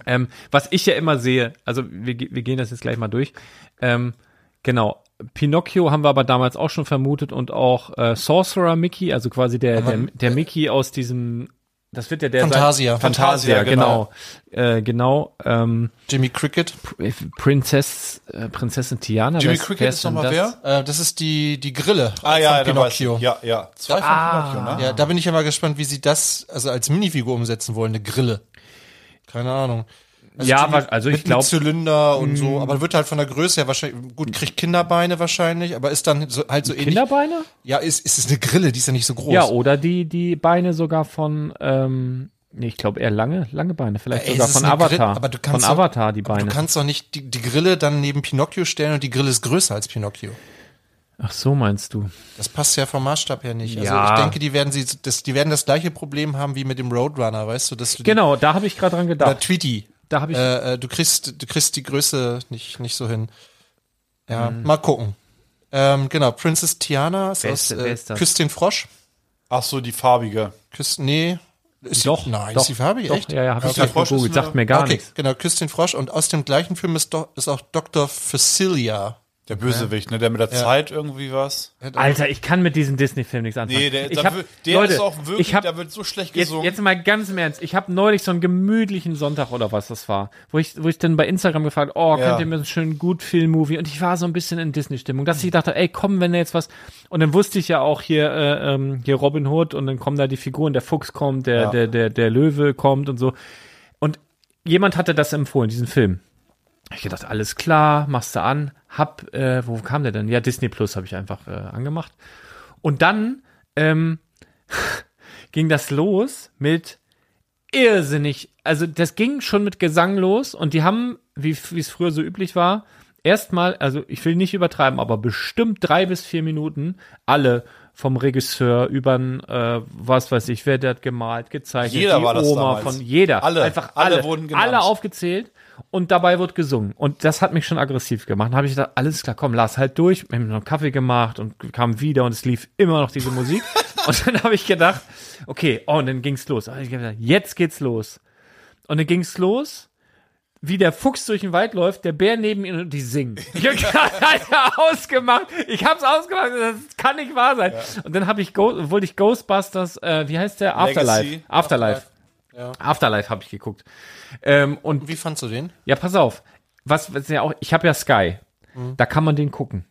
Ähm, was ich ja immer sehe, also wir, wir gehen das jetzt gleich mal durch. Ähm, genau. Pinocchio haben wir aber damals auch schon vermutet und auch äh, Sorcerer Mickey, also quasi der, der, der Mickey aus diesem, das wird ja der Fantasia. sein, Fantasia, Fantasia, genau. Äh, genau. Ähm, Jimmy Cricket. Prinzess, äh, Prinzessin Tiana. Jimmy wer Cricket ist nochmal wer? Äh, das ist die, die Grille Ah ja, von ich. Pinocchio. Ja, ja. Zwei von Ah. Pinocchio, ne? Ja, da bin ich ja mal gespannt, wie sie das also als Minifigur umsetzen wollen, eine Grille. Keine Ahnung. Also Ja, wa- also ich mit- glaub- mit Zylinder und so, aber wird halt von der Größe her wahrscheinlich gut kriegt Kinderbeine wahrscheinlich, aber ist dann so, halt so ähnlich. Kinderbeine? Ja, ist ist es eine Grille, die ist ja nicht so groß. Ja, oder die, die Beine sogar von, ähm, nee, ich glaube eher lange, lange Beine, vielleicht Ey, sogar von Avatar. Aber du von kannst doch- Avatar, die Beine. Du kannst doch nicht die, die Grille dann neben Pinocchio stellen und die Grille ist größer als Pinocchio. Ach so meinst du? Das passt ja vom Maßstab her nicht. Also Ja. ich denke, die werden sie das, die werden das gleiche Problem haben wie mit dem Roadrunner, weißt du, dass du die- Genau, da habe ich gerade dran oder gedacht. Tweety. Da habe ich, Äh, äh, du kriegst, du kriegst die Größe nicht, nicht so hin. Ja, mal gucken. Ähm, genau, Princess Tiana ist Wer aus äh, ist das? Küsst den Frosch. Ach so, die farbige. Küsst, nee. Ist doch, die, nein, doch, ist die farbig, doch, echt? Ja, ja, habe ich gerade Frosch gegoogelt, sagt mir gar okay, nichts. genau, Küsst den Frosch. Und aus dem gleichen Film ist, doch, ist auch Dr. Facilia. Der Bösewicht, ne? Der mit der Zeit irgendwie was. Alter, ich kann mit diesem Disney-Film nichts anfangen. Nee, der, ich hab, wird- der Leute, ist auch wirklich, ich hab, da wird so schlecht jetzt, gesungen. jetzt mal ganz im Ernst. Ich habe neulich so einen gemütlichen Sonntag oder was das war, wo ich, wo ich dann bei Instagram gefragt, oh, Ja. könnt ihr mir einen schönen gut Film-Movie? Und ich war so ein bisschen in Disney-Stimmung, dass ich dachte, ey, komm, wenn da jetzt was. Und dann wusste ich ja auch hier, äh, ähm, hier Robin Hood und dann kommen da die Figuren, der Fuchs kommt, der, Ja. der, der, der Löwe kommt und so. Und jemand hatte das empfohlen, diesen Film. Ich gedacht, alles klar, machst du an. Hab, äh, wo kam der denn? Ja, Disney Plus habe ich einfach äh, angemacht. Und dann ähm, ging das los mit irrsinnig. Also das ging schon mit Gesang los und die haben, wie wie es früher so üblich war, erstmal, also ich will nicht übertreiben, aber bestimmt drei bis vier Minuten alle vom Regisseur über äh, was weiß ich, wer der hat gemalt, gezeichnet, Jeder die war das Oma damals. von jeder, Alle, einfach alle alle, wurden genannt. alle aufgezählt und dabei wird gesungen und das hat mich schon aggressiv gemacht. Dann habe ich gedacht, alles klar, komm, lass halt durch. Wir haben noch einen Kaffee gemacht und kam wieder und es lief immer noch diese Musik und dann habe ich gedacht, okay, oh, und dann ging's los. Hab ich gedacht, Jetzt geht's los. Und dann ging's los. wie der Fuchs durch den Wald läuft, der Bär neben ihm und die singen. Ich hab gerade ausgemacht. Ich hab's ausgemacht. Das kann nicht wahr sein. Und dann habe ich Go wollte ich Ghostbusters, äh, wie heißt der? Afterlife. Legacy. Afterlife. Ja. Afterlife habe ich geguckt. Ähm, und Wie fandst du den? ja, pass auf. Was, was ja auch, ich habe ja Sky. Da kann man den gucken.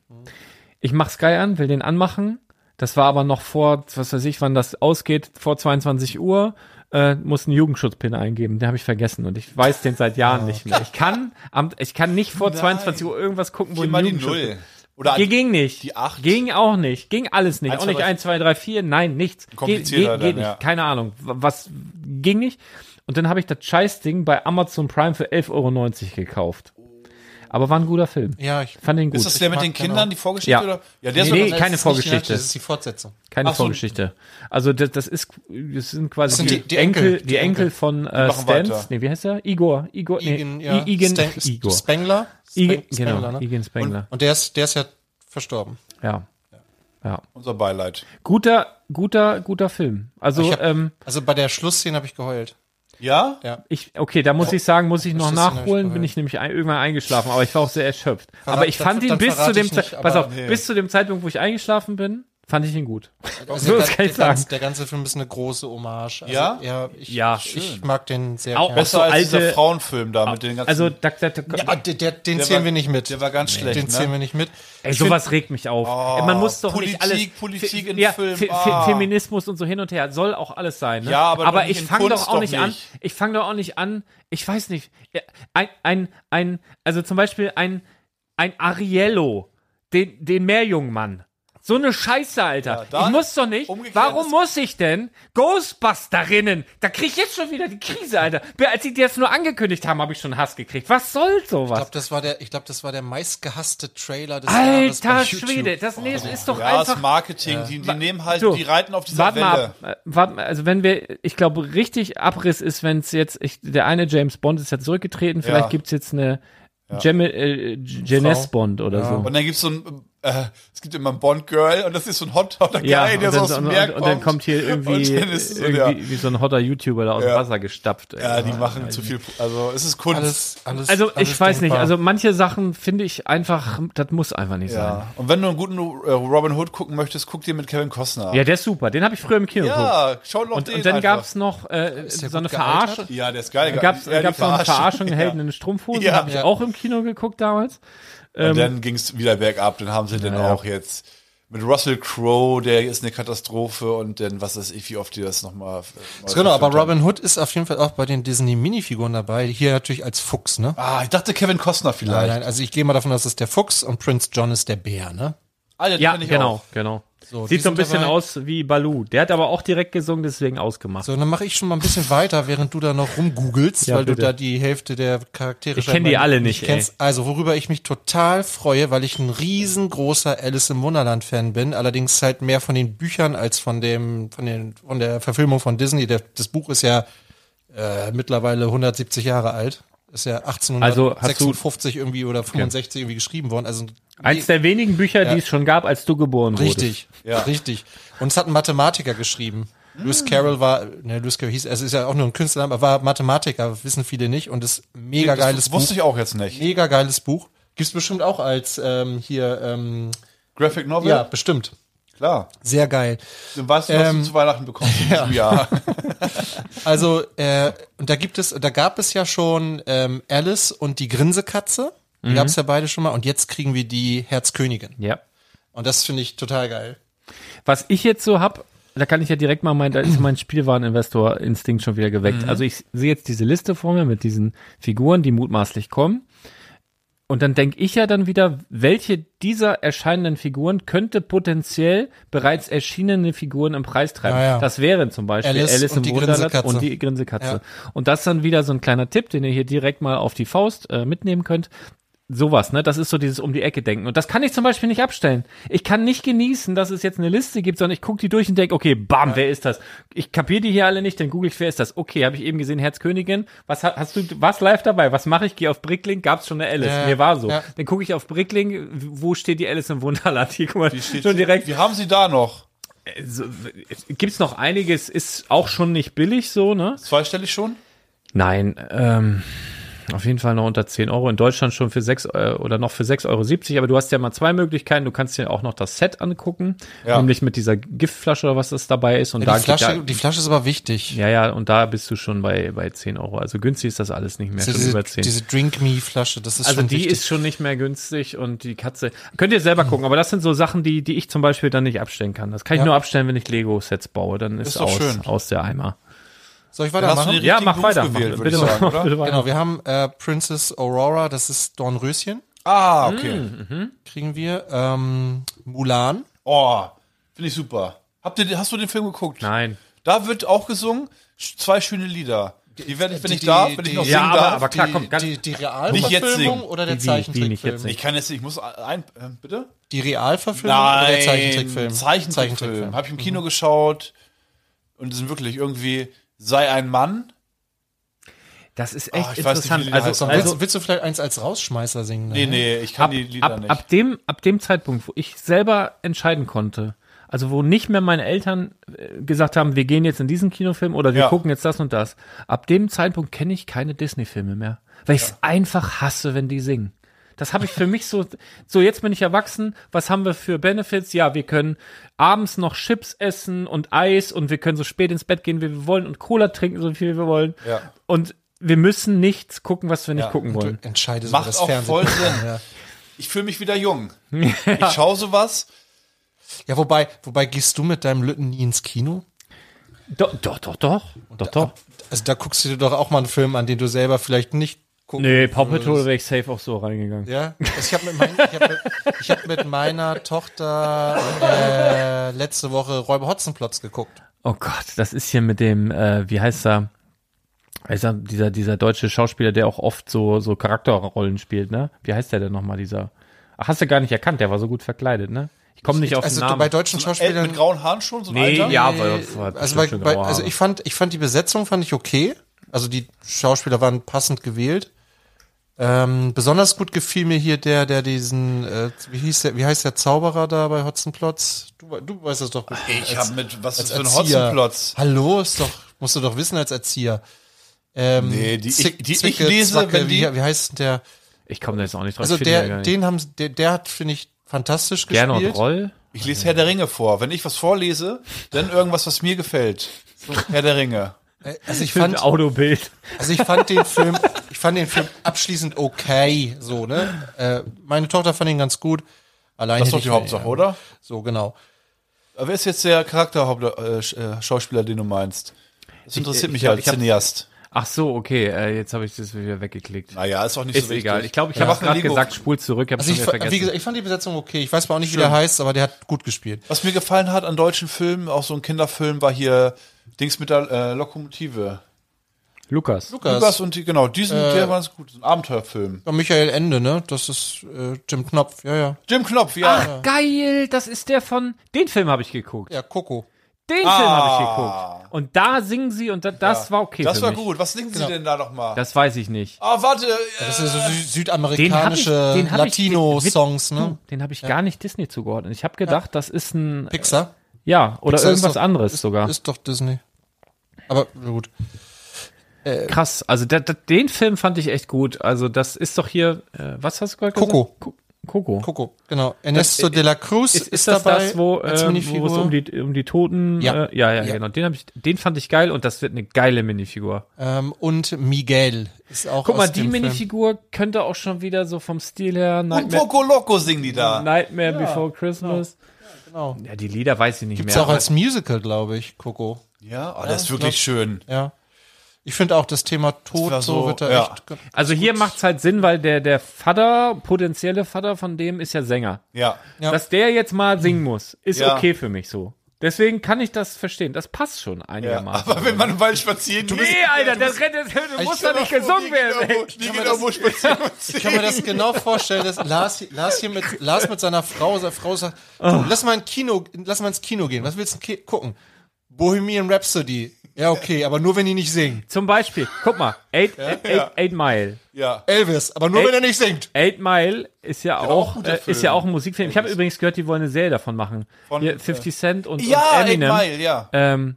Ich mach Sky an, will den anmachen. Das war aber noch vor, was weiß ich, wann das ausgeht, vor 22 Uhr. Äh, muss einen Jugendschutzpin eingeben, den habe ich vergessen und ich weiß den seit Jahren nicht mehr. Ich kann, am, ich kann nicht vor 22 Uhr irgendwas gucken, wo Hier ein mal die Null. Oder Ge- ging nicht. die acht. Ging auch nicht. Ging alles nicht. Eins, auch nicht zwei, 1, 2, 3, 4. Nein, nichts. Ge Komplizierter geht, geht dann, nicht. ja. Keine Ahnung. Was ging nicht. Und dann habe ich das Scheißding bei Amazon Prime für 11,90 Euro gekauft. Aber war ein guter Film. Ja, ich Fand den gut. Ist das der mit den Kindern, die Vorgeschichte? Ja. Oder? Ja, der Nee, nee, keine Vorgeschichte. Das ist die Fortsetzung. Keine Ach so. Vorgeschichte. Also das, das ist, das sind quasi Das sind die, die- Enkel, Enkel, die, die Enkel von äh, Stans. Nee, wie heißt er? Igor. Igor. Nee, Igen, ja. Igen, Stan- Igor. Spengler? Genau. Spengler, ne? Igen Spengler. Und der ist, der ist ja verstorben. Ja. Ja. Unser Beileid. Guter, guter, guter Film. Also, hab, ähm, also bei der Schlussszene habe ich geheult. Ja? Ja. Ich, okay, da muss ich sagen, muss ich noch nachholen, bin ich nämlich ein, irgendwann eingeschlafen, aber ich war auch sehr erschöpft. Verrat- aber ich dann- fand ihn dann bis zu dem Zeit, pass auf, nee. bis zu dem Zeitpunkt, wo ich eingeschlafen bin, fand ich ihn gut. Also So, der, das kann ich der, ganze, sagen. der ganze Film ist eine große Hommage. Also, Ja? Ja, ich, Ja. ich mag den sehr Auch- gerne. Besser so als alte- dieser Frauenfilm da mit den ganzen. Also, da, da, da, Ja, der, der, den Der zählen war- wir nicht mit. der war ganz schlecht, Den ne? zählen wir nicht mit. ey, Ich sowas regt mich auf. Oh, Man muss doch Politik, nicht alles. Politik in ja, Film, Fe ah. Feminismus und so hin und her soll auch alles sein. Ne? Ja, aber nicht ich fange doch auch nicht an. Ich fange doch auch nicht an. Ich weiß nicht. Ein, ein, ein, also zum Beispiel ein, ein Ariello, den, den Meerjungmann. So eine Scheiße, Alter. Ja, ich muss doch nicht. Warum muss ich denn Ghostbusterinnen? Da krieg ich jetzt schon wieder die Krise, Alter. Als sie das nur angekündigt haben, habe ich schon Hass gekriegt. Was soll Ich sowas? glaube, das war der, ich glaube, das war der meistgehasste Trailer des Jahres Alter YouTube. Schwede, das nee, das ist doch ja, einfach das Marketing, die, die nehmen halt, So, die reiten auf dieser Warte Welle. mal ab. Äh, Warte mal, also wenn wir, ich glaube, richtig Abriss ist, wenn es jetzt, ich, der eine James Bond ist ja zurückgetreten, vielleicht Ja. gibt's jetzt eine Gem äh, Janice Bond oder so. Und dann gibt's so ein, äh, es gibt immer ein Bond-Girl und das ist so ein Hot, hotter Ja, Guy, der so aus dem und, Meer und, kommt. und dann kommt hier irgendwie, so, irgendwie ja. wie so ein hotter YouTuber da aus dem Ja. Wasser gestapft. ey. Ja, die machen zu viel, also es ist Kunst. Alles, alles, Also alles ich weiß nicht, denkbar. also manche Sachen finde ich einfach, das muss einfach nicht sein. ja. Und wenn du einen guten äh, Robin Hood gucken möchtest, guck dir mit Kevin Costner. Ja, der ist super, den habe ich früher im Kino geguckt. ja schau doch Und, den und dann einfach. gab's noch äh, so eine? Verarschung. Ja, der ist geil. Da die gab's noch eine Verarschung, ja. Helden in Strumpfhosen, Ja. habe ich Ja. auch im Kino geguckt damals. Ähm, Und dann ging's wieder bergab, dann haben sie den auch jetzt mit Russell Crowe, der ist eine Katastrophe und dann, was weiß ich, wie oft die das nochmal. Genau, aber Robin Hood ist auf jeden Fall auch bei den Disney-Minifiguren dabei. Hier natürlich als Fuchs, ne? Ah, ich dachte Kevin Costner Nein, vielleicht. nein, also ich gehe mal davon aus, das ist der Fuchs und Prince John ist der Bär, ne? Ah, den Ja, ich genau, auch. genau. So, Sieht so ein bisschen dabei. aus wie Balu. Der hat aber auch direkt gesungen, deswegen ausgemacht. So, dann mache ich schon mal ein bisschen weiter, während du da noch rumgoogelst, Ja, weil bitte. du da die Hälfte der Charaktere Ich kenn scheinbar die alle nicht, kennst. Also, worüber ich mich total freue, weil ich ein riesengroßer Alice im Wunderland Fan bin, allerdings halt mehr von den Büchern als von dem von den von der Verfilmung von Disney. Der, das Buch ist ja äh, mittlerweile 170 Jahre alt. Ist ja Also, hast du- 1856 irgendwie oder 65 irgendwie geschrieben worden. Also Eins der wenigen Bücher, die es schon gab, als du geboren wurdest. Richtig, richtig. Und es hat ein Mathematiker geschrieben. Lewis Carroll war, ne, Lewis Carroll hieß, es ist ja auch nur ein Künstlername, aber war Mathematiker, wissen viele nicht. Und ist mega geiles Das wusste Buch. ich auch jetzt nicht. Mega geiles Buch. Gibt's bestimmt auch als ähm, hier, ähm, Graphic Novel? ja, bestimmt. klar. Sehr geil. Dann weißt du, was Ähm, du zu Weihnachten bekommst in diesem Jahr. Also, äh, und da gibt es, da gab es ja schon ähm, Alice und die Grinsekatze. Die gab's ja beide schon mal. Und jetzt kriegen wir die Herzkönigin. Ja. Und das finde ich total geil. Was ich jetzt so hab, da kann ich ja direkt mal mein, da ist mein Spielwareninvestor-Instinkt schon wieder geweckt. Also ich sehe jetzt diese Liste vor mir mit diesen Figuren, die mutmaßlich kommen. Und dann denke ich ja dann wieder, welche dieser erscheinenden Figuren könnte potenziell bereits erschienene Figuren im Preis treiben. Ja, ja. Das wären zum Beispiel Alice Alice, und im die Wunderland und die Grinsekatze. Ja. Und das ist dann wieder so ein kleiner Tipp, den ihr hier direkt mal auf die Faust äh, mitnehmen könnt. Sowas, ne? Das ist so dieses um die Ecke denken. Und das kann ich zum Beispiel nicht abstellen. Ich kann nicht genießen, dass es jetzt eine Liste gibt, sondern ich gucke die durch und denke, okay, bam, wer ist das? Ich kapiere die hier alle nicht, dann google ich, wer ist das? Okay, habe ich eben gesehen, Herzkönigin. Was ha- hast du, was live dabei? Was mache ich? Gehe auf Bricklink, gab's schon eine Alice. Ja, Mir war so. ja. Dann gucke ich auf Bricklink, wo steht die Alice im Wunderland? Hier, guck mal, schon direkt. Wie haben sie da noch? So, gibt's noch einiges, ist auch schon nicht billig so, ne? Zweistellig schon? Nein, ähm, Auf jeden Fall noch unter 10 Euro. In Deutschland schon für 6 äh, oder noch für 6,70 Euro. Aber du hast ja mal zwei Möglichkeiten. Du kannst dir auch noch das Set angucken. Ja. Nämlich mit dieser Giftflasche oder was das dabei ist. Und da die, Flasche, ja, die Flasche ist aber wichtig. ja, ja, und da bist du schon bei, bei 10 Euro. Also günstig ist das alles nicht mehr. Schon diese, über 10. diese Drink Me Flasche, das ist Also schon die wichtig. ist schon nicht mehr günstig und die Katze. Könnt ihr selber gucken, aber das sind so Sachen, die, die ich zum Beispiel dann nicht abstellen kann. Das kann ich Ja. nur abstellen, wenn ich Lego-Sets baue. Dann ist, Ist aus, schön. aus der Eimer. Soll ich weitermachen? Ja, mach Beruf weiter. gewählt, mach, bitte, ich sagen, mach, oder? bitte weiter. Genau, wir haben äh, Princess Aurora, das ist Dornröschen, Ah, okay. kriegen wir. Ähm, Mulan. Oh, finde ich super. Habt ihr, hast du den Film geguckt? Nein. Da wird auch gesungen, zwei schöne Lieder. Die werde ich, wenn Die- ich darf, die- wenn ich die- noch Ja, singen aber- darf. aber klar, komm, ganz- die, die Realverfilmung oder der Zeichentrickfilm? ich kann jetzt nicht, ich muss ein, äh, bitte? Die Realverfilmung oder der Zeichentrickfilm? Zeichentrickfilm. Habe ich im Kino geschaut und es sind wirklich irgendwie, sei ein Mann. Das ist echt Ah, ich weiß nicht, interessant. wie die heißen. also, willst, also willst du vielleicht eins als Rausschmeißer singen? Nee, ne? nee, ich kann ab, die Lieder ab, nicht. ab, dem, ab dem Zeitpunkt, wo ich selber entscheiden konnte, also wo nicht mehr meine Eltern äh, gesagt haben, wir gehen jetzt in diesen Kinofilm oder wir Ja. gucken jetzt das und das, ab dem Zeitpunkt kenne ich keine Disney-Filme mehr, weil ich es einfach hasse, wenn die singen. Das habe ich für mich so, so jetzt bin ich erwachsen, was haben wir für Benefits? Ja, wir können abends noch Chips essen und Eis und wir können so spät ins Bett gehen, wie wir wollen und Cola trinken, so viel wir wollen. Ja. Und wir müssen nichts gucken, was wir nicht Ja. gucken wollen. Du entscheidest Macht auch Fernsehen. voll Sinn. Ja. Ich fühle mich wieder jung. Ich schaue sowas. ja, wobei, wobei gehst du mit deinem Lütten nie ins Kino? Doch, doch, doch, doch, doch, doch. Also da guckst du dir doch auch mal einen Film an, den du selber vielleicht nicht gucken Nee, Paw würdest. Patrol wäre ich safe auch so reingegangen. Ja, also ich habe mit, mein, ich hab mit, ich hab mit meiner Tochter äh, letzte Woche Räuber Hotzenplotz geguckt. Oh Gott, das ist hier mit dem, äh, wie heißt er? Also dieser, dieser deutsche Schauspieler, der auch oft so, so Charakterrollen spielt, ne? Wie heißt der denn nochmal, dieser? Ach, hast du gar nicht erkannt, der war so gut verkleidet, ne? Ich komme nicht auf also den Namen. bei deutschen Schauspielern. mit grauen Haaren schon, so Nee, Alter? ja, Nee, weil- weil- also, bei, bei, also ich fand, ich fand die Besetzung fand ich okay. Also die Schauspieler waren passend gewählt. Ähm, besonders gut gefiel mir hier der, der diesen, äh, wie hieß der, wie heißt der Zauberer da bei Hotzenplotz? Du, du weißt das doch. gut. Ich habe mit, was ist als für ein Erzieher. Hotzenplotz? Hallo, ist doch, musst du doch wissen als Erzieher. Ähm, Nee, die ich- Zick- die ich Zwicke, lese, Zwacke, wenn die- wie, wie heißt denn der? ich komme da jetzt auch nicht drauf. Also ich der, nicht. den haben, der, der hat, finde ich, fantastisch Gernot gespielt. Roll. Ich lese Herr der Ringe vor. Wenn ich was vorlese, dann irgendwas, was mir gefällt. So, Herr der Ringe. Also ich fand, Autobild. Also ich fand den Film, ich fand den Film abschließend okay, so, ne? Äh, meine Tochter fand ihn ganz gut. Allein Das ist doch die Hauptsache, oder? So, genau. Aber wer ist jetzt der Charakterschauspieler, den du meinst? Das interessiert ich mich glaub, als hab- Cineast. Ach so, okay, äh, jetzt habe ich das wieder weggeklickt. Naja, ist auch nicht Ist so wichtig. egal. Ich glaube, ich Ja. habe gerade gesagt, spul zurück, ich habe Also ich, vergessen. wie gesagt, ich fand die Besetzung okay. Ich weiß mal auch nicht, wie Schön. der heißt, aber der hat gut gespielt. Was mir gefallen hat an deutschen Filmen, auch so ein Kinderfilm, war hier Dings mit der äh, Lokomotive. Lukas. Lukas, Lukas und die, genau, diesen, Äh, der war ganz gut. Ein Abenteuerfilm. Ja, Michael Ende, ne? Das ist äh, Jim Knopf, ja, ja. Jim Knopf, ja. Ach, geil, das ist der von, den Film habe ich geguckt. Ja, Coco. Den Ah. Film habe ich geguckt. Und da singen sie und da, das war okay das für war mich. gut. Was singen Genau. Sie denn da nochmal? Das weiß ich nicht. Ah, warte. Äh, Das sind so sü südamerikanische den hab ich, Latino-Songs, ne? den habe ich gar nicht Disney zugeordnet. Ich habe gedacht, das ist ein, Pixar. ja, oder Pixar irgendwas doch- anderes ist, sogar. Ist doch Disney. Aber gut. Krass, also da, da, den Film fand ich echt gut. Also das ist doch hier, äh, was hast du gerade gesagt? Coco. Coco. Coco, genau. Ernesto de la Cruz Ist, ist, ist das dabei das, wo, äh, wo es um die, um die Toten, Ja. Äh, ja, ja, Ja. genau. Den habe ich, den fand ich geil und das wird eine geile Minifigur. ähm, und Miguel ist auch Guck aus mal, die Film. Minifigur könnte auch schon wieder so vom Stil her und Nightmare, Poco Loco singen die da. Nightmare Before Christmas. Genau. Ja, die Lieder weiß ich nicht Gibt's mehr. auch als Musical, glaube ich, Coco. Ja, oh, das ist wirklich schön. Ja. Ich finde auch das Thema Tod war so, so- wird da ja. echt. Also hier macht's halt Sinn, weil der, der Vater, potenzielle Vater von dem ist ja Sänger. Ja. Ja. Dass der jetzt mal singen muss, ist Ja. okay für mich so. Deswegen kann ich das verstehen. Das passt schon ja. einigermaßen. Aber wenn man im Wald spazieren geht. nee, Alter, das rennt, du musst doch nicht gesungen werden. Die geht irgendwo spazieren und Ich kann mir das genau vorstellen, dass Lars, Lars hier mit, Lars mit seiner Frau, seine Frau sagt, du, lass mal ein Kino, lass mal ins Kino gehen. Was willst du gucken? Bohemian Rhapsody. Ja, okay, aber nur wenn die nicht singen. Zum Beispiel, guck mal, Eight, eight, eight Mile. Ja. Elvis, aber nur wenn er nicht singt. Eight Mile ist ja auch auch, äh, ist ja auch ein Musikfilm. Ich habe übrigens gehört, die wollen eine Serie davon machen. Von, Hier, 50 Cent und, Ja, und Eight Eminem. Mile, ja. Ähm,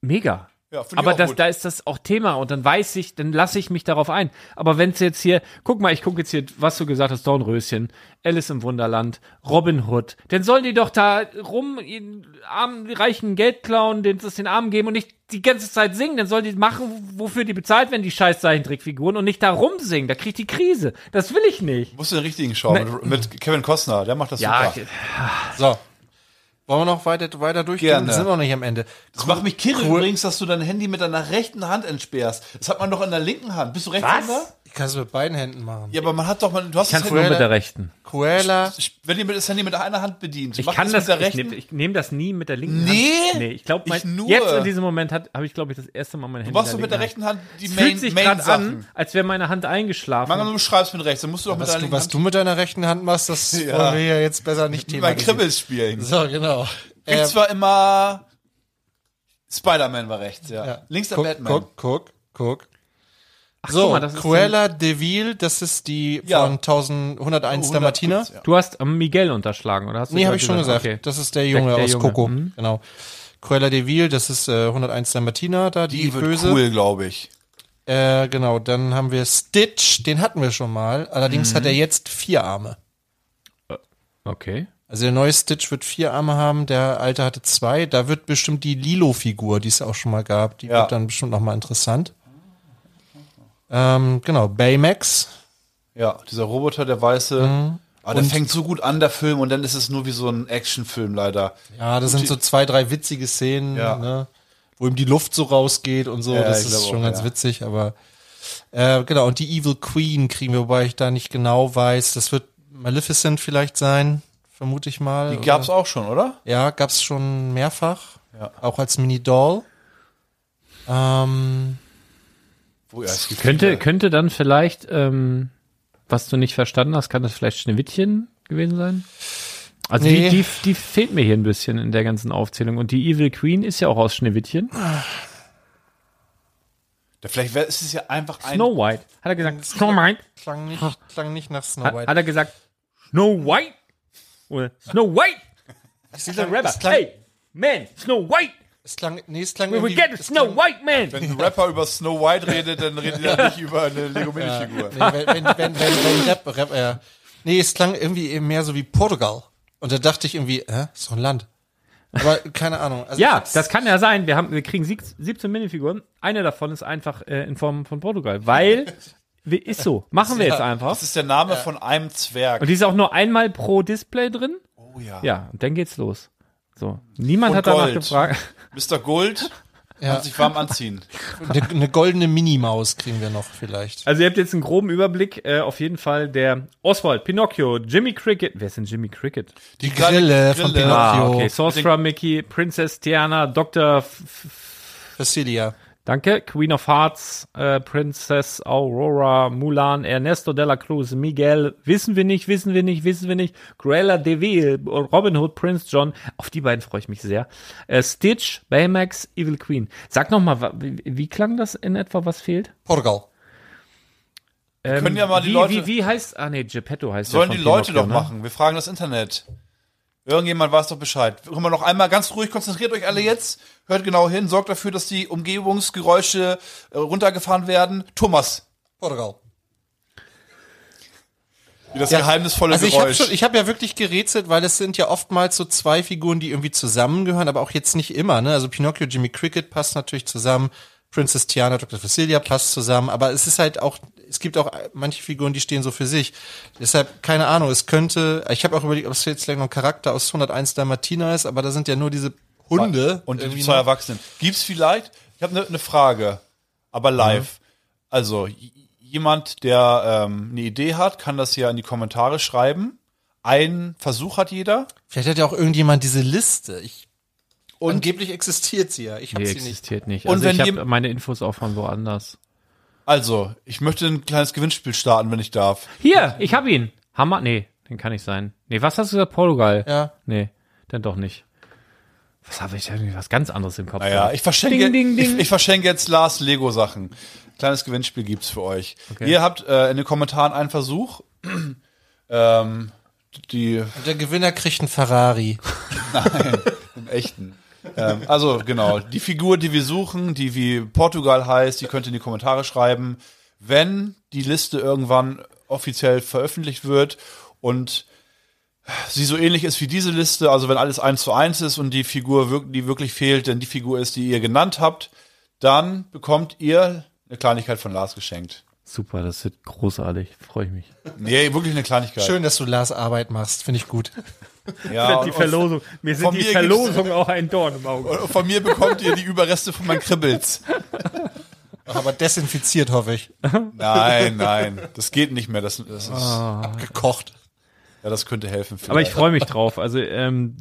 mega. Ja, Aber das, gut. da ist das auch Thema und dann weiß ich, dann lasse ich mich darauf ein. Aber wenn es jetzt hier, guck mal, ich gucke jetzt hier, was du gesagt hast, Dornröschen, Alice im Wunderland, Robin Hood, dann sollen die doch da rum, den armen, reichen Geld klauen, denen das den Armen geben und nicht die ganze Zeit singen, dann sollen die machen, wofür die bezahlt werden, die scheiß Zeichentrickfiguren und nicht da rumsingen, da kriegt die Krise. Das will ich nicht. Musst du den richtigen schauen. Mit, mit Kevin Costner, der macht das Ja, super. So. Wollen wir noch weiter, weiter durchgehen? Gerne. Wir sind noch nicht am Ende. Das macht mich kirre übrigens, dass du dein Handy mit deiner rechten Hand entsperrst. Das hat man doch in der linken Hand. Bist du Rechtshänder? Ich kann es mit beiden Händen machen. Ja, aber man hat doch mal, du hast das Kannst du nur mit der rechten. Cruella. wenn ihr das Handy mit einer Hand bedient, Ich macht kann das, mit der ich rechten. nehme ich nehm das nie mit der linken Nee? Hand. Nee, ich glaube, Ich nur. jetzt in diesem Moment habe ich, glaube ich, das erste Mal mein du Handy machst in doch mit der rechten Hand die Es Main, fühlt sich Main gerade Sachen. an, als wäre meine Hand eingeschlafen. Manchmal, du schreibst mit rechts, dann musst du doch mit Was, deiner du, linken was Hand du mit deiner rechten Hand machst, das Ja. wollen wir ja jetzt besser nicht bei thematisieren. Kribbels spielen. So, genau. Ich Äh, zwar immer Spider-Man war rechts, ja. ja. Links der guck, Batman. Guck, guck, guck. Ach, So, guck mal, das ist Cruella de Vil, das ist die Ja. von 1101 100 Dalmatiner. Putz, ja. Du hast Miguel unterschlagen, oder hast du Nee, habe ich schon gesagt. Okay. Das ist der Junge Der aus Junge, Coco. mhm. Genau. Cruella de Vil, das ist äh, 101 Dalmatiner, da die, Die wird böse. cool, glaube ich. Äh, genau, dann haben wir Stitch, den hatten wir schon mal. Allerdings Mhm. hat er jetzt vier Arme. Okay. Also der neue Stitch wird vier Arme haben, der alte hatte zwei. Da wird bestimmt die Lilo-Figur, die es auch schon mal gab, die Ja. wird dann bestimmt noch mal interessant. Ähm, genau, Baymax. Ja, dieser Roboter, der weiße. Mhm. Aber der fängt so gut an, der Film, und dann ist es nur wie so ein Actionfilm leider. Ja, das sind so zwei, drei witzige Szenen, Ja. ne? wo ihm die Luft so rausgeht und so. Ja, das ist schon auch, ganz ja. witzig, aber äh, genau, und die Evil Queen kriegen wir, wobei ich da nicht genau weiß. Das wird Maleficent vielleicht sein, vermute ich mal. Die gab's oder? auch schon, oder? Ja, gab's schon mehrfach. Ja. Auch als Mini-Doll. Ähm, Wo, Könnte, könnte dann vielleicht, ähm, was du nicht verstanden hast, kann das vielleicht Schneewittchen gewesen sein? Also Nee. die, die, die fehlt mir hier ein bisschen in der ganzen Aufzählung. Und die Evil Queen ist ja auch aus Schneewittchen. Ja, Vielleicht wär, ist es ja einfach ein. Snow White. Hat er gesagt, Snow White? klang nicht, klang nicht nach Snow Hat, White. hat er gesagt, Snow White? Oder Snow White? Dieser Rapper. es klang- Hey, man, Snow White! Es klang, nee, es klang We will irgendwie- get es Snow klang- White, man! Wenn ein Rapper über Snow White redet, dann redet er nicht über eine Lego Minifigur. Nee, wenn, wenn, wenn, wenn, Rap, Rap, äh, nee, es klang irgendwie eben mehr so wie Portugal. Und da dachte ich irgendwie, hä, ist doch ein Land. Aber keine Ahnung. Also Ja, das kann ja sein. Wir, haben, wir kriegen sieb- 17 Minifiguren. Eine davon ist einfach äh, in Form von Portugal. Weil, wie- ist so. Machen wir jetzt einfach. Das ist der Name von einem Zwerg. Und die ist auch nur einmal pro Display drin. Oh ja. Ja, und dann geht's los. So. Niemand Und hat danach Gold. gefragt. Mr. Gold Ja. kann sich warm anziehen. eine, eine goldene Minimaus kriegen wir noch vielleicht. Also ihr habt jetzt einen groben Überblick. Äh, auf jeden Fall der Oswald, Pinocchio, Jimmy Cricket. Wer ist denn Jimmy Cricket? Die Grille von Grille. Pinocchio. Ah, okay. Sorcerer Mickey, Princess Tiana, Dr. F Facilia. Danke. Queen of Hearts, äh, Princess Aurora, Mulan, Ernesto de la Cruz, Miguel, wissen wir nicht, wissen wir nicht, wissen wir nicht. Cruella de Vil, Robin Hood, Prince John, auf die beiden freue ich mich sehr. Äh, Stitch, Baymax, Evil Queen. Sag noch mal, wa- wie, wie klang das in etwa, was fehlt? Portugal. Ähm, können ja mal die wie, Leute- Wie, wie heißt, ah nee, Geppetto heißt Sollen der die Leute Pinocchio, doch ne? machen. Wir fragen das Internet. Irgendjemand weiß doch Bescheid. Können wir noch einmal ganz ruhig, konzentriert euch alle jetzt. Hört genau hin, sorgt dafür, dass die Umgebungsgeräusche äh, runtergefahren werden. Thomas, Portugal. wie das geheimnisvolle Also ich habe Geräusch. schon, ich habe ja wirklich gerätselt, weil es sind ja oftmals so zwei Figuren, die irgendwie zusammengehören, aber auch jetzt nicht immer. Ne? Also Pinocchio, Jimmy Cricket passt natürlich zusammen, Princess Tiana, Dr. Facilia passt zusammen, aber es ist halt auch, es gibt auch manche Figuren, die stehen so für sich. Deshalb keine Ahnung. Es könnte, ich habe auch überlegt, ob es jetzt vielleicht noch ein Charakter aus 101 Dalmatiner ist, aber da sind ja nur diese Hunde und die irgendwie zwei noch. Erwachsenen. Gibt's vielleicht? Ich habe eine ne Frage, aber live. Also j- jemand, der ähm, eine Idee hat, kann das ja in die Kommentare schreiben. Ein Versuch hat jeder. Vielleicht hat ja auch irgendjemand diese Liste. Ich und angeblich existiert sie ja. Ich habe Nee, sie nicht. existiert nicht. Und Also wenn ich habe meine Infos auch von woanders. Also, ich möchte ein kleines Gewinnspiel starten, wenn ich darf. Hier, ich habe ihn. Hammer, nee, den kann nicht sein. Nee, was hast du gesagt? Portugal? Ja. Nee, dann doch nicht. Was habe ich irgendwie was ganz anderes im Kopf? Naja, ich verschenke, Ding, ding, ding. Ich, ich verschenke jetzt Lars Lego-Sachen. Kleines Gewinnspiel gibt's für euch. Ihr habt äh, in den Kommentaren einen Versuch. ähm, die Und der Gewinner kriegt einen Ferrari. im echten. Ähm, also genau, die Figur, die wir suchen, die wie Portugal heißt, die könnt ihr in die Kommentare schreiben. Wenn die Liste irgendwann offiziell veröffentlicht wird und sie so ähnlich ist wie diese Liste, also wenn alles eins zu eins ist und die Figur, die wirklich fehlt, denn die Figur ist, die ihr genannt habt, dann bekommt ihr eine Kleinigkeit von Lars geschenkt. Super, das wird großartig. Freue ich mich. Nee, wirklich eine Kleinigkeit. Schön, dass du Lars Arbeit machst, finde ich gut. Ja, die Verlosung. Mir sind die mir Verlosungen auch ein Dorn im Auge. Von mir bekommt ihr die Überreste von meinen Kribbels. Aber desinfiziert, hoffe ich. Nein, nein, das geht nicht mehr. Das, das ist, Gekocht. ja, das könnte helfen. Vielleicht. Aber ich freue mich drauf. Also ähm,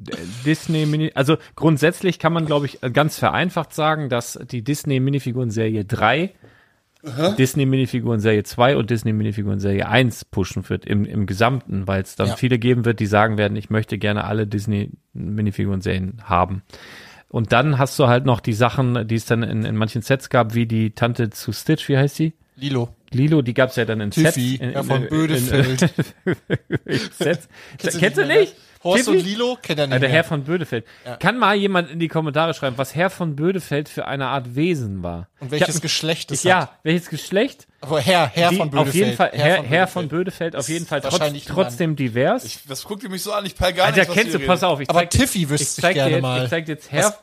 Disney Mini, also grundsätzlich kann man, glaube ich, ganz vereinfacht sagen, dass die Disney Minifiguren Serie 3 Disney Minifiguren Serie 2 und Disney Minifiguren Serie 1 pushen wird im, im Gesamten, weil es dann Ja. viele geben wird, die sagen werden, ich möchte gerne alle Disney Minifiguren Serien haben. Und dann hast du halt noch die Sachen, die es dann in, in manchen Sets gab, wie die Tante zu Stitch, wie heißt sie? Lilo. Lilo, die gab's ja dann in Sets. Tiffy, in, Herr von in, Bödefeld. in Sets. Kennst du nicht? Horst Tiffy? und Lilo kennt er nicht Ah, der mehr. Herr von Bödefeld. Kann mal jemand in die Kommentare schreiben, was Herr von Bödefeld für eine Art Wesen war? Und welches Ich hab- Geschlecht es ich, hat. Ja, welches Geschlecht? Aber Herr, Herr Die- von Bödefeld. Auf jeden Fall, Herr, von Herr von Bödefeld. Bödefeld, auf jeden Fall trotz, trotzdem divers. Ich, was guckt ihr mich so an? Ich peil gar Alter, nicht, was kennst du, ihr pass auf. Ich Aber zeig, Tiffy ich wüsste ich zeig dir gerne jetzt, mal. Ich zeig dir jetzt Herr,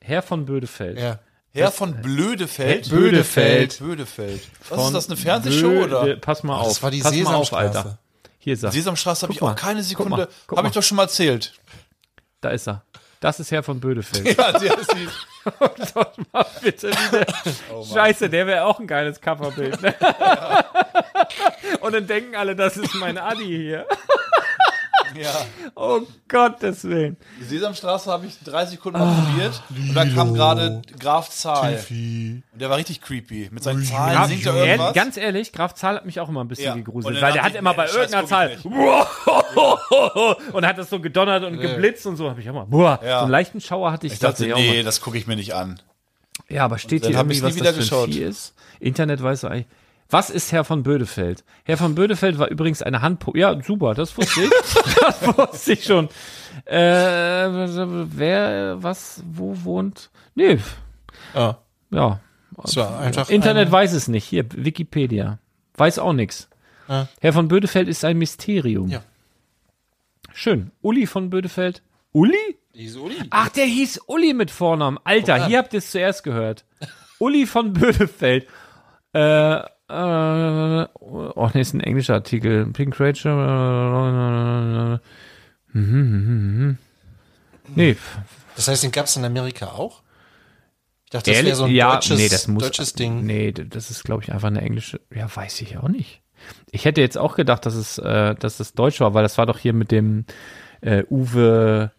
Herr von Bödefeld. Ja. Herr von Blödefeld? Bödefeld. Blödefeld. Was Von ist das, eine Fernsehshow oder? Pass mal auf. Das war die pass mal auf, Sesamstraße. Alter. Hier ist er. Sesamstraße habe ich mal, auch keine Sekunde. Habe ich doch schon mal erzählt. Da ist er. Das ist Herr von Bödefeld. Ja, die, die, Doch mal bitte wieder. Oh Scheiße, der wäre auch ein geiles Coverbild. Ne? Und dann denken alle, das ist mein Adi hier. Ja. Oh Gottes Willen. Die Sesamstraße habe ich drei Sekunden mal probiert. Und da kam gerade Graf Zahl. Und der war richtig creepy. Mit seinen Zahlen Graf, singt er ehrlich, irgendwas. ganz ehrlich, Graf Zahl hat mich auch immer ein bisschen Ja. Gegruselt, weil der dachte hat immer nee, bei Scheiß irgendeiner Zahl und hat das so gedonnert und geblitzt und so, habe ich auch mal, boah, Ja. so einen leichten Schauer hatte ich, ich dachte, auch nee, das gucke ich mir nicht an. Ja, aber steht hier irgendwie, was nie das wieder für ein geschaut. Vieh ist? Internet weiß eigentlich. Was ist Herr von Bödefeld? Herr von Bödefeld war übrigens eine Handpo. Ja, super, das wusste ich. das wusste ich schon. Äh, wer, was, wo wohnt? Nee, Ja. ja. War einfach Internet ein, weiß es nicht. Hier, Wikipedia. Weiß auch nichts. Ja. Herr von Bödefeld ist ein Mysterium. Ja. Schön. Uli von Bödefeld. Uli? Ach, der hieß Uli mit Vornamen. Alter, hier habt ihr es zuerst gehört. Uli von Bödefeld. Äh, äh, oh, nee, ist ein englischer Artikel. Pink Rachel. äh, mhm, mhm, mhm. Nee, Das heißt, den gab es in Amerika auch? Ich dachte, das Ehrlich? wäre so ein ja, deutsches, nee, das muss, deutsches Ding. Nee, das ist, glaube ich, einfach eine englische. Ja, weiß ich auch nicht. Ich hätte jetzt auch gedacht, dass es, äh, dass es deutsch war, weil das war doch hier mit dem äh, Uwe,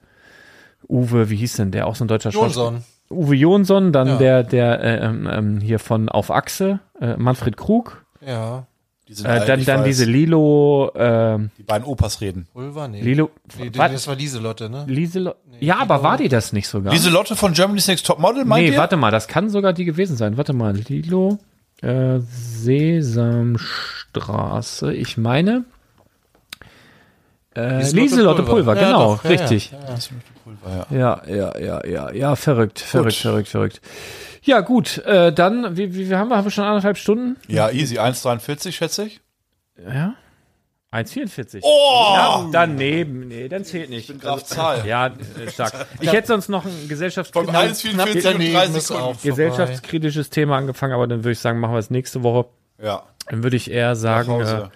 Uwe, wie hieß denn der? Auch so ein deutscher Schauspieler. Uwe Jonsson, dann Ja. der, der äh, ähm, ähm, hier von Auf Achse, äh, Manfred Krug, Ja. Die sind äh, dann, dann weiß. diese Lilo, ähm, Die beiden Opas reden. Pulver? Nee. Lilo, Nee, das war Lieselotte, ne? Liselo ja, aber war die das nicht sogar? Lieselotte von Germany's Next Top Model, meint Nee, ihr? warte mal, das kann sogar die gewesen sein. Warte mal, Lilo, äh, Sesamstraße, ich meine. Äh, Lieselotte Lieselotte Pulver. Pulver, Ja, genau, doch, ja, richtig. ja, Ja, ja, ja, ja, ja, verrückt, verrückt, verrückt, verrückt. Ja, gut, äh, dann, wie, wie, wie haben wir, haben wir schon anderthalb Stunden? Ja, easy. 1,43 schätze ich. Ja. 1,44. Oh! Ja, daneben, nee, dann zählt nicht. Ich bin Graf Zahl. Ja, äh, stark. Ich hätte sonst noch ein gesellschafts Von knapp 1,44 und 3 daneben ist Sekunden. auch vorbei. gesellschaftskritisches Thema angefangen, aber dann würde ich sagen, machen wir es nächste Woche. Ja, Dann würde ich eher sagen, nach Äh, Hause.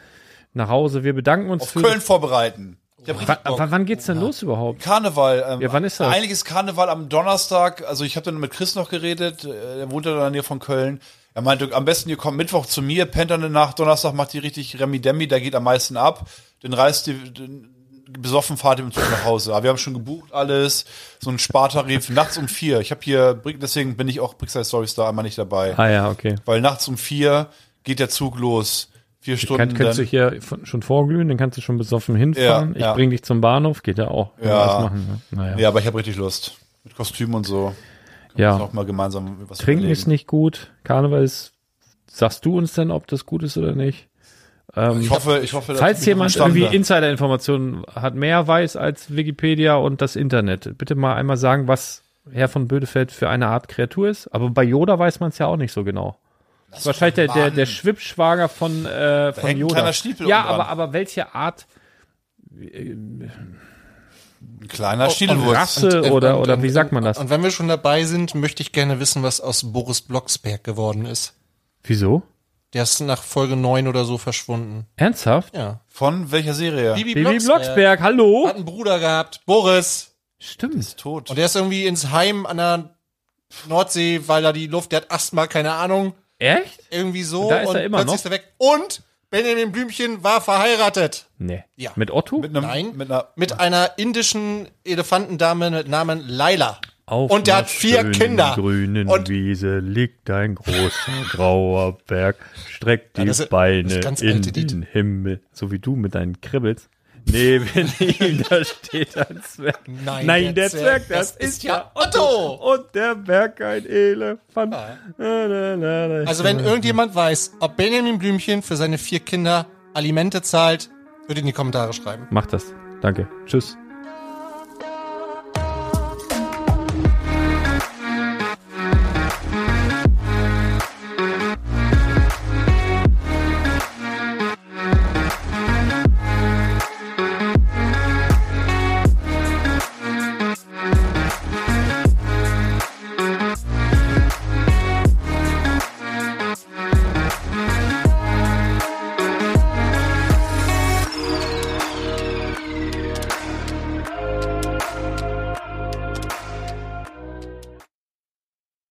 nach Hause. Wir bedanken uns Auf für. Köln vorbereiten. Ich hab richtig Wa- Bock. wa- wann geht's denn los überhaupt? Karneval. Ähm, Ja, wann ist das? Ist Karneval am Donnerstag. Also ich habe dann mit Chris noch geredet. äh, Der wohnt ja in der Nähe von Köln. Er meinte, am besten ihr kommt Mittwoch zu mir, pennt dann eine Nacht, Donnerstag macht die richtig Remi-Demi, da geht am meisten ab. Dann reist die, den, besoffen fahrt ihr mit Zug nach Hause. Aber wir haben schon gebucht alles, so ein Spartarif, nachts um vier. Ich habe hier, deswegen bin ich auch Brickside Stories da einmal nicht dabei. Ah ja, okay. Weil nachts um vier geht der Zug los. Vier Stunden. Kann, kannst du dann, hier von- schon vorglühen, dann kannst du schon besoffen hinfahren. Ja, ich ja. bring dich zum Bahnhof, geht ja auch. Ja. machen, ne? Naja. ja, aber ich habe richtig Lust. Mit Kostüm und so. Ja. Auch mal gemeinsam was Trinken überlegen. ist nicht gut. Karneval ist. Sagst du uns denn, ob das gut ist oder nicht? Ähm, Ich hoffe, ich hoffe, dass Falls jemand irgendwie. Insider-Informationen hat, mehr weiß als Wikipedia und das Internet, bitte mal einmal sagen, was Herr von Bödefeld für eine Art Kreatur ist. Aber bei Yoda weiß man es ja auch nicht so genau. Das ist wahrscheinlich der, der, der Schwippschwager von, äh, von hängt ein Yoda. kleiner Stiefel ja, aber, aber welche Art Ein kleiner Stiedelwurst. Rasse oder, oder wie sagt man das? Und wenn wir schon dabei sind, möchte ich gerne wissen, was aus Boris Blocksberg geworden ist. Wieso? Der ist nach Folge 9 oder so verschwunden. Ernsthaft? Ja. Von welcher Serie? Bibi, Bibi Blocksberg, hallo? Hat einen Bruder gehabt, Boris. Stimmt. Tot. Und der ist irgendwie ins Heim an der Nordsee, weil da die Luft, der hat Asthma, keine Ahnung. Echt? Irgendwie so. Da ist und er immer plötzlich noch? ist er weg. Und Benjamin Blümchen war verheiratet. Nee. Ja. Mit Otto? mit einem, Nein. Mit einer, Mit einer indischen Elefantendame mit Namen Laila. Auf Und der hat vier schönen Kinder. grünen Und- Wiese liegt ein großer grauer Berg, streckt die Ja, ist- Beine in alte Lied. den Himmel, so wie du mit deinen Kribbels. Neben ihm, da steht ein Zwerg. Nein, Nein der der, Zwerg, das, das ist ja ja Otto. Und der Berg ein Elefant. Na, na, na, na. Also wenn irgendjemand weiß, ob Benjamin Blümchen für seine vier Kinder Alimente zahlt, würde in die Kommentare schreiben. Macht das. Danke. Tschüss.